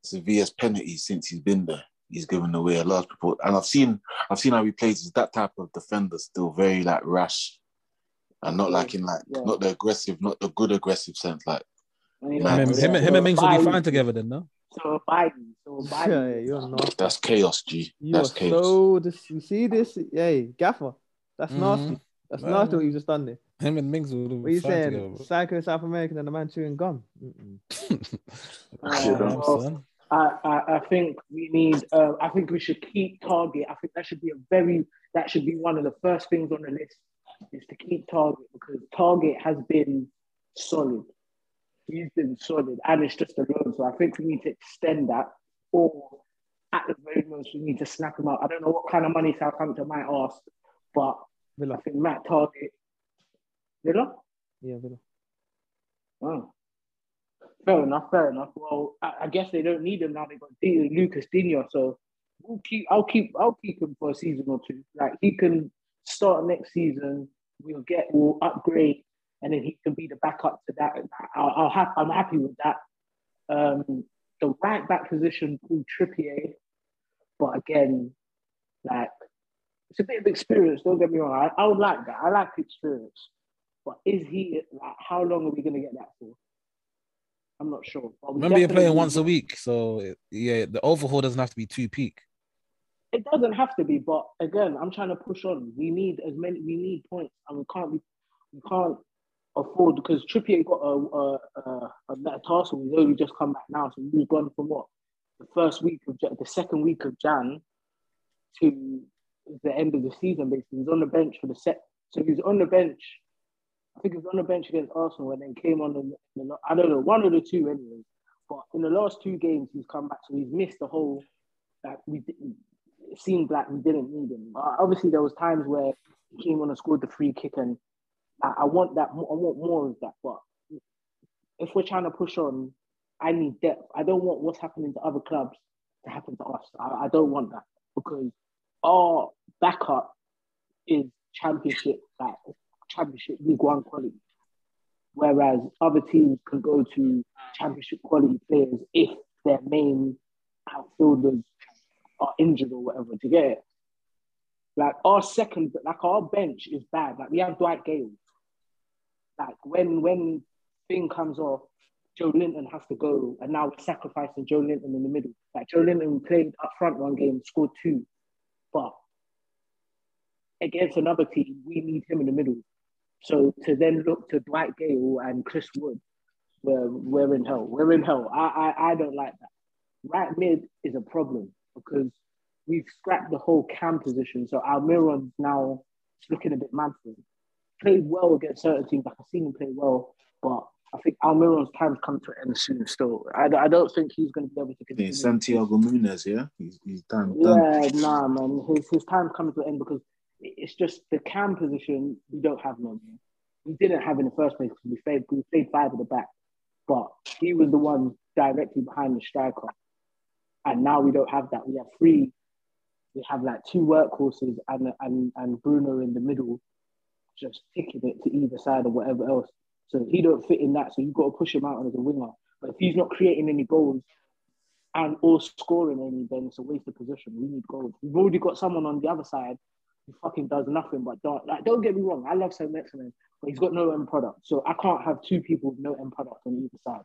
Sevilla's penalties since he's been there. He's given away a large proportion, and I've seen I've seen how he plays. He's that type of defender, still very like rash, and not like in like Yeah. not the aggressive, not the good aggressive sense. Like And, Yeah, Him, yeah. him, him and Mings will be fine together then, no? So Biden, so Yeah, yeah, you're not. that's chaos, G. You That's are chaos. so this. You see this? Hey, Gaffer. That's Mhm. nasty. That's Well, nasty what you just done there. Him and Mings will What are you fine saying? together. Psycho South American and the man chewing gum. Uh, well. I, I, I think we need. Uh, I think we should keep Targett. I think that should be a very. That should be one of the first things on the list. Is to keep Targett because Targett has been solid. He's been solid, and it's just a loan. So I think we need to extend that, or at the very most, we need to snap him out. I don't know what kind of money Southampton might ask, but I think Matt Targett. Villa. Yeah, Villa. Oh. Fair enough, fair enough. Well, I, I guess they don't need him now. They've got D- Lucas Digne, so we'll keep. I'll keep. I'll keep him for a season or two. Like he can start next season. We'll get. We'll upgrade, and then he can be the backup to that. I'll, I'll have. I'm happy with that. Um, the right back position, Paul Trippier, but again, like it's a bit of experience. Don't get me wrong. I, I would like that. I like experience. But is he like how long are we gonna get that for? I'm not sure. Remember, you're playing once a week, so it- yeah, the overhaul doesn't have to be too peak. It doesn't have to be, but again, I'm trying to push on. We need as many. We need points, and we can't be. We can't afford because Trippier got a a, a, metatarsal. He's only just come back now, so he's gone from what the first week of the second week of Jan to the end of the season. Basically, he was on the bench for the set. So he was on the bench. I think he was on the bench against Arsenal, and then came on the, the I don't know one of the two, anyway. But in the last two games, he's come back, so he's missed the whole. Like we, it seemed like we didn't need him. Uh, obviously, there was times where he came on and scored the free kick, and I, I want that. I want more of that. But if we're trying to push on, I need depth. I don't want what's happening to other clubs to happen to us. I, I don't want that because our backup is championship, like championship League One quality. Whereas other teams can go to championship quality players if their main outfielders are injured or whatever to get it. Like our second, like our bench is bad. Like we have Dwight Gayle. Like when when thing comes off, Joelinton has to go, and now we're sacrificing Joelinton in the middle. Like Joelinton played up front one game, scored two, but against another team, we need him in the middle. So to then look to Dwight Gayle and Chris Wood, we're, we're in hell. We're in hell. I, I I don't like that. Right mid is a problem because we've scrapped the whole cam position. So Almiron's now looking a bit him. Played well against certain teams. Like I've seen him play well, but I think Almiron's time's come to an end soon. Still, I, I don't think he's going to be able to continue. think Santiago Munez, yeah, he's he's done. done. Yeah, nah, man. His his time's coming to an end because it's just the cam position we don't have no. We didn't have in the first place because we played we played five at the back, but he was the one directly behind the striker, and now we don't have that. We have three. We have like two workhorses and and and Bruno in the middle, just ticking it to either side or whatever else. So he don't fit in that. So you've got to push him out as a winger. But if he's not creating any goals and or scoring any, then it's a waste of position. We need goals. We've already got someone on the other side who fucking does nothing but don't like. Don't get me wrong. I love Saint-Maximin, but he's got no end product. So I can't have two people with no end product on either side.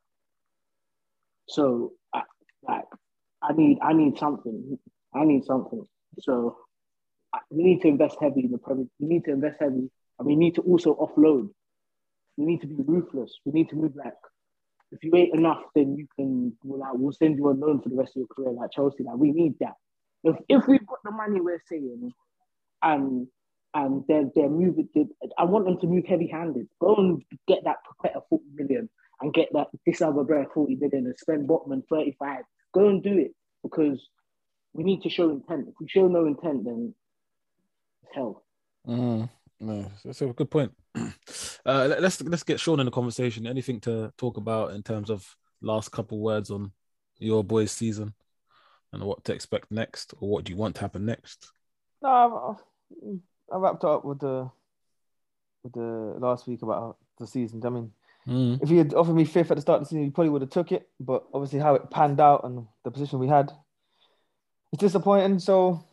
So I, like, I need I need something. I need something. So we need to invest heavy in the Premier. We need to invest heavy, and we need to also offload. We need to be ruthless. We need to move like if you ain't enough, then you can we'll, like, we'll send you a loan for the rest of your career, like Chelsea. Like we need that. If if we've got the money, we're saying, and and they're they're moving. They, I want them to move heavy-handed. Go and get that Paqueta 40 million and get that this other brand 40 million and Sven Botman 35. Go and do it because we need to show intent. If we show no intent, then it's hell. Mm, no, that's a good point. Uh, let- let's let's get Sean in the conversation. Anything to talk about in terms of last couple words on your boys' season and what to expect next, or what do you want to happen next? No, I, I wrapped up with the with the last week about the season. I mean, Mm, if you had offered me fifth at the start of the season, you probably would have took it. But obviously, how it panned out and the position we had, it's disappointing. So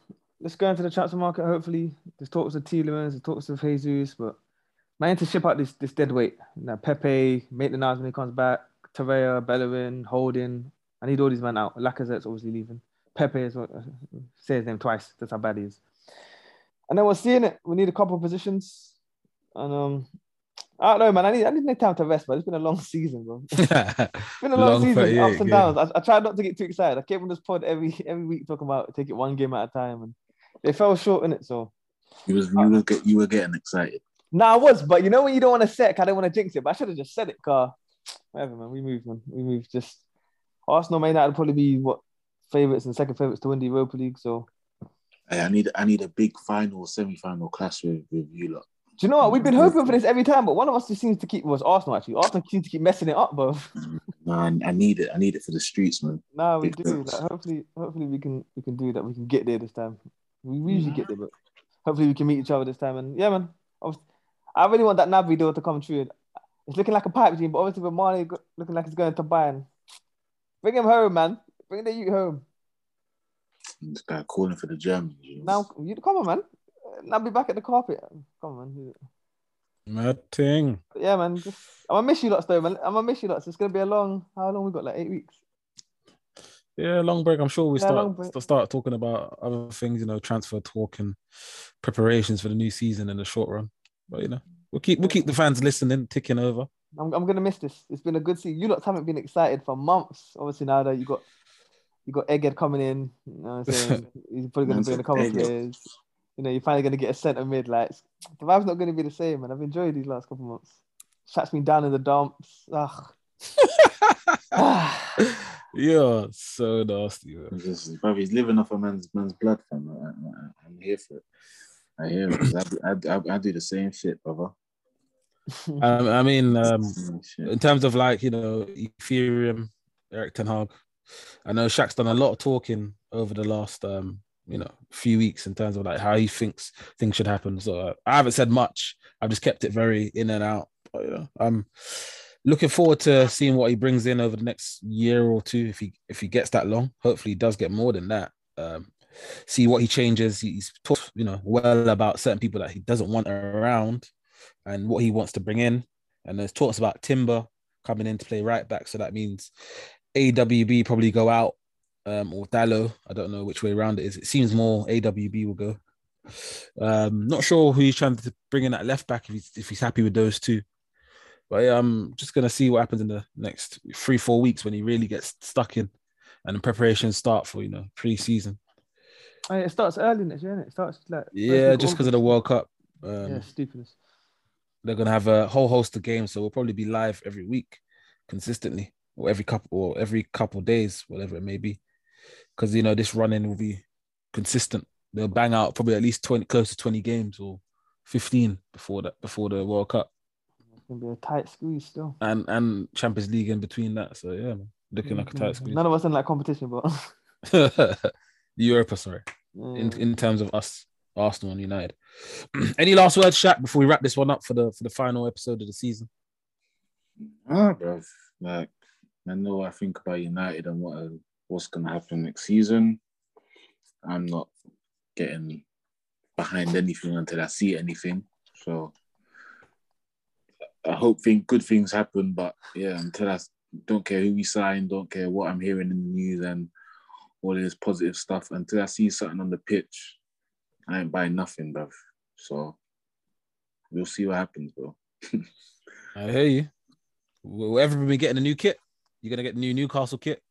let's go into the transfer market. Hopefully, there's talks of Tielemans, there's talks of Jesus, but man, to ship out this this dead weight. Now Pepe, the when he comes back. Torreira, Bellerin, Holding. I need all these men out. Lacazette's obviously leaving. Pepe is what say his name twice. That's how bad he is. And then we're seeing it. We need a couple of positions. And um, I don't know, man. I need I need time to rest, but it's been a long season, bro. It's been a long, Long season, ups and yeah. downs. I, I tried not to get too excited. I came on this pod every every week talking about take it one game at a time, and they fell short in it. So You was you were get, you were getting excited. nah, I was, but you know when you don't want to set, I don't want to jinx it. But I should have just said it, car. Whatever, man. We moved, man. We moved. Just Arsenal, Man United probably be what favorites and second favorites to win the Europa League. So Hey, I need I need a big final, semi final clash with, with you lot. do you know what? We've been hoping for this every time, but one of us just seems to keep was Arsenal actually. Arsenal seems to keep messing it up, bro. Man, I need it. I need it for the streets, man. Nah, we Big do. Like, hopefully, hopefully we can we can do that. We can get there this time. We, we usually get there, but hopefully we can meet each other this time. And yeah, man, I, was, I really want that Gnabry deal to come true. It's looking like a pipe dream, but obviously with Mane go- looking like he's going to Bayern, bring him home, man. Bring the youth home. This guy calling for the Germans. You? Now, you come on, man. be back at the carpet. Come on, man. Mad thing. Yeah, man. Just, I'm gonna miss you lots, though, man. I'm gonna miss you lots. It's gonna be a long. How long we got? Like eight weeks. Yeah, long break. I'm sure we Yeah, start st- start talking about other things, you know, transfer talk and preparations for the new season in the short run. But you know, we'll keep we'll keep the fans listening, ticking over. I'm, I'm gonna miss this. It's been a good season. You lot haven't been excited for months. Obviously now that you got you got Egghead coming in, you know what I'm saying? He's probably gonna Man bring a said couple of Egghead. players. You know, you're finally gonna get a centre mid. Like the vibe's not gonna be the same, man. I've enjoyed these last couple of months. Shuts me down in the dumps. Ugh. You're so nasty. Man. It's just, bruv, he's living off a man's man's blood, fam. I, I, I'm here for it. I hear it. 'cause I, I, I, I do the same shit, brother. Um, I mean, um, in terms of like you know Ethereum, Erik Ten Hag. I know Shaq's done a lot of talking over the last um you know few weeks in terms of like how he thinks things should happen. So uh, I haven't said much. I've just kept it very in and out. But you know, I'm looking forward to seeing what he brings in over the next year or two. If he if he gets that long, hopefully he does get more than that. Um, see what he changes. He's talked you know well about certain people that he doesn't want around, and what he wants to bring in. And there's talks about Timber coming in to play right back. So that means AWB probably go out um, or Dalot. I don't know which way around it is. It seems more AWB will go. Um, not sure who he's trying to bring in at left back if he's, if he's happy with those two. But yeah, I'm just gonna see what happens in the next three four weeks when he really gets stuck in, and the preparations start for you know pre-season. Hey, it starts early next year, innit? It starts like Yeah, just because of the World Cup. Um, yeah, stupidness. they're gonna have a whole host of games, so we'll probably be live every week, consistently, or every couple or every couple days, whatever it may be. Because you know this running will be consistent. They'll bang out probably at least twenty, close to twenty games or fifteen before that before the World Cup gonna be a tight squeeze still. and and Champions League in between that. So yeah, man, looking like a tight squeeze. None of us in that competition, but Europa, sorry. in, in terms of us, Arsenal and United. Any last words, Shaq, before we wrap this one up for the for the final episode of the season? Ah, bruv. Like, I know I think about United and what what's gonna happen next season. I'm not getting behind anything until I see anything. So I hope think good things happen, but yeah, until I don't care who we sign, don't care what I'm hearing in the news and all this positive stuff. Until I see something on the pitch, I ain't buying nothing, bruv. So we'll see what happens, bro. I hear you. Will everyone be getting a new kit? You're gonna get the new Newcastle kit.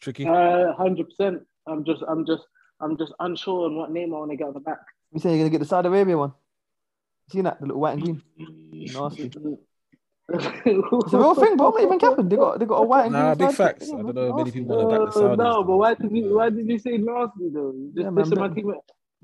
Tricky. Uh, hundred percent. I'm just, I'm just, I'm just unsure on what name I want to get on the back. You saying you're gonna get the Saudi Arabia one? See that the little white and green? Nasty. It's a real thing, bro. I'm not even capping. They got they got a white and green. Nah, big flag facts. kit. I don't man, know. Many people want to back the Uh, Saudis. no, but why did you, why did you say nasty though? You just Yeah, man, dissing my team.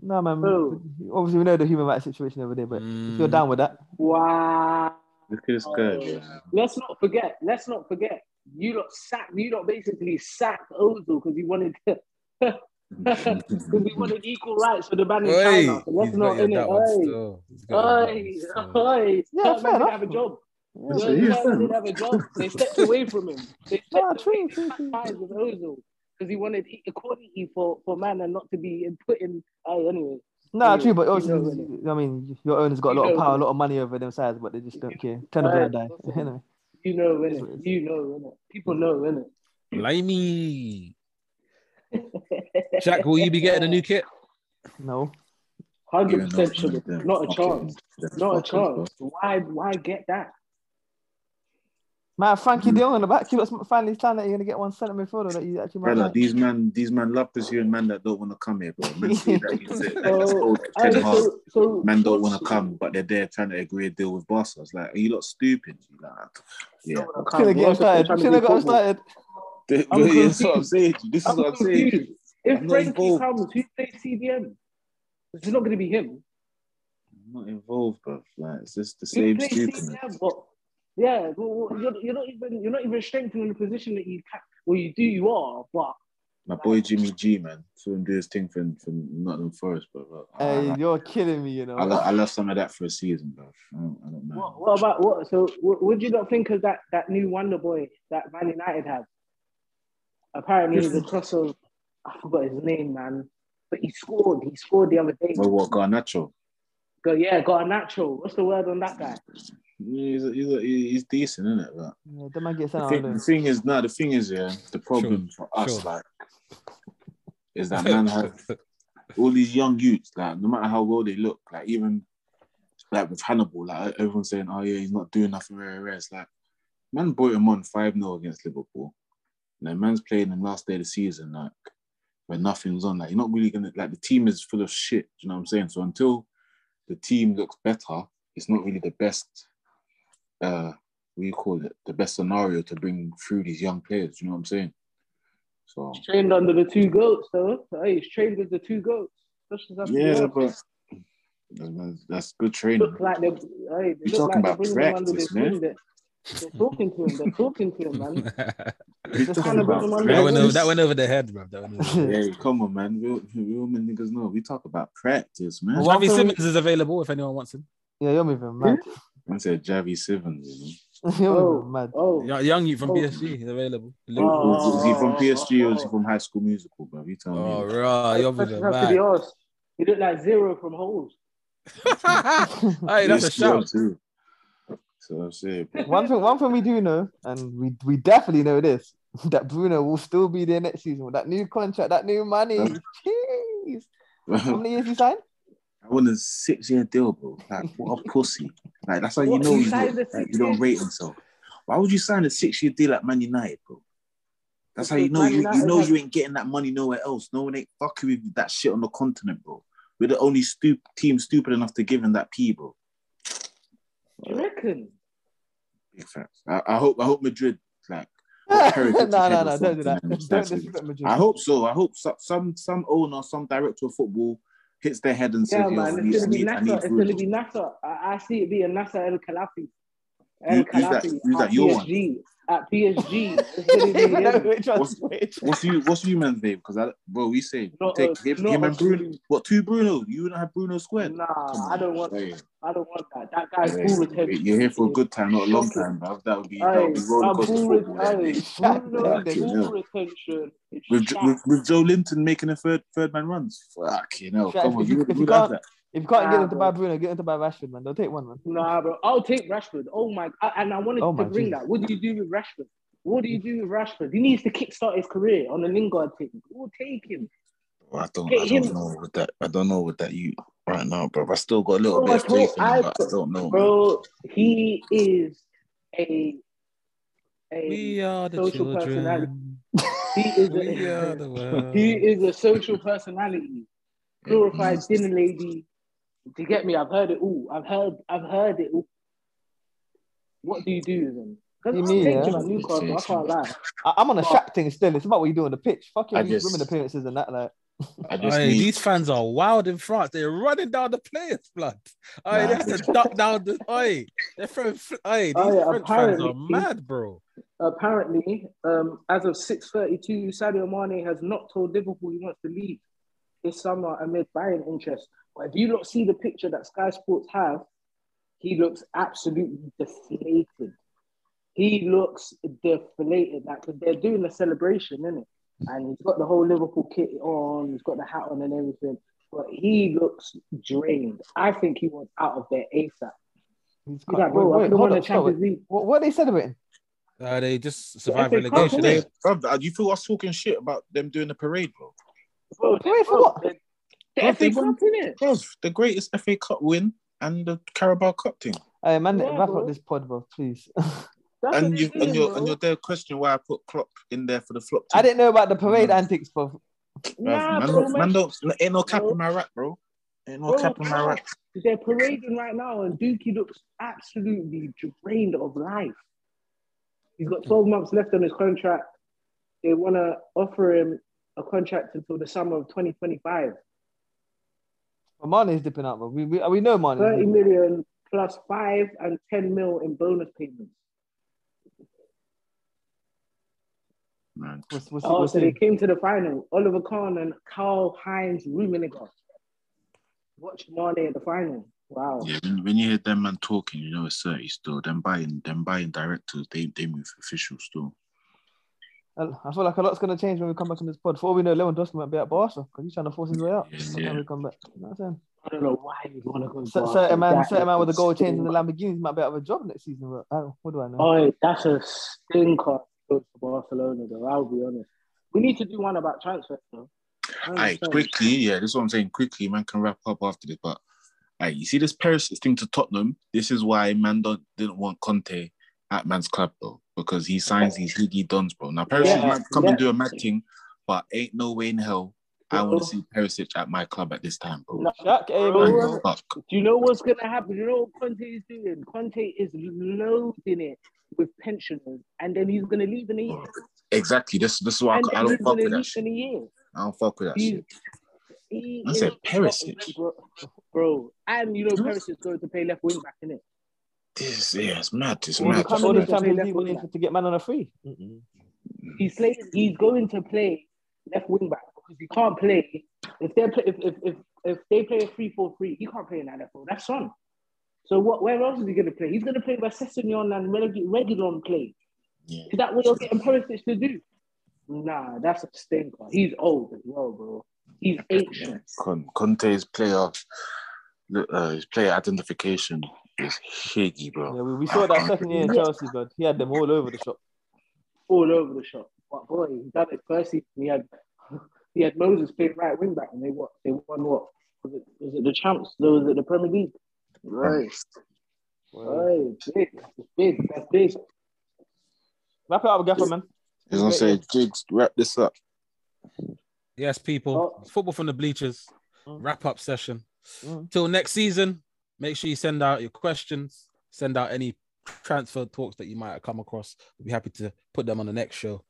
No, man. Oh. Obviously, we know the human rights situation over there, but if you're Mm. down with that, Wow. Look at this guy, bro. Let's not forget. Let's not forget. You lot sacked. You lot basically sacked Ozil because he wanted to. Because he wanted equal rights for the man in Hey, China. So let's not in it. that one Hey, still. He's got you that hey, one still. hey. Yeah, That fair man didn't have a job. yeah, So That he's man fair. didn't have a job. They stepped away from him. They Nah, stepped true, away true, true. ties with Ozil because he wanted equality for, for man and not to be put in. Hey, anyway. Nah, You- true, but you know. I mean, your owners got a lot of power, a lot of money over them sides, but they just don't care. Turn a Uh, blind eye. listen. Anyway. You know, That's innit? You know, innit? People know, innit? Blimey. Jack, will you be getting a new kit? No, Hundred percent Even should though- Not a chance. Not a chance. Why? Why get that? man, Mm. Frenkie De Jong in the back. You lot finally signed that you're gonna get one centre photo that you actually might Brother, like. these man, these man love pursuing man that don't want to come here, bro. Man that it, like So, old hey, Ten Hag. so, so Man don't want to come, but they're there trying to agree a deal with Barca. It's like, are you lot stupid? You Like, yeah, Don't wanna Should have get him What's the started. trying to Should have got him football? started. This I'm is what I'm saying. To you. This is I'm what I'm saying. to confused. you. If I'm not Frenkie involved. comes, who plays CDM? It's not going to be him. I'm not involved, bro. Like, it's just the Who same stupidness. CDM? But yeah, well, well, you're, you're not even you're not even strengthening the position that you can. Well, you do, you are, but My boy Jimmy G, man, saw him do his thing for, for Nottingham Forest, bro. I, Hey, I, you're killing me, you know. I, lo- I love some of that for a season, bro. I don't, I don't know. what, what about what? So, what, would you not think of that that new Wonder Boy that Man United have? Apparently, Yes. the cross of I forgot his name, man. But he scored. He scored the other day. Well, what Garnacho? Go, yeah, got a natural. What's the word on that guy? He's, a, he's, a, he's decent, isn't it? But Yeah, the man gets sent the thing, the thing is, no, the thing is, yeah, the problem for us, Sure. like, is that man have all these young youths, like, no matter how well they look, like, even like with Hannibal, like, everyone's saying, oh, yeah, he's not doing nothing very rare. It's like, man brought him on 5 0 against Liverpool. And then man's playing him last day of the season, like, when nothing's on. Like, you're not really gonna, like, the team is full of shit. You know what I'm saying? So until the team looks better, it's not really the best, uh, what do you call it, the best scenario to bring through these young players. You know what I'm saying? So, He's trained under the two goats, though. Hey, he's trained with the two goats. That's just that's yeah, but that's, good training. look like they're, hey, they You're look talking like about bringing him under practice, man. Wing. That they're talking to him. They're talking to him, man. Just trying to bring him under that, went over, that went over the head, bro. That went over the head. Come on, man. Real, real men niggas know. We talk about practice, man. Well, Javi thing Simons is available if anyone wants him. Yeah, you're moving mad. I said Javi Simons. You you're Oh, mad. oh, Young, young youth from Oh. PSG, he's available. know? Oh. Is he from oh, PSG or is he oh. from High School Musical, bro? You tell Oh, me. raw, you're That's moving have to mad. be asked. He looked like zero from holes. hey, that's a shout. too. So I'm saying, one thing, one thing we do know, and we we definitely know this, that Bruno will still be there next season with that new contract, that new money. Huh? Jeez. How many years he signed? I want a six year deal, bro. Like, what a pussy. Like, that's how you know you, signed a like, you don't year- rate himself. Why would you sign a six year deal at Man United, bro? That's how you know you, you know you ain't getting that money nowhere else. No one ain't fucking with that shit on the continent, bro. We're the only stup- team stupid enough to give him that P, bro. Reckon? Big facts. I, I hope I hope Madrid like. no, no, no, don't do that. Don't disrespect Madrid. I hope so. I hope so, some some owner, some director of football hits their head and says, Yeah, "Yo, man. It's gonna be need, I Nasser. It's gonna be Nasser. I, I see it being Nasser Al-Khelaifi. El Who- who's that- who's that, your one? PSG. At PSG. It's gonna be Even know him. which one's What's- which. What's you? What's you, man's name? Because I, bro, we say Not take a- him, him and Bruno. Bruno. What two Bruno? You wouldn't have Bruno squared. Nah, on. I don't want. Hey, I don't want that. That guy's hey, ball retention. You're here for a good time, not a long time, bro. That would be that would be Aye, roller our coaster ball re- football. yeah, aye, mate. Bruno's Fucking ball hell. retention With, with, with Joelinton making a third third man runs. Fuck, you know. Come on, you you- would you would have that. If you can't get Nah, into bro. by Bruno, get into by Rashford, man. They'll take one, man. Nah, bro. I'll take Rashford. Oh my! I, and I wanted Oh to bring Jesus. that. What do you do with Rashford? What do you do with Rashford? He needs to kickstart his career on the Lingard thing. We'll take him. I don't, Get I don't him. know with that. I don't know with that you right now, bro. I still got a little Bro, bit of faith in him, I- but I don't know. man. Bro, he is a a We are the social personality. he is We are a the world. he is a social personality. Glorified dinner lady. To get me, I've heard it all. I've heard I've heard it all. What do you do with him? Because You I'll mean, take yeah? him at Newcastle, I can't lie. I, I'm on a. Shaq thing still. It's about what you do on the pitch. Fuck I your just- women appearances and that. Like, I just Aye, need. these fans are wild in France. They're running down the players' blood. Aye, they Nah. have to duck down the. Aye, they're throwing. fl- Aye, these yeah, French fans are mad, bro. Apparently, um, as of 6:32, Sadio Mane has not told Liverpool he wants to leave this summer amid buying interest. But if you not see the picture that Sky Sports have, he looks absolutely deflated. He looks deflated, like 'cause they're doing a celebration, isn't it? And he's got the whole Liverpool kit on, he's got the hat on and everything. But he looks drained. I think he was out of there ASAP. he's He's like, bro, I could have won the Champions League. What, what are they celebrating? Uh, they just survived FA Cup, relegation. innit? They, Bro, do you feel us talking shit about them doing the parade, bro? Bro, Wait, for what? The, the FA Cup, innit? Bro, the greatest FA Cup win and the Carabao Cup thing. Hey, man, Yeah, wrap bro. up this pod, bro, please. That's and you they're and doing, your bro. and your there question why I put Klopp in there for the flop. I didn't know about the parade Mm. antics, bro. Nah, man, bro, man, man don't ain't no cap Bro. in my rack, bro. Ain't no Bro, cap in my rack. They're parading right now, and Dookie looks absolutely drained of life. He's got 12 months left on his contract. They want to offer him a contract until the summer of 2025. But Mane's dipping out, bro. We, we, we know Mane's 30 dipping. million plus 5 and 10 mil in bonus payments. Man. What's, what's, Oh, what's so they came to the final. Oliver Kahn and Karl-Heinz Rummenigge. Watch Mane at the final. Wow. Yeah, when, when you hear them man talking, you know it's 30 still. Them buying them buying directors, they they move official still. I feel like a lot's going to change when we come back on this pod. Before we know, Lewandowski might be at Barca because he's trying to force his way out. Yeah, By the time yeah. we come back. You know what I'm saying? I don't know why you want to go. Cer- Barca. certain man, That certain man with a goal change in the stinker. Lamborghinis might be out of a job next season. But I don't, what do I know? Oh, that's a stinker. Goes to Barcelona, though. I'll be honest. We need to do one about transfers, though. I Aye, quickly, yeah, this is what I'm saying. Quickly, man can wrap up after this. But aye, you see this Paris thing to Tottenham. This is why man don't, didn't want Conte at man's club, bro, because he signs these higgy dons, bro. Now Paris Yeah, might come yeah. and do a mad thing, but ain't no way in hell I want to see Perisic at my club at this time, bro. No, hey, bro. man, Man, bro. fuck. Do you know what's gonna happen? You know what Conte is doing? Conte is loading it with pensioners, and then he's gonna leave in a year. Exactly. This this is why I, I don't fuck with that shit. in. I don't fuck with that He's, shit. he I said Perisic. bro, bro. And you know Perisic is going to play left wing back, innit? This yeah, it's mad. It's mad. come All in the to Champions left League wing winners back. to get man on a free. Mm-mm. He's playing. He's going to play left wing back because he can't play if they play if if if, if they play a three four three. He can't play in that left role. That's on. So what? Where else is he going to play? He's going to play where Sessegnon and Regu- Reguilón play. Yeah. Is that what you're getting Perisic to do? Nah, that's a stinker. He's old as well, bro. He's ancient. Con- Conte's player, uh, his player identification is higgy, bro. Yeah, we, we saw that second year in Chelsea, but he had them all over the shop. all over the shop. But boy, he done it first season. He had he had Moses playing right wing back, and they what they won what was it? Was it the champs? Was it the Premier League? Right, right, big, it's big, that's big. Wrap it up, Gaffer, man. I was gonna say, Jigs, wrap this up. yes, people. Oh. Football from the bleachers. Mm. Wrap up session. Mm. Till next season. Make sure you send out your questions. send out any transfer talks that you might have come across. We'll be happy to put them on the next show.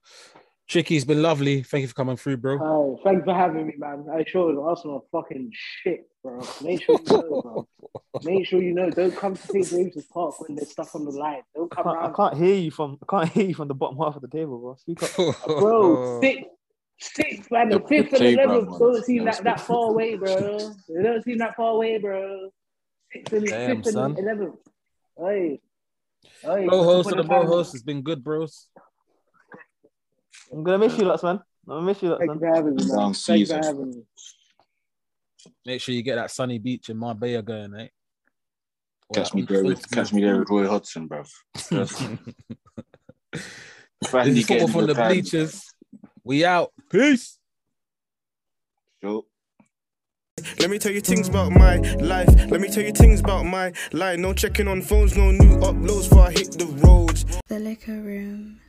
Tricky, it's been lovely. Thank you for coming through, bro. Hey, thanks for having me, man. I showed Arsenal are fucking shit, bro. Make sure you know, bro. Make sure you know. Don't come to St James's Park when there's stuff on the line. Don't I come can't, I can't hear you from I can't hear you from the bottom half of the table, bro. Speak up. bro. Six, six, man. The The- fifth and playground eleventh don't seem that that far away, bro. They don't seem that far away, bro. Sixth and Damn, son. eleventh. Hey, hey. Bro host once of the a bro time- host has been good, bros. I'm gonna miss you lots, man. I'm gonna miss you lots, Thank you man. for having me, man. Long Thank you for season. having me. Make sure you get that sunny beach in Marbella going, eh? Or Catch me there with catch me there with Roy Hodgson, bro. Just- football from the bleachers. We out. Peace. Sure. Let me tell you things about my life. Let me tell you things about my life. No checking on phones, no new uploads before I hit the roads. The Liquor Room.